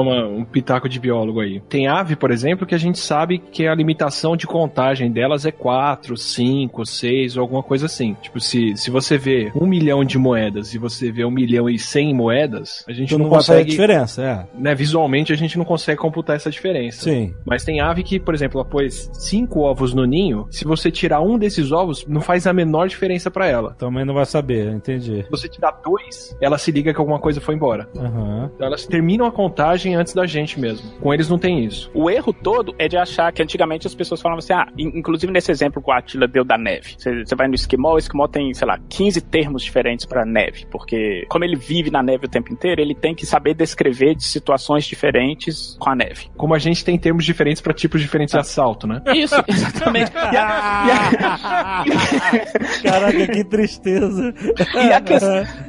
uma- um pitaco de biólogo aí. Tem ave, por exemplo, que a gente sabe que a limitação de contagem delas é 4, 5, 6 ou alguma coisa assim. Tipo, se, se você vê um milhão de moedas e você vê um milhão e cem moedas, a gente Tu não, consegue. diferença, é. Né, visualmente a gente não consegue computar essa diferença. Sim. Mas tem ave que, por exemplo, ela pôs cinco ovos no ninho. Se você tirar um desses ovos, não faz a menor diferença pra ela. Também não vai saber, entendi. Se você tirar dois, ela se liga que alguma coisa foi embora. Aham. Então elas terminam a contagem antes da gente mesmo. Com eles não tem isso. O erro todo é de achar que antigamente as pessoas falavam assim, ah, in- inclusive nesse exemplo que o Atila deu da neve. Você você vai no esquimó, o esquimó tem, sei lá, 15 termos diferentes pra neve, porque como ele vive na neve o tempo inteiro, ele tem que saber descrever de situações diferentes com a neve. Como a gente tem termos diferentes pra tipos diferentes de assalto, né? Isso, [laughs] exatamente. E a, e a- [laughs] Caraca, que tristeza. E a, ques-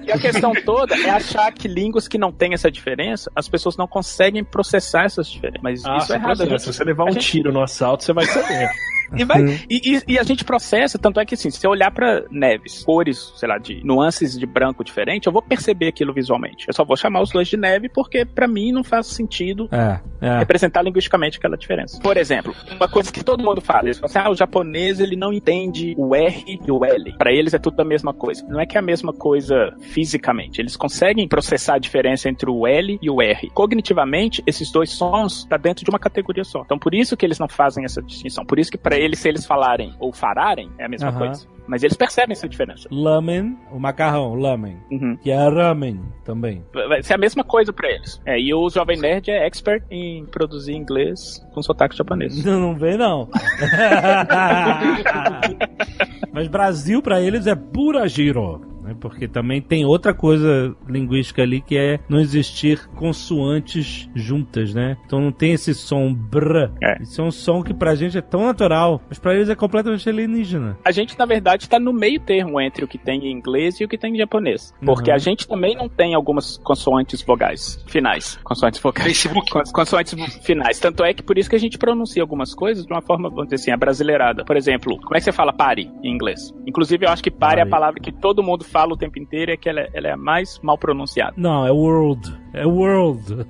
e a questão toda é achar que línguas que não têm essa diferença, as pessoas não conseguem processar essas diferenças. Mas Ah, isso é errado. gente- Se você levar um gente- tiro no assalto, você vai saber. [laughs] E, vai, e, e- e a gente processa, tanto é que assim, se eu olhar pra neves, cores, sei lá, de nuances de branco diferente, eu vou perceber aquilo visualmente. Eu só vou chamar os dois de neve porque pra mim não faz sentido É, é. representar linguisticamente aquela diferença. Por exemplo, uma coisa que todo mundo fala, eles falam assim, ah, o japonês ele não entende o R e o L. Pra eles é tudo a mesma coisa. Não é que é a mesma coisa fisicamente. Eles conseguem processar a diferença entre o L e o R. Cognitivamente, esses dois sons tá dentro de uma categoria só. Então por isso que eles não fazem essa distinção. Por isso que pra eles, se eles falarem ou fararem, é a mesma coisa. Mas eles percebem essa diferença. Lamen, o macarrão, lamen. Uhum. Que é ramen também. Vai ser a mesma coisa pra eles. É, e o Jovem Nerd é expert em produzir inglês com sotaque japonês. Não, não vem não. [laughs] [laughs] Mas Brasil pra eles é pura giro. Né? Porque também tem outra coisa linguística ali que é não existir consoantes juntas, né? Então não tem esse som brr. É. Isso é um som que pra gente é tão natural, mas pra eles é completamente alienígena. A gente, na verdade, está no meio termo entre o que tem em inglês e o que tem em japonês. Porque Uhum. a gente também não tem algumas consoantes vogais finais. Consoantes vogais. Facebook. [laughs] Cons- Consoantes finais. Tanto é que por isso que a gente pronuncia algumas coisas de uma forma, vamos dizer assim, abrasileirada. Por exemplo, como é que você fala pare em inglês? Inclusive, eu acho que pare é a palavra que todo mundo fala o tempo inteiro é que ela é, ela é a mais mal pronunciada. Não, é world. É world.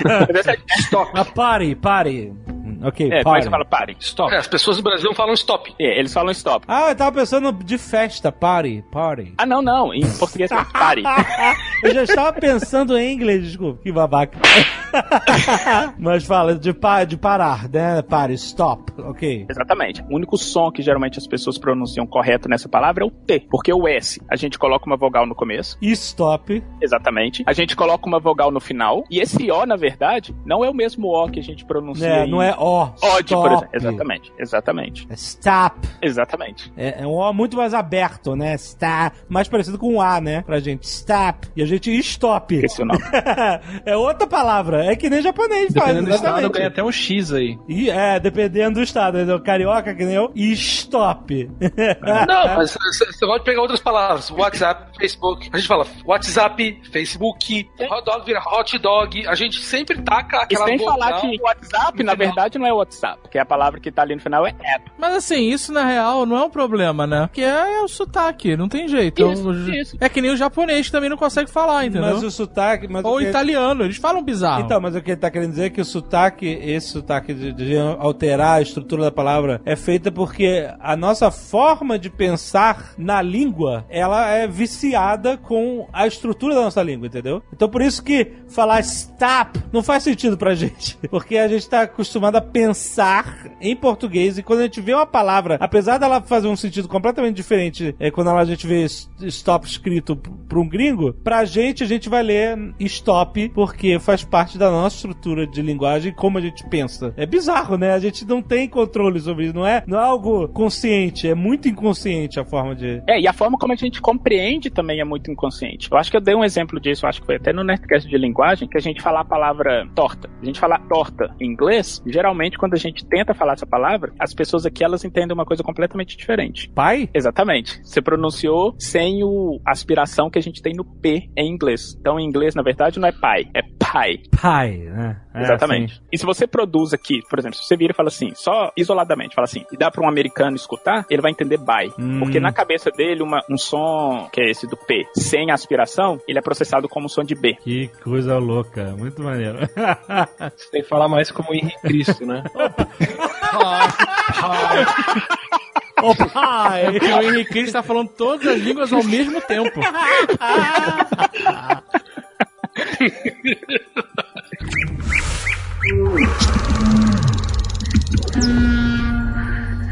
[laughs] Stop. ah, pare, pare. Ok, É, como é que pare. você fala pare? Stop. É, as pessoas do Brasil falam stop. É, eles falam stop. Ah, eu tava pensando de festa, party, party. Ah, não, não. Em português é pare. [laughs] eu já estava pensando em inglês, desculpa, que babaca. [laughs] Mas fala de, pa de parar, né? Pare, stop, ok. Exatamente. O único som que geralmente as pessoas pronunciam correto nessa palavra é o T. Porque o S, a gente coloca uma vogal no começo. E stop. Exatamente. A gente coloca uma vogal no final. E esse O, na verdade, não é o mesmo O que a gente pronuncia. É, em não é O. Odd, stop. por exemplo. Exatamente. Exatamente. É stop. Exatamente. É, é um O muito mais aberto, né? Stop. Mais parecido com um A, né? Pra gente. Stop. E a gente stop. Esqueci o nome. [laughs] é outra palavra. É que nem japonês faz, Dependendo do estado, ganha até um X aí. E, é, dependendo do estado. né? O carioca, que nem eu. E stop. [laughs] Não, mas você pode pegar outras palavras. WhatsApp, Facebook. A gente fala WhatsApp, Facebook. Hot dog vira hot dog. A gente sempre taca E aquela sem falar que WhatsApp, na verdade, não é WhatsApp. Que a palavra que tá ali no final é app. Mas assim, isso na real não é um problema, né? Porque é, é o sotaque, não tem jeito. Isso, É o- isso. É que nem o japonês que também não consegue falar, entendeu? Mas o sotaque. Mas Ou o que... italiano, eles falam bizarro. Então, mas o que ele tá querendo dizer é que o sotaque, esse sotaque de, de alterar a estrutura da palavra, é feita porque a nossa forma de pensar na língua, ela é viciada com a estrutura da nossa língua, entendeu? Então por isso que falar stop não faz sentido pra [laughs] gente. Porque a gente tá acostumado a pensar em português e quando a gente vê uma palavra, apesar dela fazer um sentido completamente diferente, é, quando a gente vê stop escrito p- pra um gringo, pra gente a gente vai ler stop porque faz parte da nossa estrutura de linguagem como a gente pensa. É bizarro, né? A gente não tem controle sobre isso, não é, não é algo consciente, é muito inconsciente a forma de. É, e a forma como a gente compreende também é muito inconsciente. Eu acho que eu dei um exemplo disso, acho que foi até no Nerdcast de linguagem, que a gente fala a palavra torta. A gente fala torta em inglês, geralmente quando a gente tenta falar essa palavra, as pessoas aqui elas entendem uma coisa completamente diferente. Pai? Exatamente. Você pronunciou sem o a aspiração que a gente tem no P em inglês. Então, em inglês, na verdade, não é pai, é pai. Pai, né? É, Exatamente. assim. E se você produz aqui, por exemplo, se você vira e fala assim, só isoladamente, fala assim, e dá para um americano escutar, ele vai entender by. Hum. Porque na cabeça dele, uma- um som, que é esse do P, sem aspiração, ele é processado como um som de B. Que coisa louca, muito maneiro. [laughs] Você tem que falar mais como Henrique Cristo, né? Ô pai! É porque o Henrique Cristo tá falando todas as línguas ao mesmo tempo.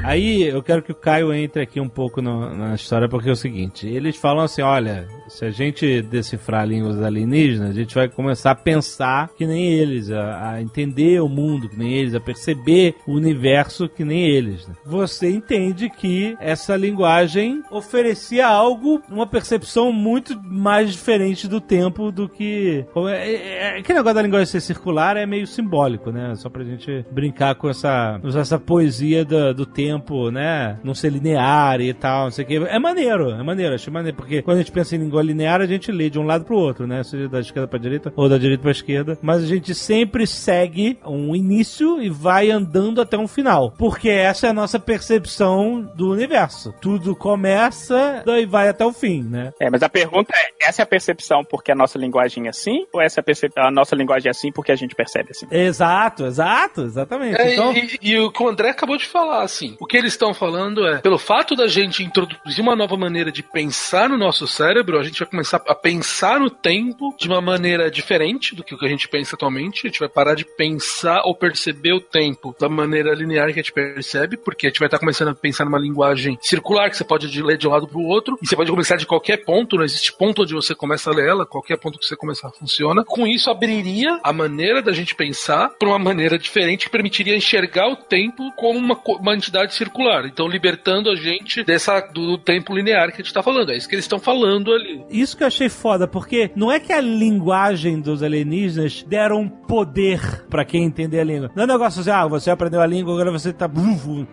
Aí eu quero que o Caio entre aqui um pouco no- na história, porque é o seguinte: eles falam assim, olha, se a gente decifrar línguas alienígenas, a gente vai começar a pensar que nem eles, a, a entender o mundo que nem eles, a perceber o universo que nem eles. né? Você entende que essa linguagem oferecia algo, uma percepção muito mais diferente do tempo do que. é- é- é- Aquele negócio da linguagem ser circular é meio simbólico, né? Só pra gente brincar com essa, usar essa poesia do, do tempo, né? Não ser linear e tal, não sei o que. É maneiro, é maneiro, achei maneiro, porque quando a gente pensa em língua linear, a gente lê de um lado pro outro, né? Seja da esquerda pra direita ou da direita pra esquerda, mas a gente sempre segue um início e vai andando até um final, porque essa é a nossa percepção do universo. Tudo começa e vai até o fim, né? É, mas a pergunta é, essa é a percepção porque a nossa linguagem é assim? Ou essa é a, a nossa linguagem é assim porque a gente percebe assim? Exato, exato, exatamente. É, então, e, e o que o André acabou de falar, assim, o que eles estão falando é, pelo fato da gente introduzir uma nova maneira de pensar no nosso cérebro, a gente vai começar a pensar no tempo de uma maneira diferente do que o que a gente pensa atualmente, a gente vai parar de pensar ou perceber o tempo da maneira linear que a gente percebe, porque a gente vai estar começando a pensar numa linguagem circular, que você pode de- ler de um lado para o outro, e você pode começar de qualquer ponto, não existe ponto onde você começa a ler ela, qualquer ponto que você começar funciona. Com isso, abriria a maneira da gente pensar para uma maneira diferente que permitiria enxergar o tempo como uma, uma entidade circular. Então, libertando a gente dessa do tempo linear que a gente está falando. É isso que eles estão falando ali. Isso que eu achei foda, porque não é que a linguagem dos alienígenas deram poder pra quem entender a língua. Não é um negócio assim, ah, você aprendeu a língua, agora você tá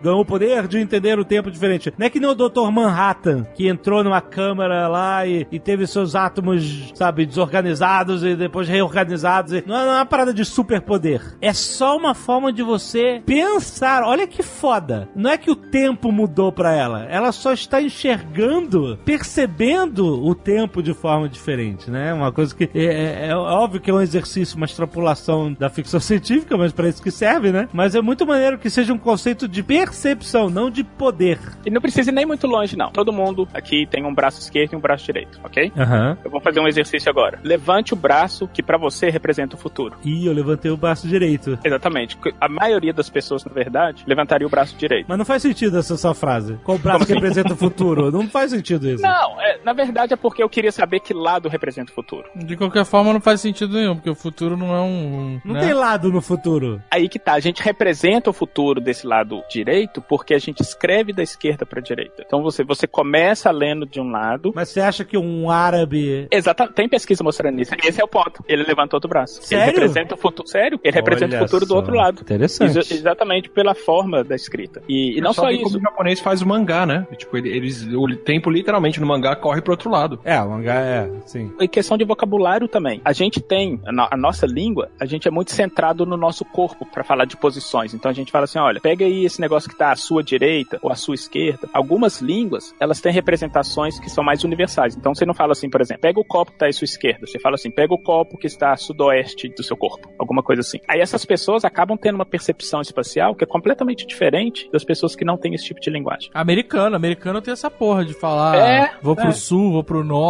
ganhou o poder de entender o tempo diferente. Não é que nem o Dr. Manhattan, que entrou numa câmara lá e, e teve seus átomos, sabe, desorganizados e depois reorganizados. E... Não, é, não é uma parada de superpoder. É só uma forma de você pensar. Olha que foda. Não é que o tempo mudou pra ela. Ela só está enxergando, percebendo o tempo de forma diferente, né? Uma coisa que é, é- é óbvio que é um exercício, uma extrapolação da ficção [laughs] científica, mas pra isso que serve, né? Mas é muito maneiro que seja um conceito de percepção, não de poder. E não precisa ir nem muito longe, não. Todo mundo aqui tem um braço esquerdo e um braço direito, ok? Aham. Eu vou fazer um exercício agora. Levante o braço que pra você representa o futuro. E eu levantei o braço direito. Exatamente. A maioria das pessoas, na verdade, levantaria o braço direito. Mas não faz sentido essa sua frase. Qual braço que representa o futuro? [laughs] Não faz sentido isso. Não, é, na verdade é porque eu queria saber que lado representa o futuro. De qualquer forma, não faz sentido nenhum, porque o futuro não é um. Não né? tem lado no futuro. Aí que tá, a gente representa o futuro desse lado direito porque a gente escreve da esquerda pra direita. Então você, você começa lendo de um lado. Mas você acha que um árabe. Exatamente, tem pesquisa mostrando isso. Esse é o ponto. Ele levantou outro braço. Sério? Ele representa o futuro. Sério? Ele representa Olha o futuro do só. outro lado. Interessante. Exa- exatamente pela forma da escrita. E, e não só ver isso. como o japonês faz o mangá, né? Tipo, ele- eles, o tempo literalmente no mangá corre pro outro lado. É, o mangá é, sim. Em questão de vocabulário também. A gente tem, a, no- a nossa língua, a gente é muito centrado no nosso corpo pra falar de posições. Então a gente fala assim, olha, pega aí esse negócio que tá à sua direita ou à sua esquerda. Algumas línguas, elas têm representações que são mais universais. Então você não fala assim, por exemplo, pega o copo que tá à sua esquerda. Você fala assim, pega o copo que está a sudoeste do seu corpo. Alguma coisa assim. Aí essas pessoas acabam tendo uma percepção espacial que é completamente diferente das pessoas que não têm esse tipo de linguagem. Americano, americano tem essa porra de falar É, vou pro é. sul, vou pro norte.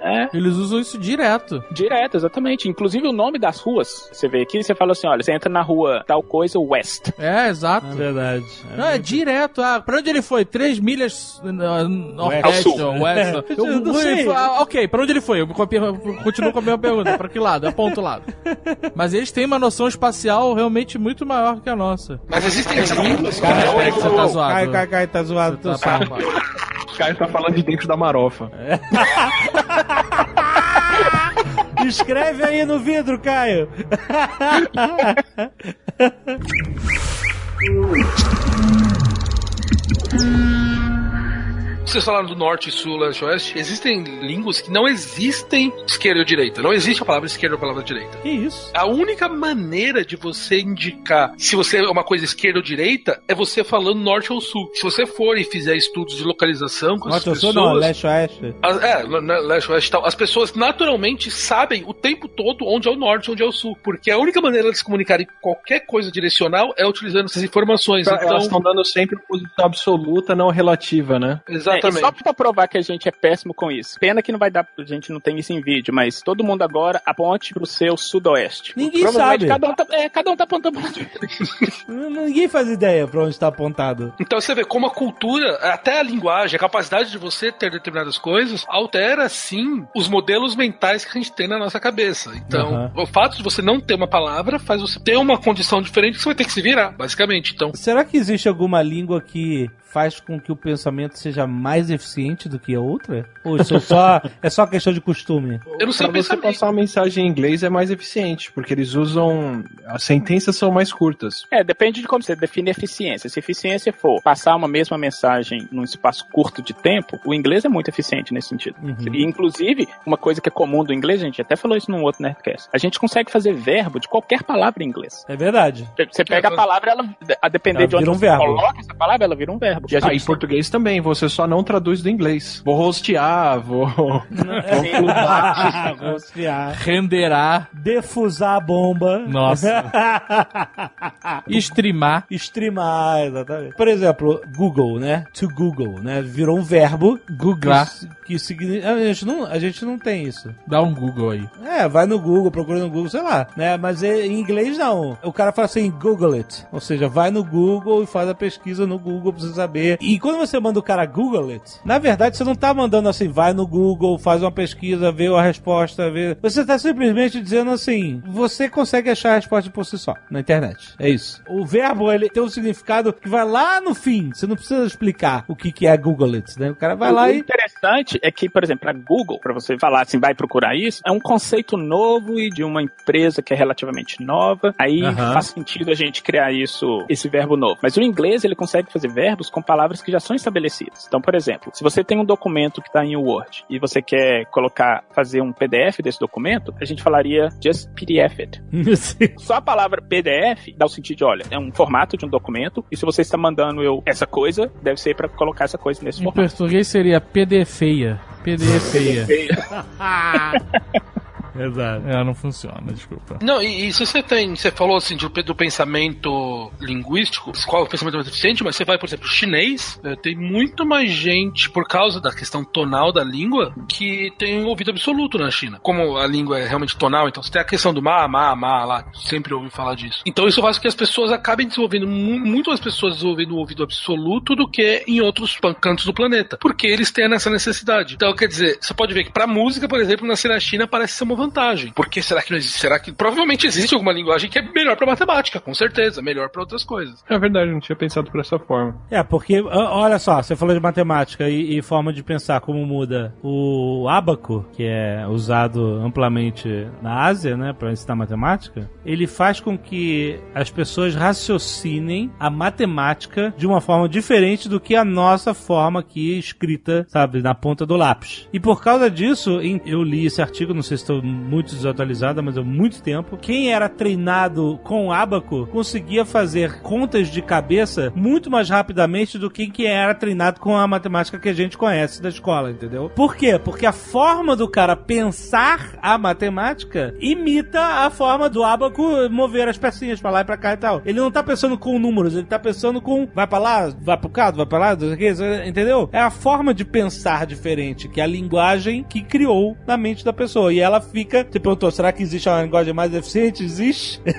É. Eles usam isso direto. Direto, exatamente. Inclusive o nome das ruas. Você vê aqui, você fala assim, olha, você entra na rua tal coisa, West. É, exato. É verdade. Não, é direto. Ah, pra onde ele foi? Três milhas uh, Ao nordeste sul. ou oeste? Eu não sei. ah, ok, pra onde ele foi? Eu continuo com a mesma pergunta. Pra que lado? Aponta o lado. Mas eles têm uma noção espacial realmente muito maior que a nossa. Mas existem línguas que Cara, não peraí que você tá zoado. Cai, cai, cai, tá zoado. Você tá zoado. Caio tá falando de dentro da marofa. [laughs] Escreve aí no vidro, Caio. [laughs] vocês falaram do norte, sul, leste, oeste, existem línguas que não existem esquerda ou direita. Não existe a palavra esquerda ou a palavra direita. Que isso? A única maneira de você indicar se você é uma coisa esquerda ou direita é você falando norte ou sul. Se você for e fizer estudos de localização com Norte as ou sul, pessoas... não, leste oeste. As- é, le- le- leste, oeste e tal. As pessoas naturalmente sabem o tempo todo onde é o norte e onde é o sul. Porque a única maneira de se comunicarem com qualquer coisa direcional é utilizando essas informações. Elas Então, estão dando sempre posição absoluta, não relativa, né? É, e exatamente. só pra provar que a gente é péssimo com isso. Pena que não vai dar, a gente não tem isso em vídeo, mas todo mundo agora aponte pro seu sudoeste. Ninguém sabe. Cada um, tá, é, cada um tá apontando pra Ninguém faz ideia pra onde tá apontado. Então você vê como a cultura, até a linguagem, a capacidade de você ter determinadas coisas, altera sim os modelos mentais que a gente tem na nossa cabeça. Então, Aham. o fato de você não ter uma palavra faz você ter uma condição diferente que você vai ter que se virar, basicamente. Então, Será que existe alguma língua que faz com que o pensamento seja mais eficiente do que a outra? Ou isso é só, é só questão de costume? eu não sei Pra você passar uma mensagem em inglês é mais eficiente, porque eles usam. As sentenças são mais curtas. É, depende de como você define eficiência. Se eficiência for passar uma mesma mensagem num espaço curto de tempo, o inglês é muito eficiente nesse sentido. Uhum. E, inclusive, uma coisa que é comum do inglês, a gente até falou isso num outro Nerdcast, a gente consegue fazer verbo de qualquer palavra em inglês. É verdade. Você pega a palavra, ela, a depender Ela de onde um você verbo. coloca essa palavra, ela vira um verbo. E a Ah, em gente português também, você só não traduz do inglês. Vou rostear, vou. [laughs] Rostear. Renderar. Defusar a bomba. Nossa. [laughs] Streamar. Streamar, exatamente. Por exemplo, Google, né? To Google, né? Virou um verbo. Googlar. Que, que significa. A gente, não, a gente não tem isso. Dá um Google aí. É, vai no Google, procura no Google, sei lá, né? Mas é- em inglês não. O cara fala assim, Google it. Ou seja, vai no Google e faz a pesquisa no Google pra você saber. E quando você manda o cara Google it, na verdade você não tá mandando assim, vai no Google, faz uma pesquisa, vê a resposta, vê. Você tá simplesmente dizendo assim, você consegue achar a resposta por si só, na internet. É isso. O verbo, ele tem um significado que vai lá no fim. Você não precisa explicar o que que é Google it, né? O cara vai lá o e... interessante é que, por exemplo, a Google, para você falar assim, vai procurar isso, é um conceito novo e de uma empresa que é relativamente nova. Aí faz sentido a gente criar isso, esse verbo novo. Mas o inglês, ele consegue fazer verbos com palavras que já são estabelecidas. Então, por exemplo, se você tem um documento que está em Word e você quer colocar, fazer um PDF desse documento, a gente falaria just PDF it. [laughs] Só a palavra PDF dá o sentido de, olha, é um formato de um documento e se você está mandando eu essa coisa, deve ser para colocar essa coisa nesse Em formato. português seria PD feia. PD feia. [laughs] [laughs] Exato. É, não funciona, desculpa. Não, e, e se você tem, você falou assim do, do pensamento linguístico, qual é o pensamento mais eficiente, mas você vai, por exemplo, chinês, né, tem muito mais gente, por causa da questão tonal da língua, que tem ouvido absoluto na China. Como a língua é realmente tonal, então você tem a questão do ma, ma, ma lá, sempre ouvi falar disso. Então isso faz com que as pessoas acabem desenvolvendo, mu- muito mais pessoas desenvolvendo o ouvido absoluto do que em outros cantos do planeta, porque eles têm essa necessidade. Então, quer dizer, você pode ver que pra música, por exemplo, nascer na China parece ser uma vantagem. Por que será que não existe? Será que provavelmente existe alguma linguagem que é melhor pra matemática, com certeza, melhor pra outras coisas. É verdade, não tinha pensado por essa forma. É, porque, olha só, você falou de matemática e, e forma de pensar, como muda. O ábaco, que é usado amplamente na Ásia, né, para ensinar matemática, ele faz com que as pessoas raciocinem a matemática de uma forma diferente do que a nossa forma aqui escrita, sabe, na ponta do lápis. E por causa disso, eu li esse artigo, não sei se estou muito desatualizado, mas há muito tempo. Quem era treinado com ábaco conseguia fazer contas de cabeça muito mais rapidamente do que quem era treinado com a matemática que a gente conhece da escola, entendeu? Por quê? Porque a forma do cara pensar a matemática imita a forma do ábaco mover as pecinhas pra lá e pra cá e tal. Ele não tá pensando com números, ele tá pensando com vai pra lá, vai pro cá, vai pra lá, entendeu? É a forma de pensar diferente, que é a linguagem que criou na mente da pessoa. E ela fica, você perguntou, será que existe uma linguagem mais eficiente? Existe. [laughs]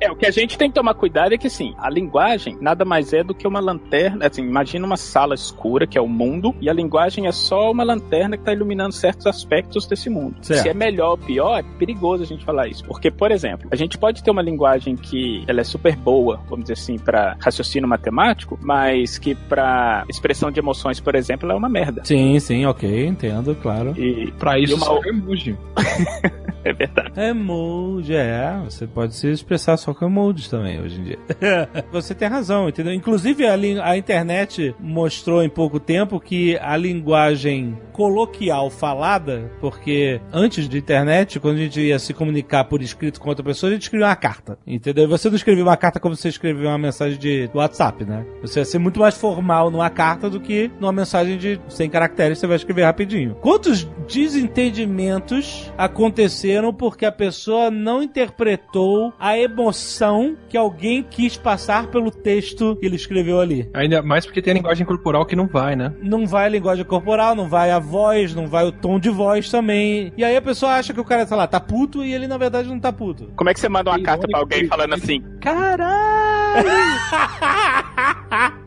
É, o que a gente tem que tomar cuidado é que, assim, a linguagem nada mais é do que uma lanterna. Assim, imagina uma sala escura, que é o mundo, e a linguagem é só uma lanterna que está iluminando certos aspectos desse mundo. Certo. Se é melhor ou pior, é perigoso a gente falar isso. Porque, por exemplo, a gente pode ter uma linguagem que ela é super boa, vamos dizer assim, para raciocínio matemático, mas que para expressão de emoções, por exemplo, ela é uma merda. Sim, sim, ok, entendo, claro. E Pra isso, E uma- só emoji. [laughs] [laughs] é verdade. Emoji, é. Você pode se expressar só com emojis também hoje em dia. [laughs] Você tem razão, entendeu? Inclusive, a, a internet mostrou em pouco tempo que a linguagem coloquial falada, porque antes de internet, quando a gente ia se comunicar por escrito com outra pessoa, a gente escrevia uma carta, entendeu? Você não escrevia uma carta como você escrevia uma mensagem de WhatsApp, né? Você ia ser muito mais formal numa carta do que numa mensagem de 100 caracteres, você vai escrever rapidinho. Quantos desentendimentos aconteceram porque a pessoa não interpretou a emoção que alguém quis passar pelo texto que ele escreveu ali? Ainda mais porque tem a linguagem corporal que não vai, né? Não vai a linguagem corporal, não vai a voz, não vai o tom de voz também. E aí a pessoa acha que o cara, sei lá, tá puto e ele na verdade não tá puto. Como é que você manda uma carta pra alguém falando assim, caralho? [laughs]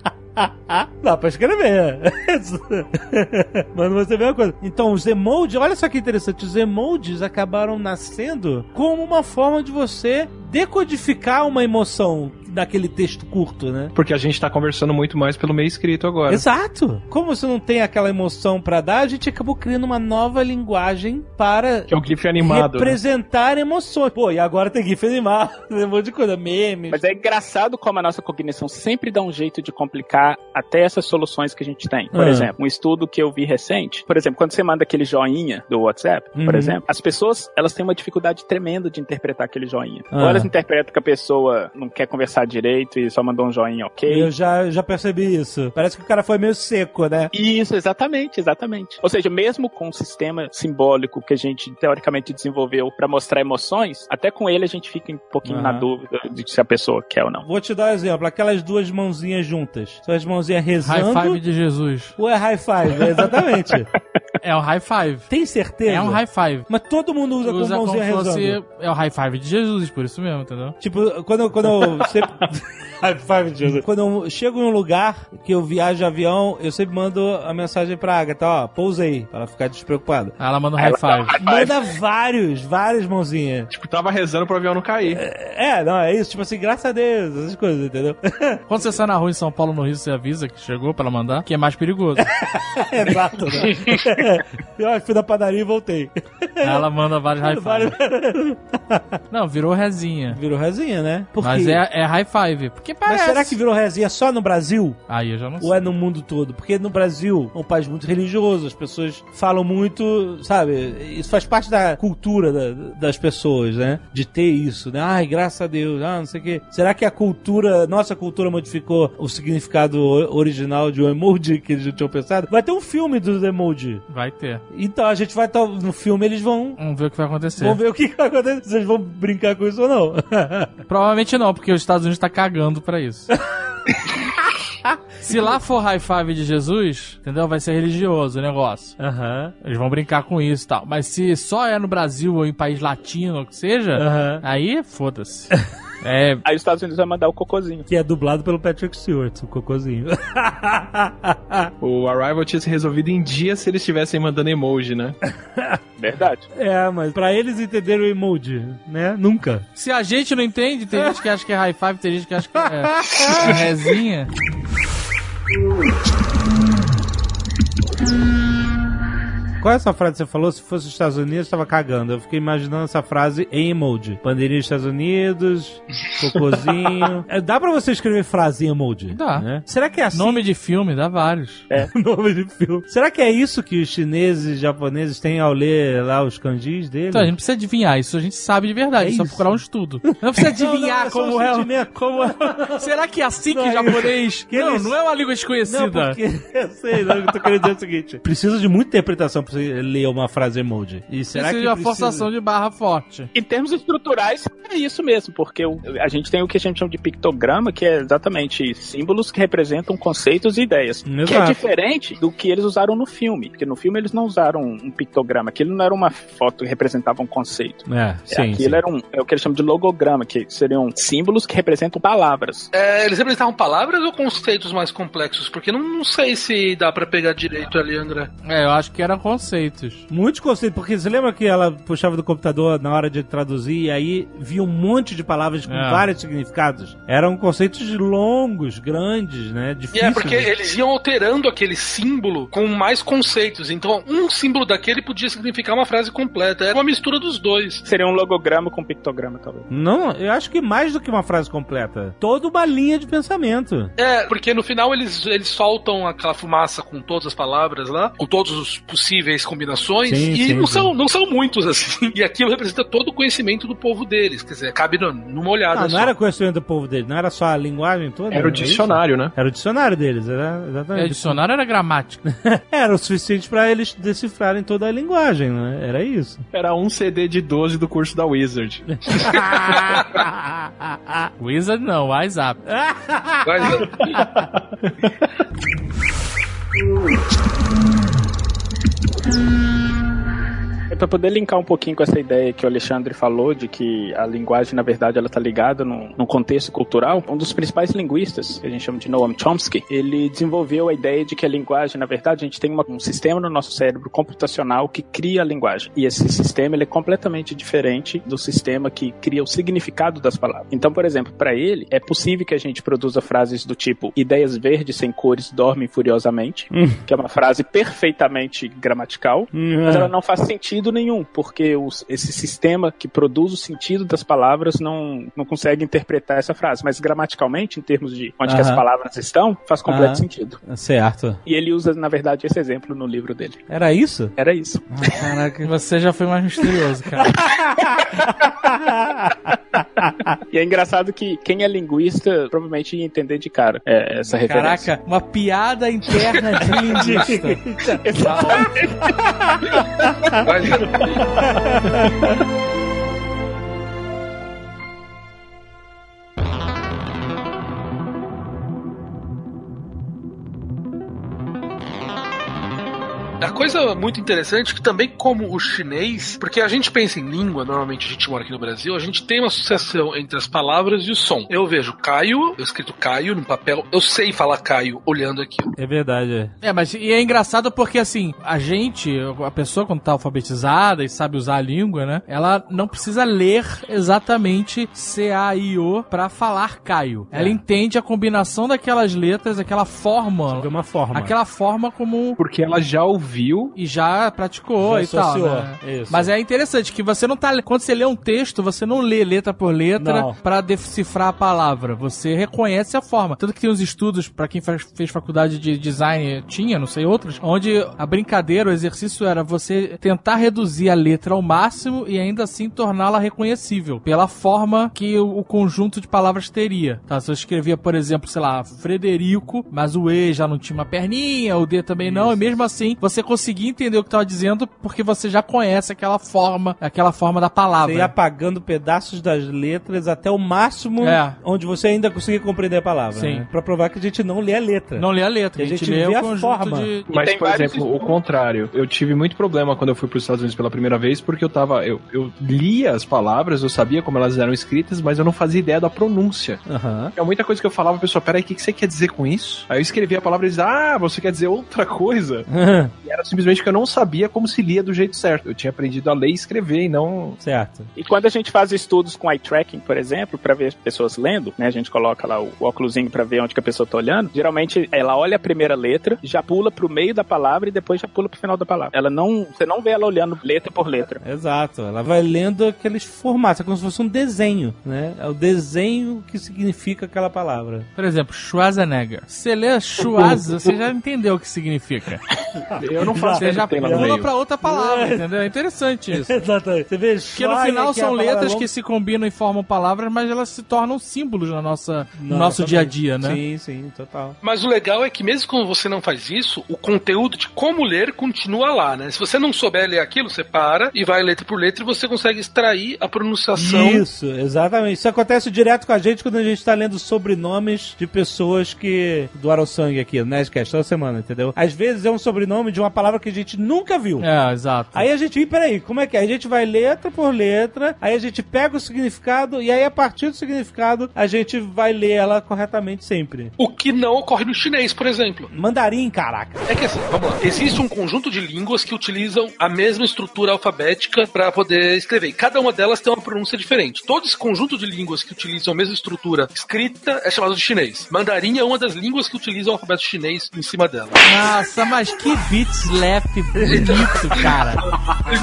Dá pra escrever. [laughs] Mas você vê uma coisa. Então, os emojis, olha só que interessante, os emojis acabaram nascendo como uma forma de você decodificar uma emoção daquele texto curto, né? Porque a gente tá conversando muito mais pelo meio escrito agora. Exato. Como você não tem aquela emoção pra dar, a gente acabou criando uma nova linguagem para Que é o GIF animado. né? representar emoções. Pô, e agora tem GIF animado, [laughs] tem um monte de coisa, memes. Mas é engraçado como a nossa cognição sempre dá um jeito de complicar até essas soluções que a gente tem. Por Ah. exemplo, um estudo que eu vi recente, por exemplo, quando você manda aquele joinha do WhatsApp, Uhum. por exemplo, as pessoas, elas têm uma dificuldade tremenda de interpretar aquele joinha. Ah. Ou elas interpretam que a pessoa não quer conversar direito e só mandou um joinha ok. Eu já, já percebi isso. Parece que o cara foi meio seco, né? Isso, exatamente, exatamente. Ou seja, mesmo com o sistema simbólico que a gente teoricamente desenvolveu pra mostrar emoções, até com ele a gente fica um pouquinho na Aham. dúvida de se a pessoa quer ou não. Vou te dar um exemplo. Aquelas duas mãozinhas juntas. São as mãozinhas High rezando. five de Jesus. Ou é high five? É, exatamente. [laughs] É o high five. Tem certeza? É um high five. Mas todo mundo usa, Usa com como mãozinha se rezando. fosse. É o high five de Jesus, por isso mesmo, entendeu? Tipo, quando, eu- quando eu sempre... [laughs] [laughs] High five, Jesus. Quando eu chego em um lugar que eu viajo de avião, eu sempre mando a mensagem pra Agatha, ó, pousei, pra ela ficar despreocupada. Aí ela manda um high five. Manda vários, várias mãozinhas. Tipo, tava rezando pro avião não cair. É, não, é isso, tipo assim, graças a Deus, essas coisas, entendeu? [laughs] Quando você sai na rua em São Paulo, no Rio, você avisa que chegou pra ela mandar, que é mais perigoso. [laughs] Exato, né? eu fui da padaria e voltei. Aí ela manda vários high Vários- five. Não, virou rezinha. Virou resinha, né? Por Mas quê? é, é high five. Porque Mas parece. será que virou resinha só no Brasil? Aí eu já não sei. Ou é no mundo todo? Porque no Brasil é um país muito religioso, as pessoas falam muito, sabe? Isso faz parte da cultura da- das pessoas, né? De ter isso, né? Ai, graças a Deus, ah, não sei o quê. Será que a cultura, nossa cultura modificou o significado original de um emoji que eles já tinham pensado? Vai ter um filme dos emoji. Vai ter. Então a gente vai estar no filme, eles vão. Vamos ver o que vai acontecer. Vão ver o que vai acontecer, se eles vão brincar com isso ou não. [laughs] Provavelmente não, porque os Estados Unidos tá cagando pra isso. Se lá for high five de Jesus, entendeu? Vai ser religioso o negócio. Aham. Eles vão brincar com isso e tal. Mas se só é no Brasil ou em país latino, ou que seja, Aham. aí foda-se. [laughs] É. Aí os Estados Unidos vai mandar o cocôzinho. Que é dublado pelo Patrick Stewart, o cocôzinho. [laughs] O Arrival tinha se resolvido em dias se eles estivessem mandando emoji, né? Verdade. É, mas pra eles entenderem o emoji, né? Nunca. Se a gente não entende, tem gente que acha que é high five, tem gente que acha que é, [laughs] é rezinha. [laughs] Qual é essa frase que você falou? Se fosse os Estados Unidos, tava cagando. Eu fiquei imaginando essa frase em emoji. Bandeirinha dos Estados Unidos, [laughs] cocôzinho. É, dá pra você escrever frase em emoji? Dá. né? Será que é assim? Nome de filme, dá vários. [laughs] nome de filme. Será que é isso que os chineses e japoneses têm ao ler lá os kanjis deles? Então, a gente não precisa adivinhar, isso a gente sabe de verdade, É é só isso. procurar um estudo. Não precisa adivinhar Não, não, é só como é. Como é. [laughs] Será que é assim que Não, é japonês. que não, eles- não é uma língua Não, desconhecida. porque eu sei, não, eu tô querendo dizer o seguinte: precisa de muita interpretação pra você ler uma frase emoji. E será Precisa que de uma precisa... forçação de barra forte. Em termos estruturais, é isso mesmo, porque a gente tem o que a gente chama de pictograma, que é exatamente símbolos que representam conceitos e ideias. Que é Exato. diferente do que eles usaram no filme. Porque no filme eles não usaram um pictograma. Aquilo não era uma foto que representava um conceito. É, sim, Aquilo sim. era um, é o que eles chamam de logograma, que seriam símbolos que representam palavras. É, eles representavam palavras ou conceitos mais complexos? Porque não, não sei se dá pra pegar direito ali, André. É, eu acho que era conceitos. Muitos conceitos, porque você lembra que ela puxava do computador na hora de traduzir e aí via um monte de palavras com É. vários significados? Eram conceitos longos, grandes, né? E Difíceis. é porque eles iam alterando aquele símbolo com mais conceitos. Então, um símbolo daquele podia significar uma frase completa. Era uma mistura dos dois. Seria um logograma com pictograma, talvez. Não, eu acho que mais do que uma frase completa. Toda uma linha de pensamento. É, porque no final eles, eles soltam aquela fumaça com todas as palavras lá, com todos os possíveis combinações, Sim, e sim, não, sim. São, não são muitos assim. [laughs] E aquilo representa todo o conhecimento do povo deles. Quer dizer, cabe no- numa olhada. Ah, não só. era conhecimento do povo dele, não era só a linguagem toda? Era o isso? dicionário, né? Era o dicionário deles, era É, exatamente. dicionário era gramática. [laughs] Era o suficiente pra eles decifrarem toda a linguagem, né? Era isso. Era um CD de 12 do curso da Wizard. [laughs] Wizard não, WhatsApp. Mas, É para poder linkar um pouquinho com essa ideia que o Alexandre falou de que a linguagem, na verdade, ela tá ligada num, num contexto cultural. Um dos principais linguistas, que a gente chama de Noam Chomsky, ele desenvolveu a ideia de que a linguagem, na verdade, a gente tem uma- um sistema no nosso cérebro computacional que cria a linguagem. E esse sistema ele é completamente diferente do sistema que cria o significado das palavras. Então, por exemplo, para ele, é possível que a gente produza frases do tipo ideias verdes sem cores dormem furiosamente, que é uma frase perfeitamente gramatical, mas ela não faz sentido nenhum, porque os- esse sistema que produz o sentido das palavras não, não consegue interpretar essa frase. Mas gramaticalmente, em termos de onde que as palavras estão, faz completo Aham. sentido. Certo. E ele usa, na verdade, esse exemplo no livro dele. Era isso? Era isso. Caraca, você já foi mais misterioso, cara. [laughs] [laughs] E é engraçado que quem é linguista provavelmente ia entender de cara é, essa referência. Caraca, uma piada interna de [laughs] linguista. mas, A coisa muito interessante é que também como o chinês, porque a gente pensa em língua, normalmente a gente mora aqui no Brasil, a gente tem uma associação entre as palavras e o som. Eu vejo Caio, eu escrito Caio no papel, eu sei falar Caio olhando aquilo. É verdade. É, mas e é engraçado porque assim, a gente, a pessoa quando tá alfabetizada e sabe usar a língua, né? Ela não precisa ler exatamente C-A-I-O pra falar Caio. Ela entende a combinação daquelas letras, aquela forma, uma forma. aquela forma como Porque ela já ouviu. E já praticou Já e tal, né? isso. Mas é interessante que você não tá. Quando você lê um texto, você não lê letra por letra pra decifrar a palavra. Você reconhece a forma. Tanto que tem uns estudos, pra quem faz- fez faculdade de design, tinha, não sei outros, onde a brincadeira, o exercício era você tentar reduzir a letra ao máximo e ainda assim torná-la reconhecível pela forma que o, o conjunto de palavras teria. Tá? Se eu escrevia, por exemplo, sei lá, Frederico, mas o E já não tinha uma perninha, o D também não, e mesmo assim você conseguia entender o que estava dizendo porque você já conhece aquela forma, aquela forma da palavra. Você ia apagando pedaços das letras até o máximo É. onde você ainda conseguia compreender a palavra. Sim. Né? Pra provar que a gente não lê a letra. Não lê a letra, E a a gente, gente lê o a forma. de... Mas, por exemplo, o estudos. contrário. Eu tive muito problema quando eu fui para os Estados Unidos pela primeira vez, porque eu tava. Eu, eu lia as palavras, eu sabia como elas eram escritas, mas eu não fazia ideia da pronúncia. Aham. É muita coisa que eu falava, a pessoa, peraí, o que, que você quer dizer com isso? Aí eu escrevia a palavra e dizia, ah, você quer dizer outra coisa? [laughs] era simplesmente que eu não sabia como se lia do jeito certo. Eu tinha aprendido a ler e escrever e não. certo. E quando a gente faz estudos com eye tracking, por exemplo, para ver pessoas lendo, né, a gente coloca lá o, óculosinho para ver onde que a pessoa tá olhando. Geralmente ela olha a primeira letra, já pula pro meio da palavra e depois já pula pro final da palavra. Ela não, você não vê ela olhando letra por letra. Exato. Ela vai lendo aqueles formatos, é como se fosse um desenho, né? É o desenho que significa aquela palavra. Por exemplo, Schwarzenegger. Você lê Schwarz, você já entendeu o que significa. [laughs] Eu não faço Você já pula pra outra palavra, entendeu? É interessante isso. [laughs] Exatamente. Você vê Porque no final é são letras que se combinam e formam palavras, mas elas se tornam símbolos na nossa, no nosso dia a dia, né? Sim, sim, total. Mas o legal é que mesmo quando você não faz isso, o conteúdo de como ler continua lá, né? Se você não souber ler aquilo, você para e vai letra por letra e você consegue extrair a pronunciação. Isso, exatamente. Isso acontece direto com a gente quando a gente tá lendo sobrenomes de pessoas que doaram sangue aqui no Nerdcast toda semana, entendeu? Às vezes é um sobrenome de um uma palavra que a gente nunca viu. É, exato. Aí a gente, ih, peraí, como é que é? A gente vai letra por letra, aí a gente pega o significado, e aí a partir do significado a gente vai ler ela corretamente sempre. O que não ocorre no chinês, por exemplo. Mandarim, caraca. É que assim, vamos lá. Existe um conjunto de línguas que utilizam a mesma estrutura alfabética para poder escrever. E cada uma delas tem uma pronúncia diferente. Todo esse conjunto de línguas que utilizam a mesma estrutura escrita é chamado de chinês. Mandarim é uma das línguas que utilizam o alfabeto chinês em cima dela. Nossa, mas que beat slap bonito, cara.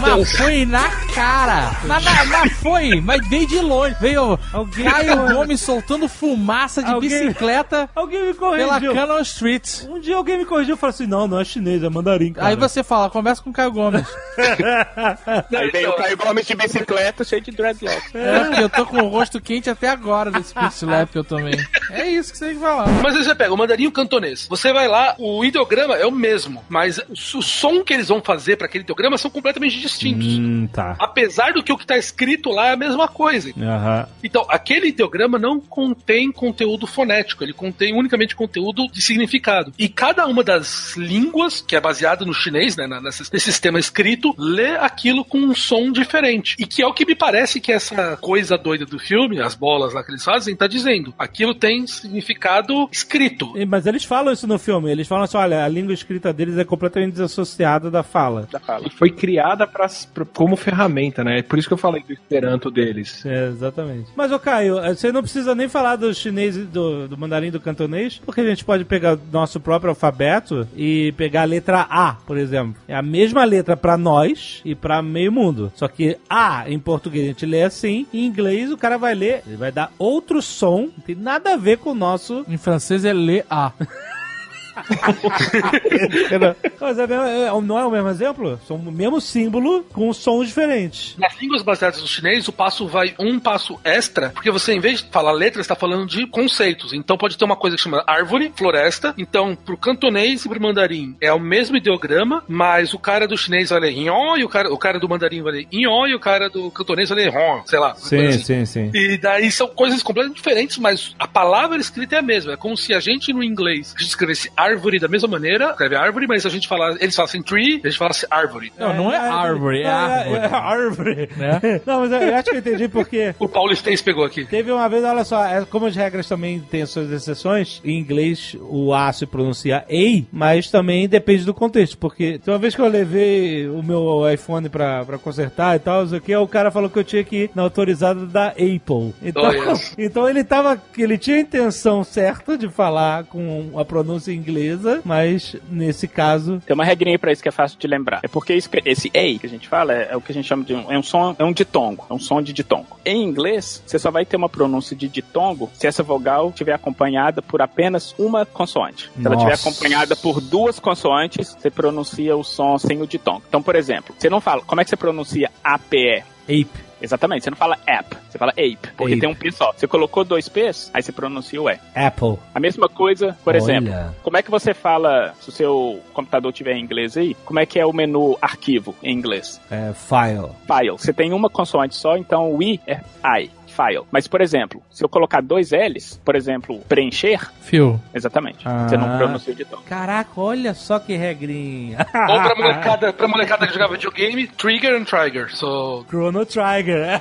Mas foi na cara. Mas, mas- mas foi, mas veio de longe. Veio Alguém- Caio Gomes soltando fumaça de Alguém- bicicleta Alguém me pela corrigiu. Cannon Street. Um dia alguém me corrigiu e falou assim: não, não é chinês, é mandarim. Cara. Aí você fala, conversa com o Caio Gomes. [laughs] Aí veio o Caio Gomes de bicicleta cheio de dreadlock. É, porque eu tô com o rosto quente até agora desse slap que eu tomei. É isso que você tem que falar. Mas aí você pega o mandarim e o cantonês. Você vai lá, o ideograma é o mesmo, mas o som que eles vão fazer para aquele ideograma são completamente distintos. Hum, tá. Apesar do que o que tá escrito lá é a mesma coisa. Aham. Então, aquele ideograma não contém conteúdo fonético, ele contém unicamente conteúdo de significado. E cada uma das línguas, que é baseada no chinês, né, nesse, nesse sistema escrito, lê aquilo com um som diferente. E que é o que me parece que essa coisa doida do filme, as bolas lá que eles fazem, tá dizendo. Aquilo tem significado escrito. Mas eles falam isso no filme. Eles falam assim: olha, a língua escrita deles é completamente desassociada da fala. Da fala. E foi criada pra, pra- como ferramenta, né? Por isso que eu falei do Esperanto deles. É, exatamente. Mas, ô Caio, eh, você não precisa nem falar do chinês, e do, do mandarim do cantonês, porque a gente pode pegar nosso próprio alfabeto e pegar a letra A, por exemplo. É a mesma letra pra nós e pra meio mundo. Só que A, em português, a gente lê assim, em inglês o cara vai ler, ele vai dar outro som, não tem nada a ver com o nosso. Em francês é le a. [laughs] [laughs] Mas é, mesmo- é- não é o mesmo exemplo? São o mesmo símbolo com sons diferentes. Nas línguas baseadas no chinês, o passo vai um passo extra, porque você, em vez de falar letras, está falando de conceitos. Então pode ter uma coisa que chama árvore, floresta. Então, pro cantonês e pro mandarim é o mesmo ideograma, mas o cara do chinês vai ler Inho, e o cara, o cara do mandarim vai ler Inho, e o cara do cantonês vai ler Hon, sei lá. coisa assim. sim, sim. E daí são coisas completamente diferentes, mas a palavra escrita é a mesma. É como se a gente no inglês escrevesse árvore da mesma maneira, escreve árvore, mas a gente fala, eles falassem tree, a gente falasse árvore. Não, não é árvore, é árvore. É, [laughs] árvore. Né? [laughs] Não, mas eu, eu acho que eu entendi porque O Paulo Stace pegou aqui. teve uma vez, olha só, é, como as regras também têm suas exceções, em inglês o A se pronuncia EI, mas também depende do contexto, porque tem uma vez que eu levei o meu iPhone pra, pra consertar e tal, isso aqui, o cara falou que eu tinha que ir na autorizada da Apple. Então, Oh, yes. [laughs] então ele tava, ele tinha a intenção certa de falar com a pronúncia inglesa, mas nesse caso Tem uma regrinha pra isso que é fácil de lembrar. É porque esse, esse A que a gente fala é, é o que a gente chama de um, é um som, é um ditongo, é um som de ditongo. Em inglês, você só vai ter uma pronúncia de ditongo se essa vogal estiver acompanhada por apenas uma consoante. Se ela estiver Nossa. acompanhada por duas consoantes, você pronuncia o som sem o ditongo. Então, por exemplo, você não fala, como é que você pronuncia APE? Ape. Exatamente, você não fala app, você fala ape, porque Ape. tem um P só. Você colocou dois P's, aí você pronuncia o E. Apple. A mesma coisa, por Olha. exemplo, como é que você fala, se o seu computador tiver em inglês aí, como é que é o menu arquivo em inglês? É, file. File. Você tem uma consoante só, então o I é I. File. Mas, por exemplo, se eu colocar dois L's, por exemplo, preencher, Fio. exatamente. Ah. Você não pronuncia o ditongo. Caraca, olha só que regrinha. [laughs] Ou pra molecada, pra molecada que jogava videogame, Trigger and Trigger. So, Chrono Trigger. [laughs]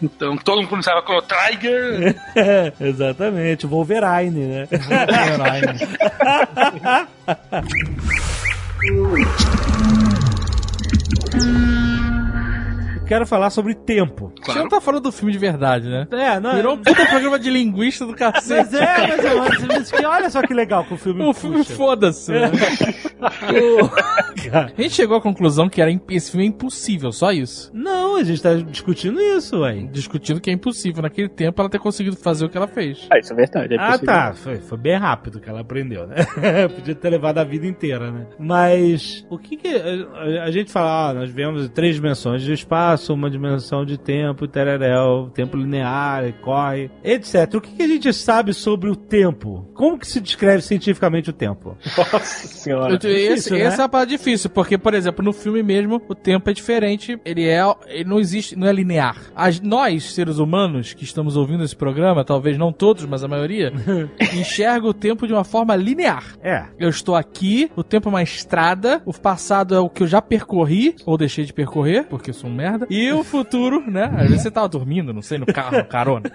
então, todo mundo pronunciava como Trigger. [laughs] Exatamente, Wolverine, né? Quero falar sobre tempo. Você não tá falando do filme de verdade, né? É, não Virou um puta programa de linguista do Mas cacete. é, mas, é, mas, mas que olha só que legal que o filme O filme foda-se. né? Cara, [laughs] A gente chegou à conclusão que era esse filme é impossível, só isso. Não, a gente tá discutindo isso, ué. Discutindo que é impossível naquele tempo ela ter conseguido fazer o que ela fez. Ah, isso é verdade. É Ah, possível. tá. Foi, foi bem rápido que ela aprendeu, né? [laughs] Podia ter levado a vida inteira, né? Mas o que que. A, a gente fala, ah, nós vemos três dimensões de espaço, espaço, uma dimensão de tempo, tereréu, tempo linear, corre, etc. O que, que a gente sabe sobre o tempo? Como que se descreve cientificamente o tempo? [laughs] Nossa senhora. Esse, difícil, né? Essa é a parte difícil, porque, por exemplo, no filme mesmo, o tempo é diferente, ele é. Ele não existe, não é linear. As- nós, seres humanos, que estamos ouvindo esse programa, talvez não todos, mas a maioria, [laughs] enxerga o tempo de uma forma linear. É. Eu estou aqui, o tempo é uma estrada, o passado é o que eu já percorri, ou deixei de percorrer, porque eu sou um merda, e o futuro, né? Às vezes você tava dormindo, não sei, no carro, carona.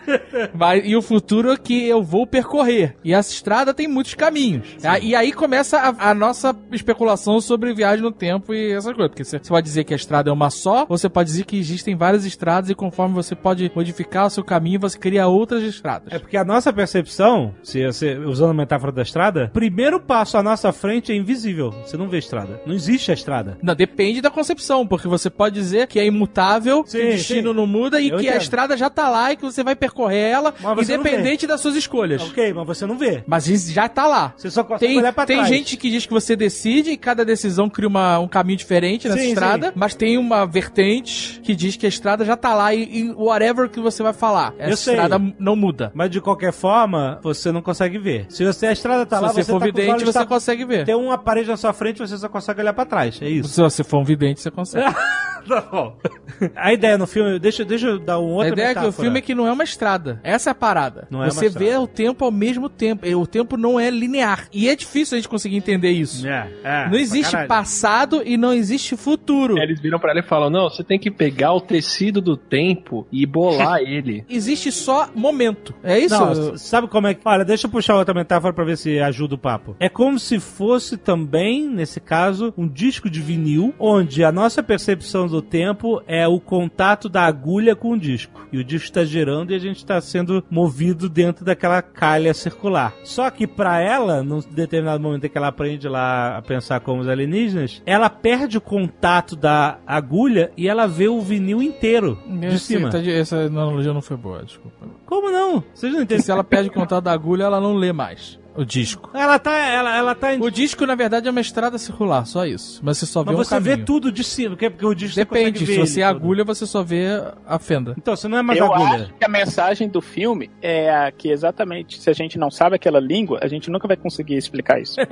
Mas, e o futuro é que eu vou percorrer. E essa estrada tem muitos caminhos. Ah, E aí começa a, a nossa especulação sobre viagem no tempo e essas coisas. Porque você você pode dizer que a estrada é uma só, ou você pode dizer que existem várias estradas e conforme você pode modificar o seu caminho, você cria outras estradas. É porque a nossa percepção, se você, usando a metáfora da estrada, primeiro passo à nossa frente é invisível. Você não vê a estrada. Não existe a estrada. Não, depende da concepção, porque você pode dizer que é imutável, Sim, que o destino sim. não muda e Eu que a entendo. estrada já tá lá e que você vai percorrer ela, independente das suas escolhas. Ok, mas você não vê. Mas isso já tá lá. Você só consegue Tem, olhar pra tem trás. gente que diz que você decide e cada decisão cria uma- um caminho diferente nessa Sim, estrada, sim. mas tem uma vertente que diz que a estrada já tá lá e, e whatever que você vai falar, essa Eu sei. estrada não muda. Mas de qualquer forma, você não consegue ver. Se você, a estrada tá Se lá, você você for tá vidente, você tap- consegue ver. Tem uma parede na sua frente, você só consegue olhar pra trás. É isso. Se você for um vidente, você consegue. [laughs] Tá bom. [laughs] A ideia no filme, deixa, deixa eu dar um outro a ideia é que o filme é que não é uma estrada. Essa é a parada. Não é uma Você vê estrada. o tempo ao mesmo tempo. E O tempo não é linear. E é difícil a gente conseguir entender isso. É, é, não existe caralho. passado e não existe futuro. Eles viram pra ele e falam: Não, você tem que pegar o tecido do tempo e bolar [laughs] ele. Existe só momento. É isso? Não, sabe como é que. Olha, deixa eu puxar outra metáfora pra ver se ajuda o papo. É como se fosse também, nesse caso, um disco de vinil, onde a nossa percepção do tempo é o contato da agulha com o disco. E o disco está girando e a gente está sendo movido dentro daquela calha circular. Só que pra ela, num determinado momento em que ela aprende lá a pensar como os alienígenas, ela perde o contato da agulha e ela vê o vinil inteiro de Esse- cima. tá de- Essa analogia não foi boa, desculpa. Como não? Vocês não entendem? se ela perde o contato da agulha, ela não lê mais o disco. Ela tá, ela, ela tá em... O disco, na verdade, é uma estrada circular, só isso. Mas você só vê Mas um você caminho. vê tudo de cima, porque, porque o disco você Depende, consegue se você é todo. agulha, você só vê a fenda. Então, você não é mais Eu agulha. acho que a mensagem do filme é a que exatamente se a gente não sabe aquela língua, a gente nunca vai conseguir explicar isso. [laughs]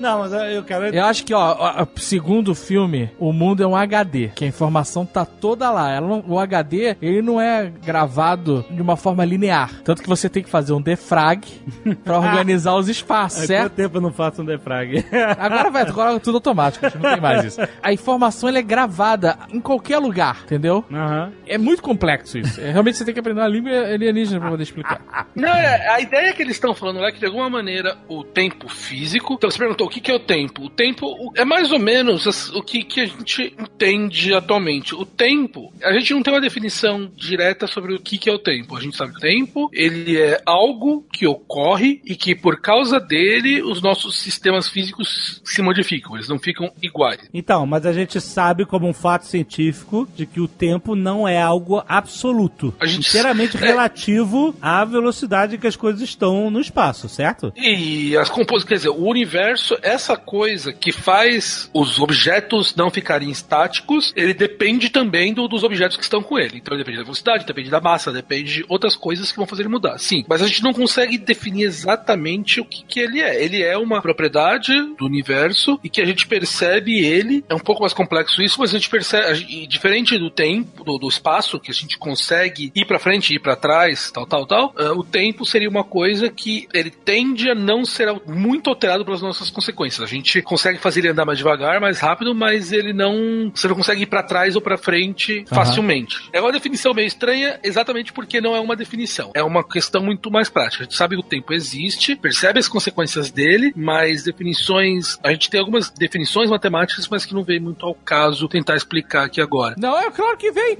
não, mas eu quero... Eu acho que, ó, segundo o filme, o mundo é um HD, que a informação tá toda lá. Não- o HD, ele não é gravado de uma forma linear. Tanto que você tem que fazer um defrag [laughs] pra organizar os espaços, Há quanto certo? tempo eu não faço um defrag? [laughs] Agora vai, agora é tudo automático, não tem mais isso. A informação ela é gravada em qualquer lugar, entendeu? Aham. É muito complexo isso. É, realmente você tem que aprender uma língua alienígena pra poder explicar. Não, é, a ideia que eles estão falando lá é que de alguma maneira o tempo físico. Então você perguntou o que, que é o tempo? O tempo é mais ou menos o que, que a gente entende atualmente. O tempo, a gente não tem uma definição direta sobre o que, que é o tempo. A gente sabe que o tempo ele é algo que ocorre e que por causa dele os nossos sistemas físicos se modificam. Eles não ficam iguais. Então, mas a gente sabe como um fato científico de que o tempo não é algo absoluto. A gente- Inteiramente é. relativo à velocidade que as coisas estão no espaço, certo? E as composições, quer dizer, o universo, essa coisa que faz os objetos não ficarem estáticos, ele depende também do- dos objetos que estão com ele. Então ele depende da velocidade, depende da massa, depende de outras coisas que vão fazer ele mudar. Sim, mas a gente não consegue definir exatamente o que, que ele é. Ele é uma propriedade do universo e que a gente percebe ele, é um pouco mais complexo isso, mas a gente percebe, a gente- diferente do tempo, do, do espaço, que a gente consegue ir pra frente, ir pra trás, tal, tal, tal, ah, o tempo seria uma coisa que ele tende a não ser muito alterado pelas nossas consequências. A gente consegue fazer ele andar mais devagar, mais rápido, mas ele não. Você não consegue ir pra trás ou pra frente facilmente. É uma definição meio estranha, exatamente porque não é uma definição. É uma questão muito mais prática. A gente sabe que o tempo existe, percebe as consequências dele, mas definições. A gente tem algumas definições matemáticas, mas que não vem muito ao caso tentar explicar aqui agora. Não, é claro que vem.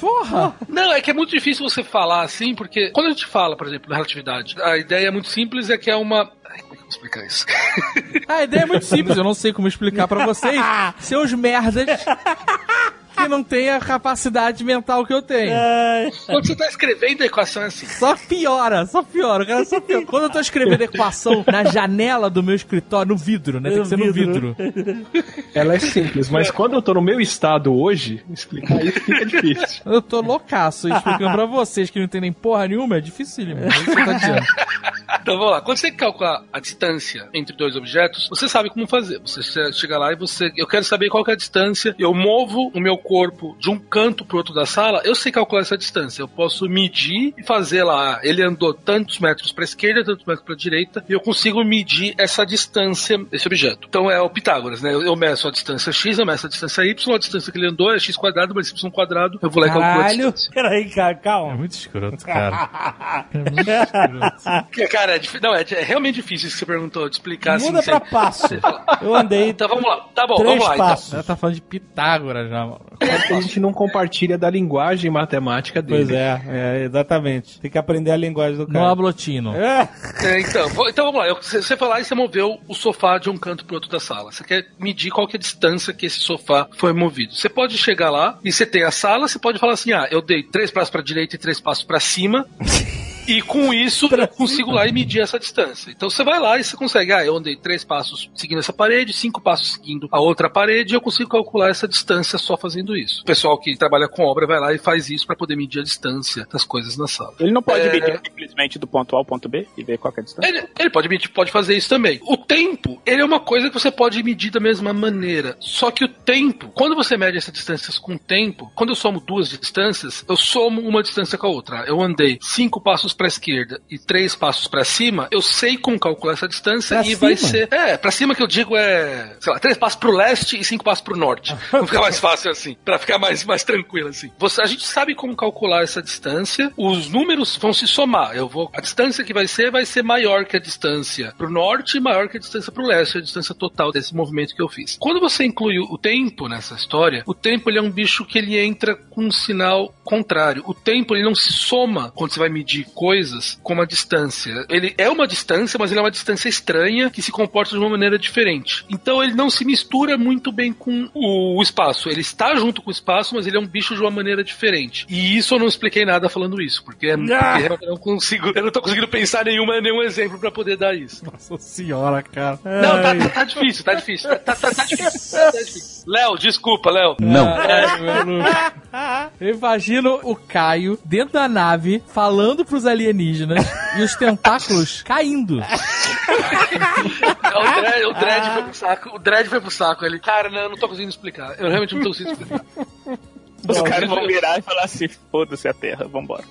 Porra! Não, é que é muito difícil você falar assim, porque quando a gente fala, por exemplo, da relatividade, a ideia é muito simples, é que é uma. Explicar isso? A ideia é muito simples, eu não sei como explicar pra [laughs] vocês, seus merdas. [laughs] que não tem a capacidade mental que eu tenho. Ai, Quando você tá escrevendo a equação é assim. Só piora, só piora, cara, só piora. Quando eu tô escrevendo equação na janela do meu escritório, no vidro, né? Tem que ser no vidro. Ela é simples, mas quando eu tô no meu estado hoje, explicar isso fica difícil. Eu tô loucaço explicando pra vocês que não entendem porra nenhuma, é dificílimo. É isso que eu tô dizendo. Então vamos lá. Quando você calcula a distância entre dois objetos, você sabe como fazer. Você che- chega lá e você. Eu quero saber qual que é a distância. Eu movo o meu corpo de um canto pro outro da sala. Eu sei calcular essa distância. Eu posso medir e fazer lá. Ele andou tantos metros pra esquerda, tantos metros pra direita. E eu consigo medir essa distância desse objeto. Então é o Pitágoras, né? Eu, meço a distância x, eu meço a distância y, a distância que ele andou é x quadrado mais y quadrado. Eu vou lá e calculo a Caralho. distância. Peraí, cara, É calma. muito escroto, cara. É muito escroto. [laughs] Cara, é, não, é, é realmente difícil isso que você perguntou de explicar assim. Muda pra passo. [laughs] Eu andei Então vamos lá. Tá bom, três vamos lá. Então. passos. Ela tá falando de Pitágoras já, mano. É que a gente não compartilha da linguagem matemática dele. Pois é, é, exatamente. Tem que aprender a linguagem do No cara. ablotino. [laughs] É. É, então, então vamos lá. Você você foi lá e você moveu o sofá de um canto pro outro da sala. Você quer medir qual que é a distância que esse sofá foi movido. Você pode chegar lá e você tem a sala, você pode falar assim: ah, eu dei três passos pra direita e três passos pra cima. [laughs] E com isso eu consigo lá e medir essa distância. Então você vai lá e você consegue, ah, eu andei três passos seguindo essa parede, cinco passos seguindo a outra parede, e eu consigo calcular essa distância só fazendo isso. O pessoal que trabalha com obra vai lá e faz isso para poder medir a distância das coisas na sala. Ele não pode É. medir simplesmente do ponto A ao ponto B e ver qual é a distância? Ele, ele pode medir, pode fazer isso também. O tempo, ele é uma coisa que você pode medir da mesma maneira. Só que o tempo, quando você mede essas distâncias com o tempo, quando eu somo duas distâncias, eu somo uma distância com a outra. Eu andei cinco passos para esquerda e três passos para cima, eu sei como calcular essa distância Pra e vai cima? ser. É, para cima que eu digo é, sei lá, três passos pro leste e cinco passos pro norte. [laughs] Pra ficar mais fácil assim, para ficar mais, mais tranquilo assim. Você, a gente sabe como calcular essa distância, os números vão se somar. Eu vou, a distância que vai ser vai ser maior que a distância pro norte e maior que a distância pro leste, a distância total desse movimento que eu fiz. Quando você inclui o tempo nessa história, o tempo ele é um bicho que ele entra com um sinal contrário. O tempo ele não se soma quando você vai medir coisas com uma distância. Ele é uma distância, mas ele é uma distância estranha que se comporta de uma maneira diferente. Então ele não se mistura muito bem com o espaço. Ele está junto com o espaço, mas ele é um bicho de uma maneira diferente. E isso eu não expliquei nada falando isso, porque, é, porque eu não consigo, eu não tô conseguindo pensar nenhuma, nenhum exemplo pra poder dar isso. Nossa senhora, cara. Não, tá, tá, tá difícil, tá difícil. Tá, tá, tá, tá difícil. Tá difícil. Léo, desculpa, Léo. Não. Caralho, meu Eu imagino o Caio dentro da nave falando pros alienígenas e os tentáculos caindo. O Dredd, o Dredd foi pro saco. O Dredd foi pro saco. Ele, cara, não, eu não tô conseguindo explicar. Eu realmente não tô conseguindo explicar. [laughs] Os Não, caras vão virar e falar assim: foda-se a Terra, vambora.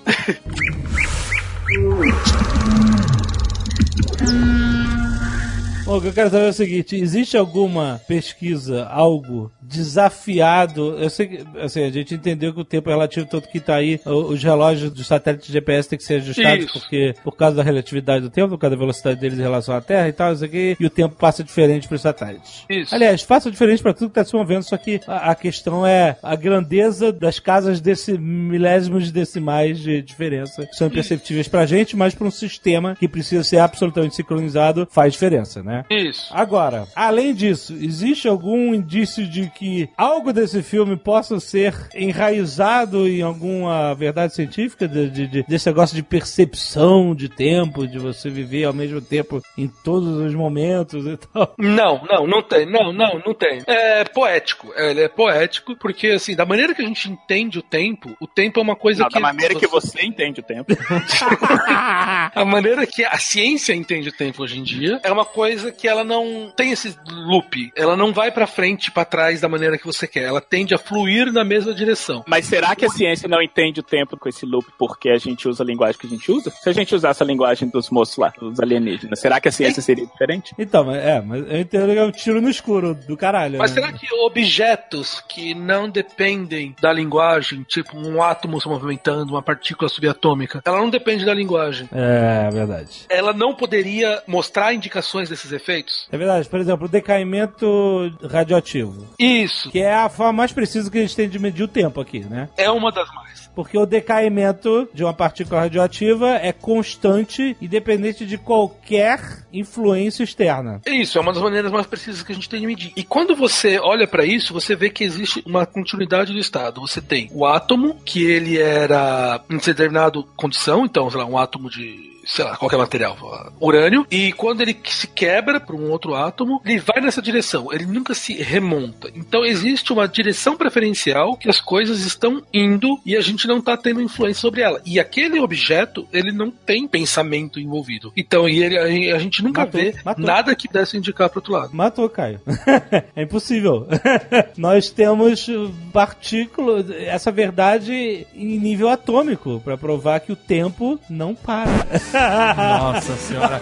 Bom, o que eu quero saber é o seguinte: existe alguma pesquisa, algo desafiado? Eu sei que assim, a gente entendeu que o tempo é relativo, tanto que tá aí, os relógios dos satélites de GPS têm que ser ajustados Isso. porque, por causa da relatividade do tempo, por causa da velocidade deles em relação à Terra e tal, isso aqui, e o tempo passa diferente para os satélites. Isso. Aliás, passa diferente para tudo que está se movendo, só que a, a questão é a grandeza das casas desse milésimos de decimais de diferença, que são imperceptíveis pra gente, mas para um sistema que precisa ser absolutamente sincronizado, faz diferença, né? Isso. Agora, além disso, existe algum indício de que algo desse filme possa ser enraizado em alguma verdade científica de, de- de- desse negócio de percepção de tempo, de você viver ao mesmo tempo em todos os momentos e tal? Não, não, não tem. Não, não, não tem. É poético. É, Ele é poético porque, assim, da maneira que a gente entende o tempo, o tempo é uma coisa Não, que. da maneira que você entende o tempo. [laughs] A maneira que a ciência entende o tempo hoje em dia é uma coisa que ela não tem esse loop. Ela não vai pra frente e pra trás da maneira que você quer. Ela tende a fluir na mesma direção. Mas será que a ciência não entende o tempo com esse loop porque a gente usa a linguagem que a gente usa? Se a gente usasse a linguagem dos moços lá, dos alienígenas, será que a ciência seria diferente? Então, é, mas eu entendo que é um tiro no escuro do caralho. Mas né? será que objetos que não dependem da linguagem, tipo um átomo se movimentando, uma partícula subatômica, ela não depende da linguagem. É, é verdade. Ela não poderia mostrar indicações desses efeitos? É verdade. Por exemplo, o decaimento radioativo. Isso. Que é a forma mais precisa que a gente tem de medir o tempo aqui, né? É uma das mais. Porque o decaimento de uma partícula radioativa é constante, independente de qualquer influência externa. Isso, é uma das maneiras mais precisas que a gente tem de medir. E quando você olha pra isso, você vê que existe uma continuidade do estado. Você tem o átomo, que ele era em determinada condição, então, sei lá, um átomo de sei lá, qualquer material, urânio, e quando ele se quebra para um outro átomo, ele vai nessa direção, ele nunca se remonta. Então existe uma direção preferencial que as coisas estão indo e a gente não está tendo influência sobre ela. E aquele objeto, ele não tem pensamento envolvido. Então, e ele, a gente nunca Matou, vê matou. nada que desse indicar para outro lado. Matou, Caio. [laughs] é impossível. [laughs] Nós temos partículas, essa verdade em nível atômico, para provar que o tempo não para. [laughs] Nossa senhora.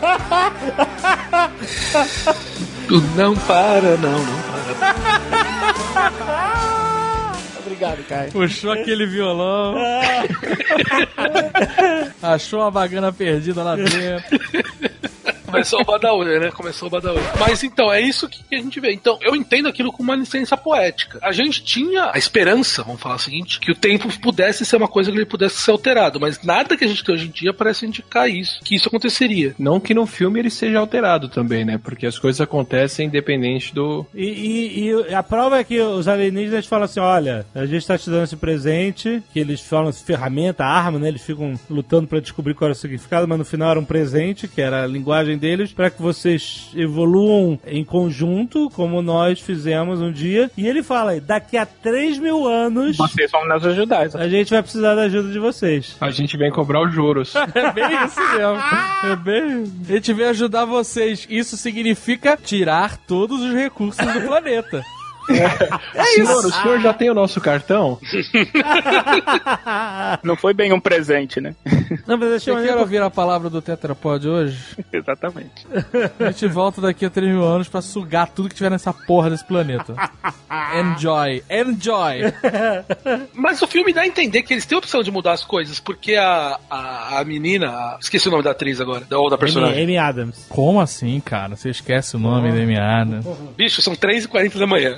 Tu não para, não, não para. Obrigado, Caio. Puxou aquele violão. [laughs] Achou uma bagana perdida lá dentro. Começou o Badawi, né? Começou o Badawi. Mas então, é isso que a gente vê. Então, eu entendo aquilo como uma licença poética. A gente tinha a esperança, vamos falar o seguinte, que o tempo pudesse ser uma coisa que ele pudesse ser alterado, mas nada que a gente tem hoje em dia parece indicar isso, que isso aconteceria. Não que no filme ele seja alterado também, né? Porque as coisas acontecem independente do. E, e- e a prova é que os alienígenas falam assim: olha, a gente tá te dando esse presente, que eles falam ferramenta, arma, né? Eles ficam lutando pra descobrir qual era o significado, mas no final era um presente, que era a linguagem deles, pra que vocês evoluam em conjunto, como nós fizemos um dia. E ele fala: daqui a 3 mil anos. Vocês vão nos ajudar. exatamente. A gente vai precisar da ajuda de vocês. A gente vem cobrar os juros. [laughs] É bem isso mesmo. É bem. A gente veio ajudar vocês. Isso significa tirar todos os recursos do planeta. Senhor, o senhor já tem o nosso cartão? [laughs] Não foi bem um presente, né? Não, mas deixa Você eu quer ouvir a palavra do Tetrapod hoje? [laughs] Exatamente. A gente volta daqui a 3 mil anos pra sugar tudo que tiver nessa porra desse planeta. [laughs] Enjoy. Enjoy. Mas o filme dá a entender que eles têm a opção de mudar as coisas, porque a, a, a menina, a- esqueci o nome da atriz agora, da, ou da Amy, personagem. Amy Adams. Como assim, cara? Você esquece o nome da Miana. Bicho, são 3h40 da manhã.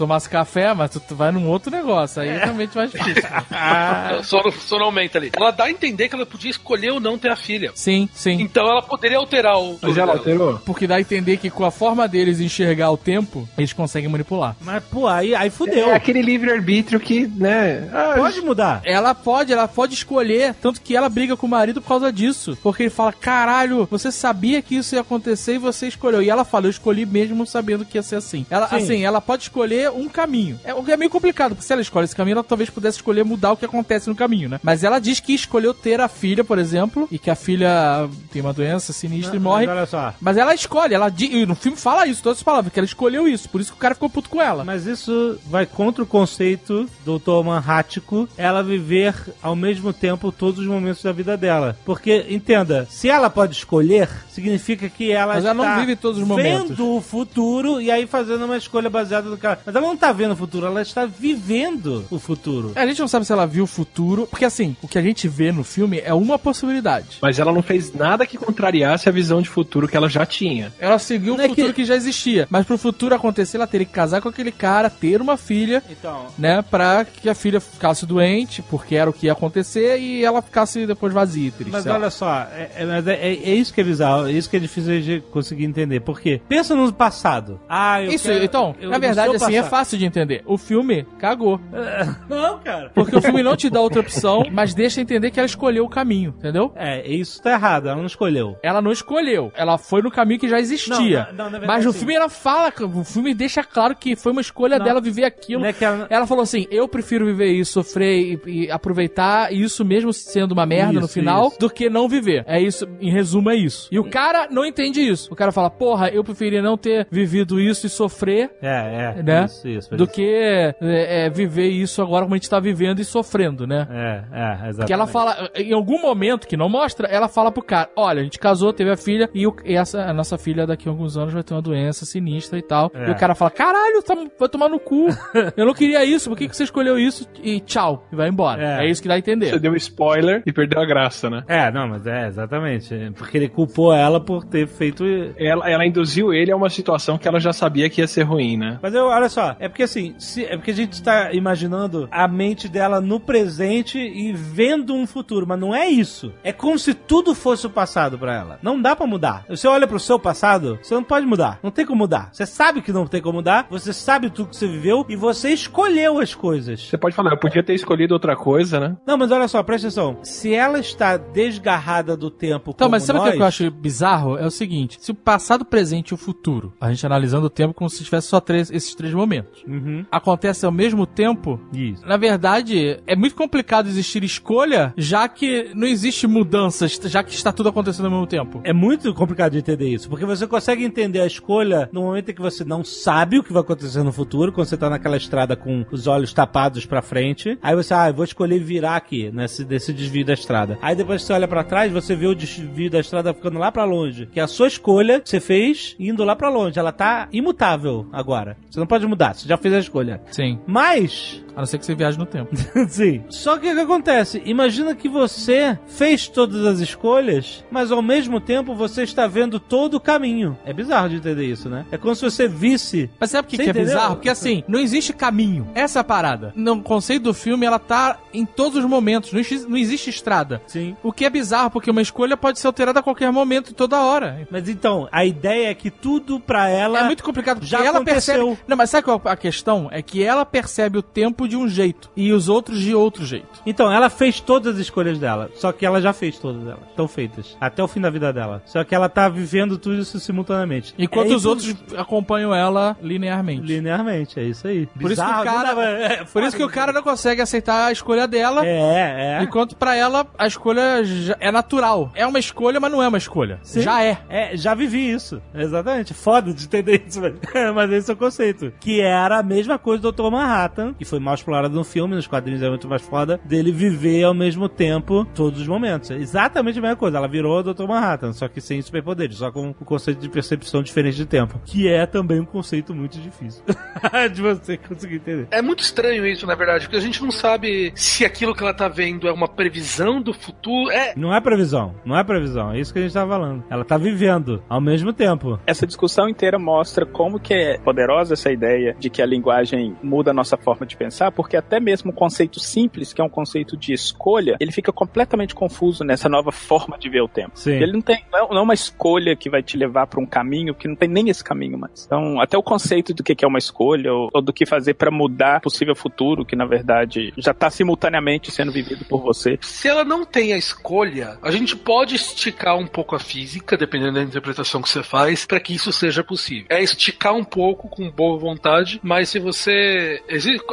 tomasse café, mas tu tu vai num outro negócio. Aí é realmente mais difícil. [laughs] Sono, sono aumenta ali. Ela dá a entender que ela podia escolher ou não ter a filha. Sim, sim. Então ela poderia alterar o. Mas ela alterou? Porque dá a entender que com a forma deles enxergar o tempo, eles conseguem manipular. Mas, pô, aí, aí fudeu. É aquele livre-arbítrio que, né? ah, Pode mudar. Ela pode, ela pode escolher, tanto que ela briga com o marido por causa disso. Porque ele fala: caralho, você sabia que isso ia acontecer e você escolheu. E ela fala: eu escolhi mesmo sabendo que ia ser assim. Ela, Sim. assim, ela pode escolher um caminho. É o que é meio complicado, porque se ela escolhe esse caminho, ela talvez pudesse escolher mudar o que acontece no caminho, né? Mas ela diz que escolheu ter a filha, por exemplo, e que a filha tem uma doença sinistra e morre. Mas olha só. Mas ela escolhe, ela di- e no filme fala isso, todas as palavras, que ela escolheu isso, por isso que o cara ficou puto com ela. Mas isso vai contra o conceito do Hattico, ela viver ao mesmo tempo todos os momentos da vida dela. Porque, entenda, se ela pode escolher, significa que ela Mas ela não está vive todos os momentos. vendo o futuro e aí fazendo uma escolha baseada no cara. Mas ela não está vendo o futuro, ela está vivendo o futuro. A gente não sabe se ela viu o futuro, porque assim, o que a gente vê no filme é uma possibilidade. Mas ela não fez nada que contrariasse a visão de futuro que ela já tinha. Ela seguiu Não o é futuro que- que... já existia. Mas pro futuro acontecer, ela teria que casar com aquele cara, ter uma filha, Então, né? Pra que a filha ficasse doente, porque era o que ia acontecer, e ela ficasse depois vazia e triste. Mas olha só, é, é- é- é- é isso que é bizarro, é isso que é difícil de conseguir entender. Por quê? Pensa no passado. Ah, eu Isso, quero- então, eu- na verdade, assim, é fácil de entender. O filme cagou. [laughs] Não, cara. Porque o filme não te dá outra opção, mas deixa entender que ela escolheu o caminho, entendeu? É, isso tá errado, ela não escolheu. Ela não escolheu, ela foi no caminho que já existia. Não, não, verdade, mas no sim. filme ela fala, o filme deixa claro que foi uma escolha Não. dela viver aquilo. Não é que ela- Ela falou assim: eu prefiro viver isso, sofrer e, e aproveitar isso mesmo sendo uma merda no Isso, final, isso. do que não viver. É isso, em resumo, é isso. E o cara não entende isso. O cara fala: porra, eu preferia não ter vivido isso e sofrer. É, é. Né? Isso, isso. Do que é, é, viver isso agora como a gente tá vivendo e sofrendo, né? É, é, exatamente. Que ela fala, em algum momento que não mostra, ela fala pro cara: Olha, a gente casou, teve a filha, e, o- e essa, a nossa filha daqui a alguns anos vai ter uma doença sinistra e tal. É. E o cara fala: Caralho, tá, vai tomar no cu. [laughs] Eu não queria isso, por que, que você escolheu isso? E tchau, e vai embora. É. É, isso que dá a Você entender. deu spoiler e perdeu a graça, né? É, não, mas é, exatamente. Porque ele culpou ela por ter feito. Ela, ela induziu ele a uma situação que ela já sabia que ia ser ruim, né? Mas eu, olha só, é porque assim, se- é porque a gente tá imaginando a mente dela no presente e vendo um futuro, mas não é isso. É como se tudo fosse o passado pra ela. Não dá pra mudar. Você olha pro seu passado, você não pode mudar. Não tem como mudar. Você sabe que não tem como mudar, você sabe tudo que você viveu e você escolheu as coisas. Você pode falar, eu podia ter escolhido outra coisa, né? Não, mas olha só, presta atenção. Se ela está desgarrada do tempo Então, como mas sabe o que nós, eu acho bizarro? É o seguinte: se o passado, o presente e o futuro, a gente analisando o tempo como se tivesse só três, esses três momentos, Uhum. acontece ao mesmo tempo, Isso. Na verdade, é muito complicado existir escolha, já que não existe mudanças, já que está tudo acontecendo ao mesmo tempo. É muito complicado de entender isso, porque você consegue entender a escolha no momento em que você não sabe o que vai acontecer no futuro, quando você tá naquela estrada com os olhos tapados pra frente. Aí você, ah, eu vou escolher virar aqui, nesse, nesse desvio da estrada. Aí depois você olha pra trás, você vê o desvio da estrada ficando lá pra longe, que é a sua escolha que você fez indo lá pra longe. Ela tá imutável agora. Você não pode mudar, você já fez a escolha. Sim. Mas A não ser que você viaje no tempo. [laughs] Sim. Só que o que acontece? Imagina que você fez todas as escolhas, mas ao mesmo tempo você está vendo todo o caminho. É bizarro de entender isso, né? É como se você visse. Mas sabe o que, que é bizarro? Porque assim, não existe caminho. Essa é parada. No conceito do filme, ela tá em todos os momentos. Não existe, não existe estrada. Sim. O que é bizarro, porque uma escolha pode ser alterada a qualquer momento, toda hora. Mas então, a ideia é que tudo pra ela. É muito complicado, porque já ela aconteceu. percebe... Não, mas sabe qual a questão? É que ela percebe o tempo de um jeito e os outros de outro jeito. Então, ela fez todas as escolhas dela. Só que ela já fez todas elas. Estão feitas. Até o fim da vida dela. Só que ela tá vivendo tudo isso simultaneamente. Enquanto É os outros acompanham ela linearmente. Linearmente, é isso aí. Por isso, que o cara? É, por isso que o cara não consegue aceitar a escolha dela, É, é. enquanto pra ela a escolha é natural. É uma escolha, mas não é uma escolha. Sim. Já é. É, já vivi isso. Exatamente. Foda de entender isso, velho. [laughs] Mas esse é o conceito. Que era a mesma coisa do Dr. Manhattan, que foi mal explorado no filme, nos quadrinhos é muito mais foda, dele viver ao mesmo tempo todos os momentos. É exatamente a mesma coisa. Ela virou o Dr. Manhattan, só que sem superpoderes, só com o conceito de percepção diferente de tempo. Que é também um conceito muito difícil [laughs] de você conseguir entender. É muito estranho isso, na verdade, porque a gente não sabe se aquilo que ela tá vendo é uma previsão do futuro. É. Não é previsão, não é previsão. É isso que a gente tá falando. Ela tá vivendo ao mesmo tempo. Essa discussão inteira mostra como que é poderosa essa ideia de que a linguagem muda a nossa forma de pensar, porque até mesmo o conceito simples, que é um conceito de escolha, ele fica completamente confuso nessa nova forma de ver o tempo. Sim. Ele não tem, não não é uma escolha que vai te levar para um caminho que não tem nem esse caminho mais. Então, até o conceito do que é uma escolha ou, ou do que fazer para mudar o possível futuro, que na verdade já está simultaneamente sendo vivido por você. Se ela não tem a escolha, a gente pode esticar um pouco a física, dependendo da interpretação que você faz, para que isso seja possível. É esticar um pouco com boa vontade, mas se você.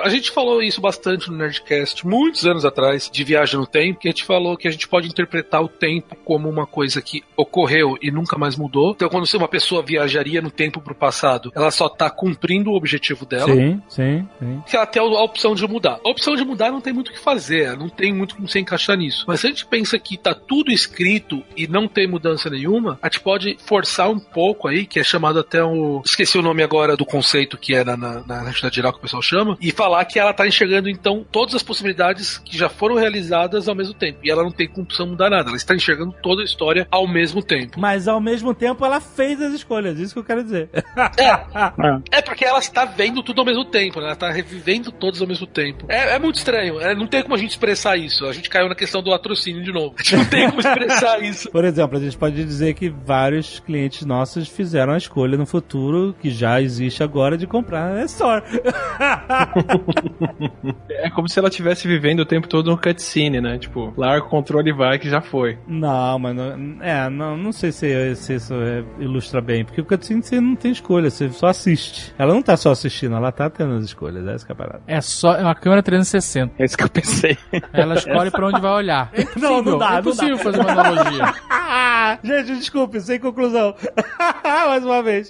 A gente falou isso bastante no Nerdcast, muitos anos atrás, de viagem no tempo, que a gente falou que a gente pode interpretar o tempo como uma coisa que ocorreu e nunca mais mudou. Então, quando uma pessoa viajaria no tempo pro passado, ela só tá cumprindo o objetivo dela Sim, sim, sim. que ela tem a opção de mudar. A opção de mudar não tem muito o que fazer, não tem muito como se encaixar nisso. Mas se a gente pensa que tá tudo escrito e não tem mudança nenhuma, a gente pode forçar um pouco aí, que é chamado até o. Esqueci o nome agora do conceito que é na, na, na geral que o pessoal chama, e falar que ela tá enxergando então todas as possibilidades que já foram realizadas ao mesmo tempo. E ela não tem como mudar nada, ela está enxergando toda a história ao mesmo tempo. Mas ao mesmo tempo ela fez as escolhas, isso que eu quero dizer. É [laughs] porque ela está vendo tudo ao mesmo tempo, né? Ela está revivendo todos ao mesmo tempo. É, é muito estranho. é, não tem como a gente expressar isso. A gente caiu na questão do latrocínio de novo. A gente não tem como expressar [laughs] isso. Por exemplo, a gente pode dizer que vários clientes nossos fizeram a escolha no futuro que já existe agora de comprar na Store. [laughs] [laughs] É como se ela estivesse vivendo o tempo todo no cutscene, né? Tipo, larga o controle e vai que já foi. não, mas não, é, não, não sei se, se isso é- ilustra bem, porque o cutscene você não tem escolha, você só assiste. Ela não tá só assistindo, ela tá tendo as escolhas, essa que é a parada. É só é uma câmera 360. É isso que eu pensei. [laughs] Ela escolhe pra onde vai olhar. É Não, não dá, é não impossível dá. fazer uma analogia. [laughs] Gente, desculpe, sem conclusão. Mais uma vez.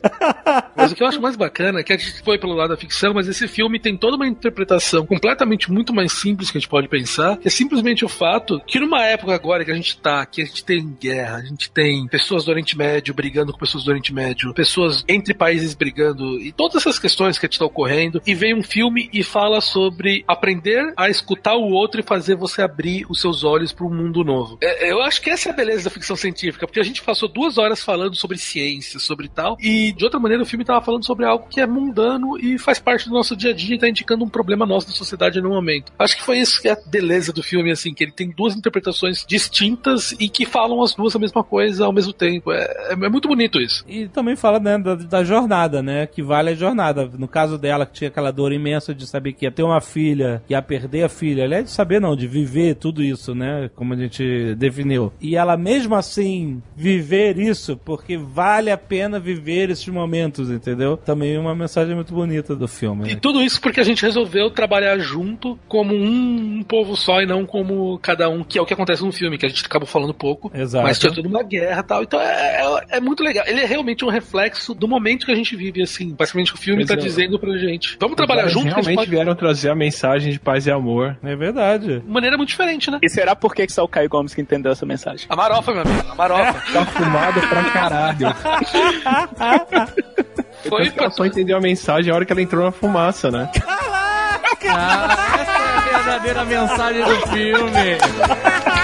Mas o que eu acho mais bacana é que a gente foi pelo lado da ficção, mas esse filme tem toda uma interpretação completamente muito mais simples que a gente pode pensar, que é simplesmente o fato que numa época agora que a gente tá, que a gente tem guerra, a gente tem pessoas do Oriente Médio brigando com pessoas do Oriente Médio, pessoas entre países brigando, e todas essas questões que estão ocorrendo, e vem um filme e fala sobre aprender a escutar o outro e fazer você abrir os seus olhos para um mundo novo. É, eu acho que essa é a beleza da ficção científica, porque a gente passou duas horas falando sobre ciência, sobre tal, e de outra maneira o filme tava falando sobre algo que é mundano e faz parte do nosso dia a dia e tá indicando um problema nosso da sociedade no momento. Acho que foi isso que é a beleza do filme, assim, que ele tem duas interpretações distintas e que falam as duas a mesma coisa ao mesmo tempo. É, é, é muito bonito isso. E também fala né, da, da, jornada, né? Que vale a jornada. No caso dela, que tinha aquela dor imensa de saber que ia ter uma filha, que ia perder a filha. Aliás, de saber não, de viver tudo isso, né? Como a gente definiu. E ela mesmo assim viver isso, porque vale a pena viver esses momentos, entendeu? Também é uma mensagem muito bonita do filme. Né? E tudo isso porque a gente resolveu trabalhar junto como um, um, povo só e não como cada um, que é o que acontece no filme, que a gente acabou falando pouco. Exato. Mas tinha tudo uma guerra e tal. Então é, é, é, muito legal. Ele é realmente um reflexo do momento que a gente vive, assim. Basicamente o filme está é. dizendo pra gente. Vamos trabalhar junto. Realmente pode... vieram trazer a mensagem de paz e amor. É verdade. De maneira muito diferente, né? E será por que só o Caio Gomes que entendeu essa mensagem? A marofa, meu amigo. A marofa. tá fumado pra caralho. [laughs] Foi, ela só entendeu a mensagem a hora que ela entrou na fumaça, né? Caraca! [laughs] Essa é a verdadeira mensagem do filme. [laughs]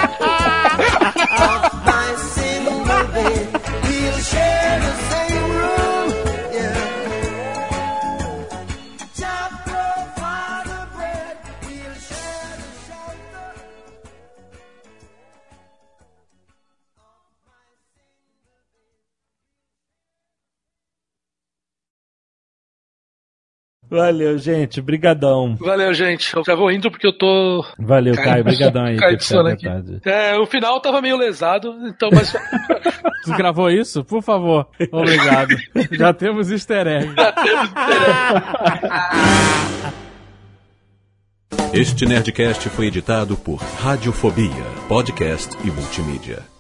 Valeu, gente. Brigadão. Valeu, gente. Eu já vou indo porque eu tô. Valeu, Caio. Brigadão aí. Caio aqui. É, o final tava meio lesado, então, mas. [laughs] tu gravou isso? Por favor. Obrigado. já temos easter egg. [laughs] Já temos easter egg. Este Nerdcast foi editado por Radiofobia, podcast e multimídia.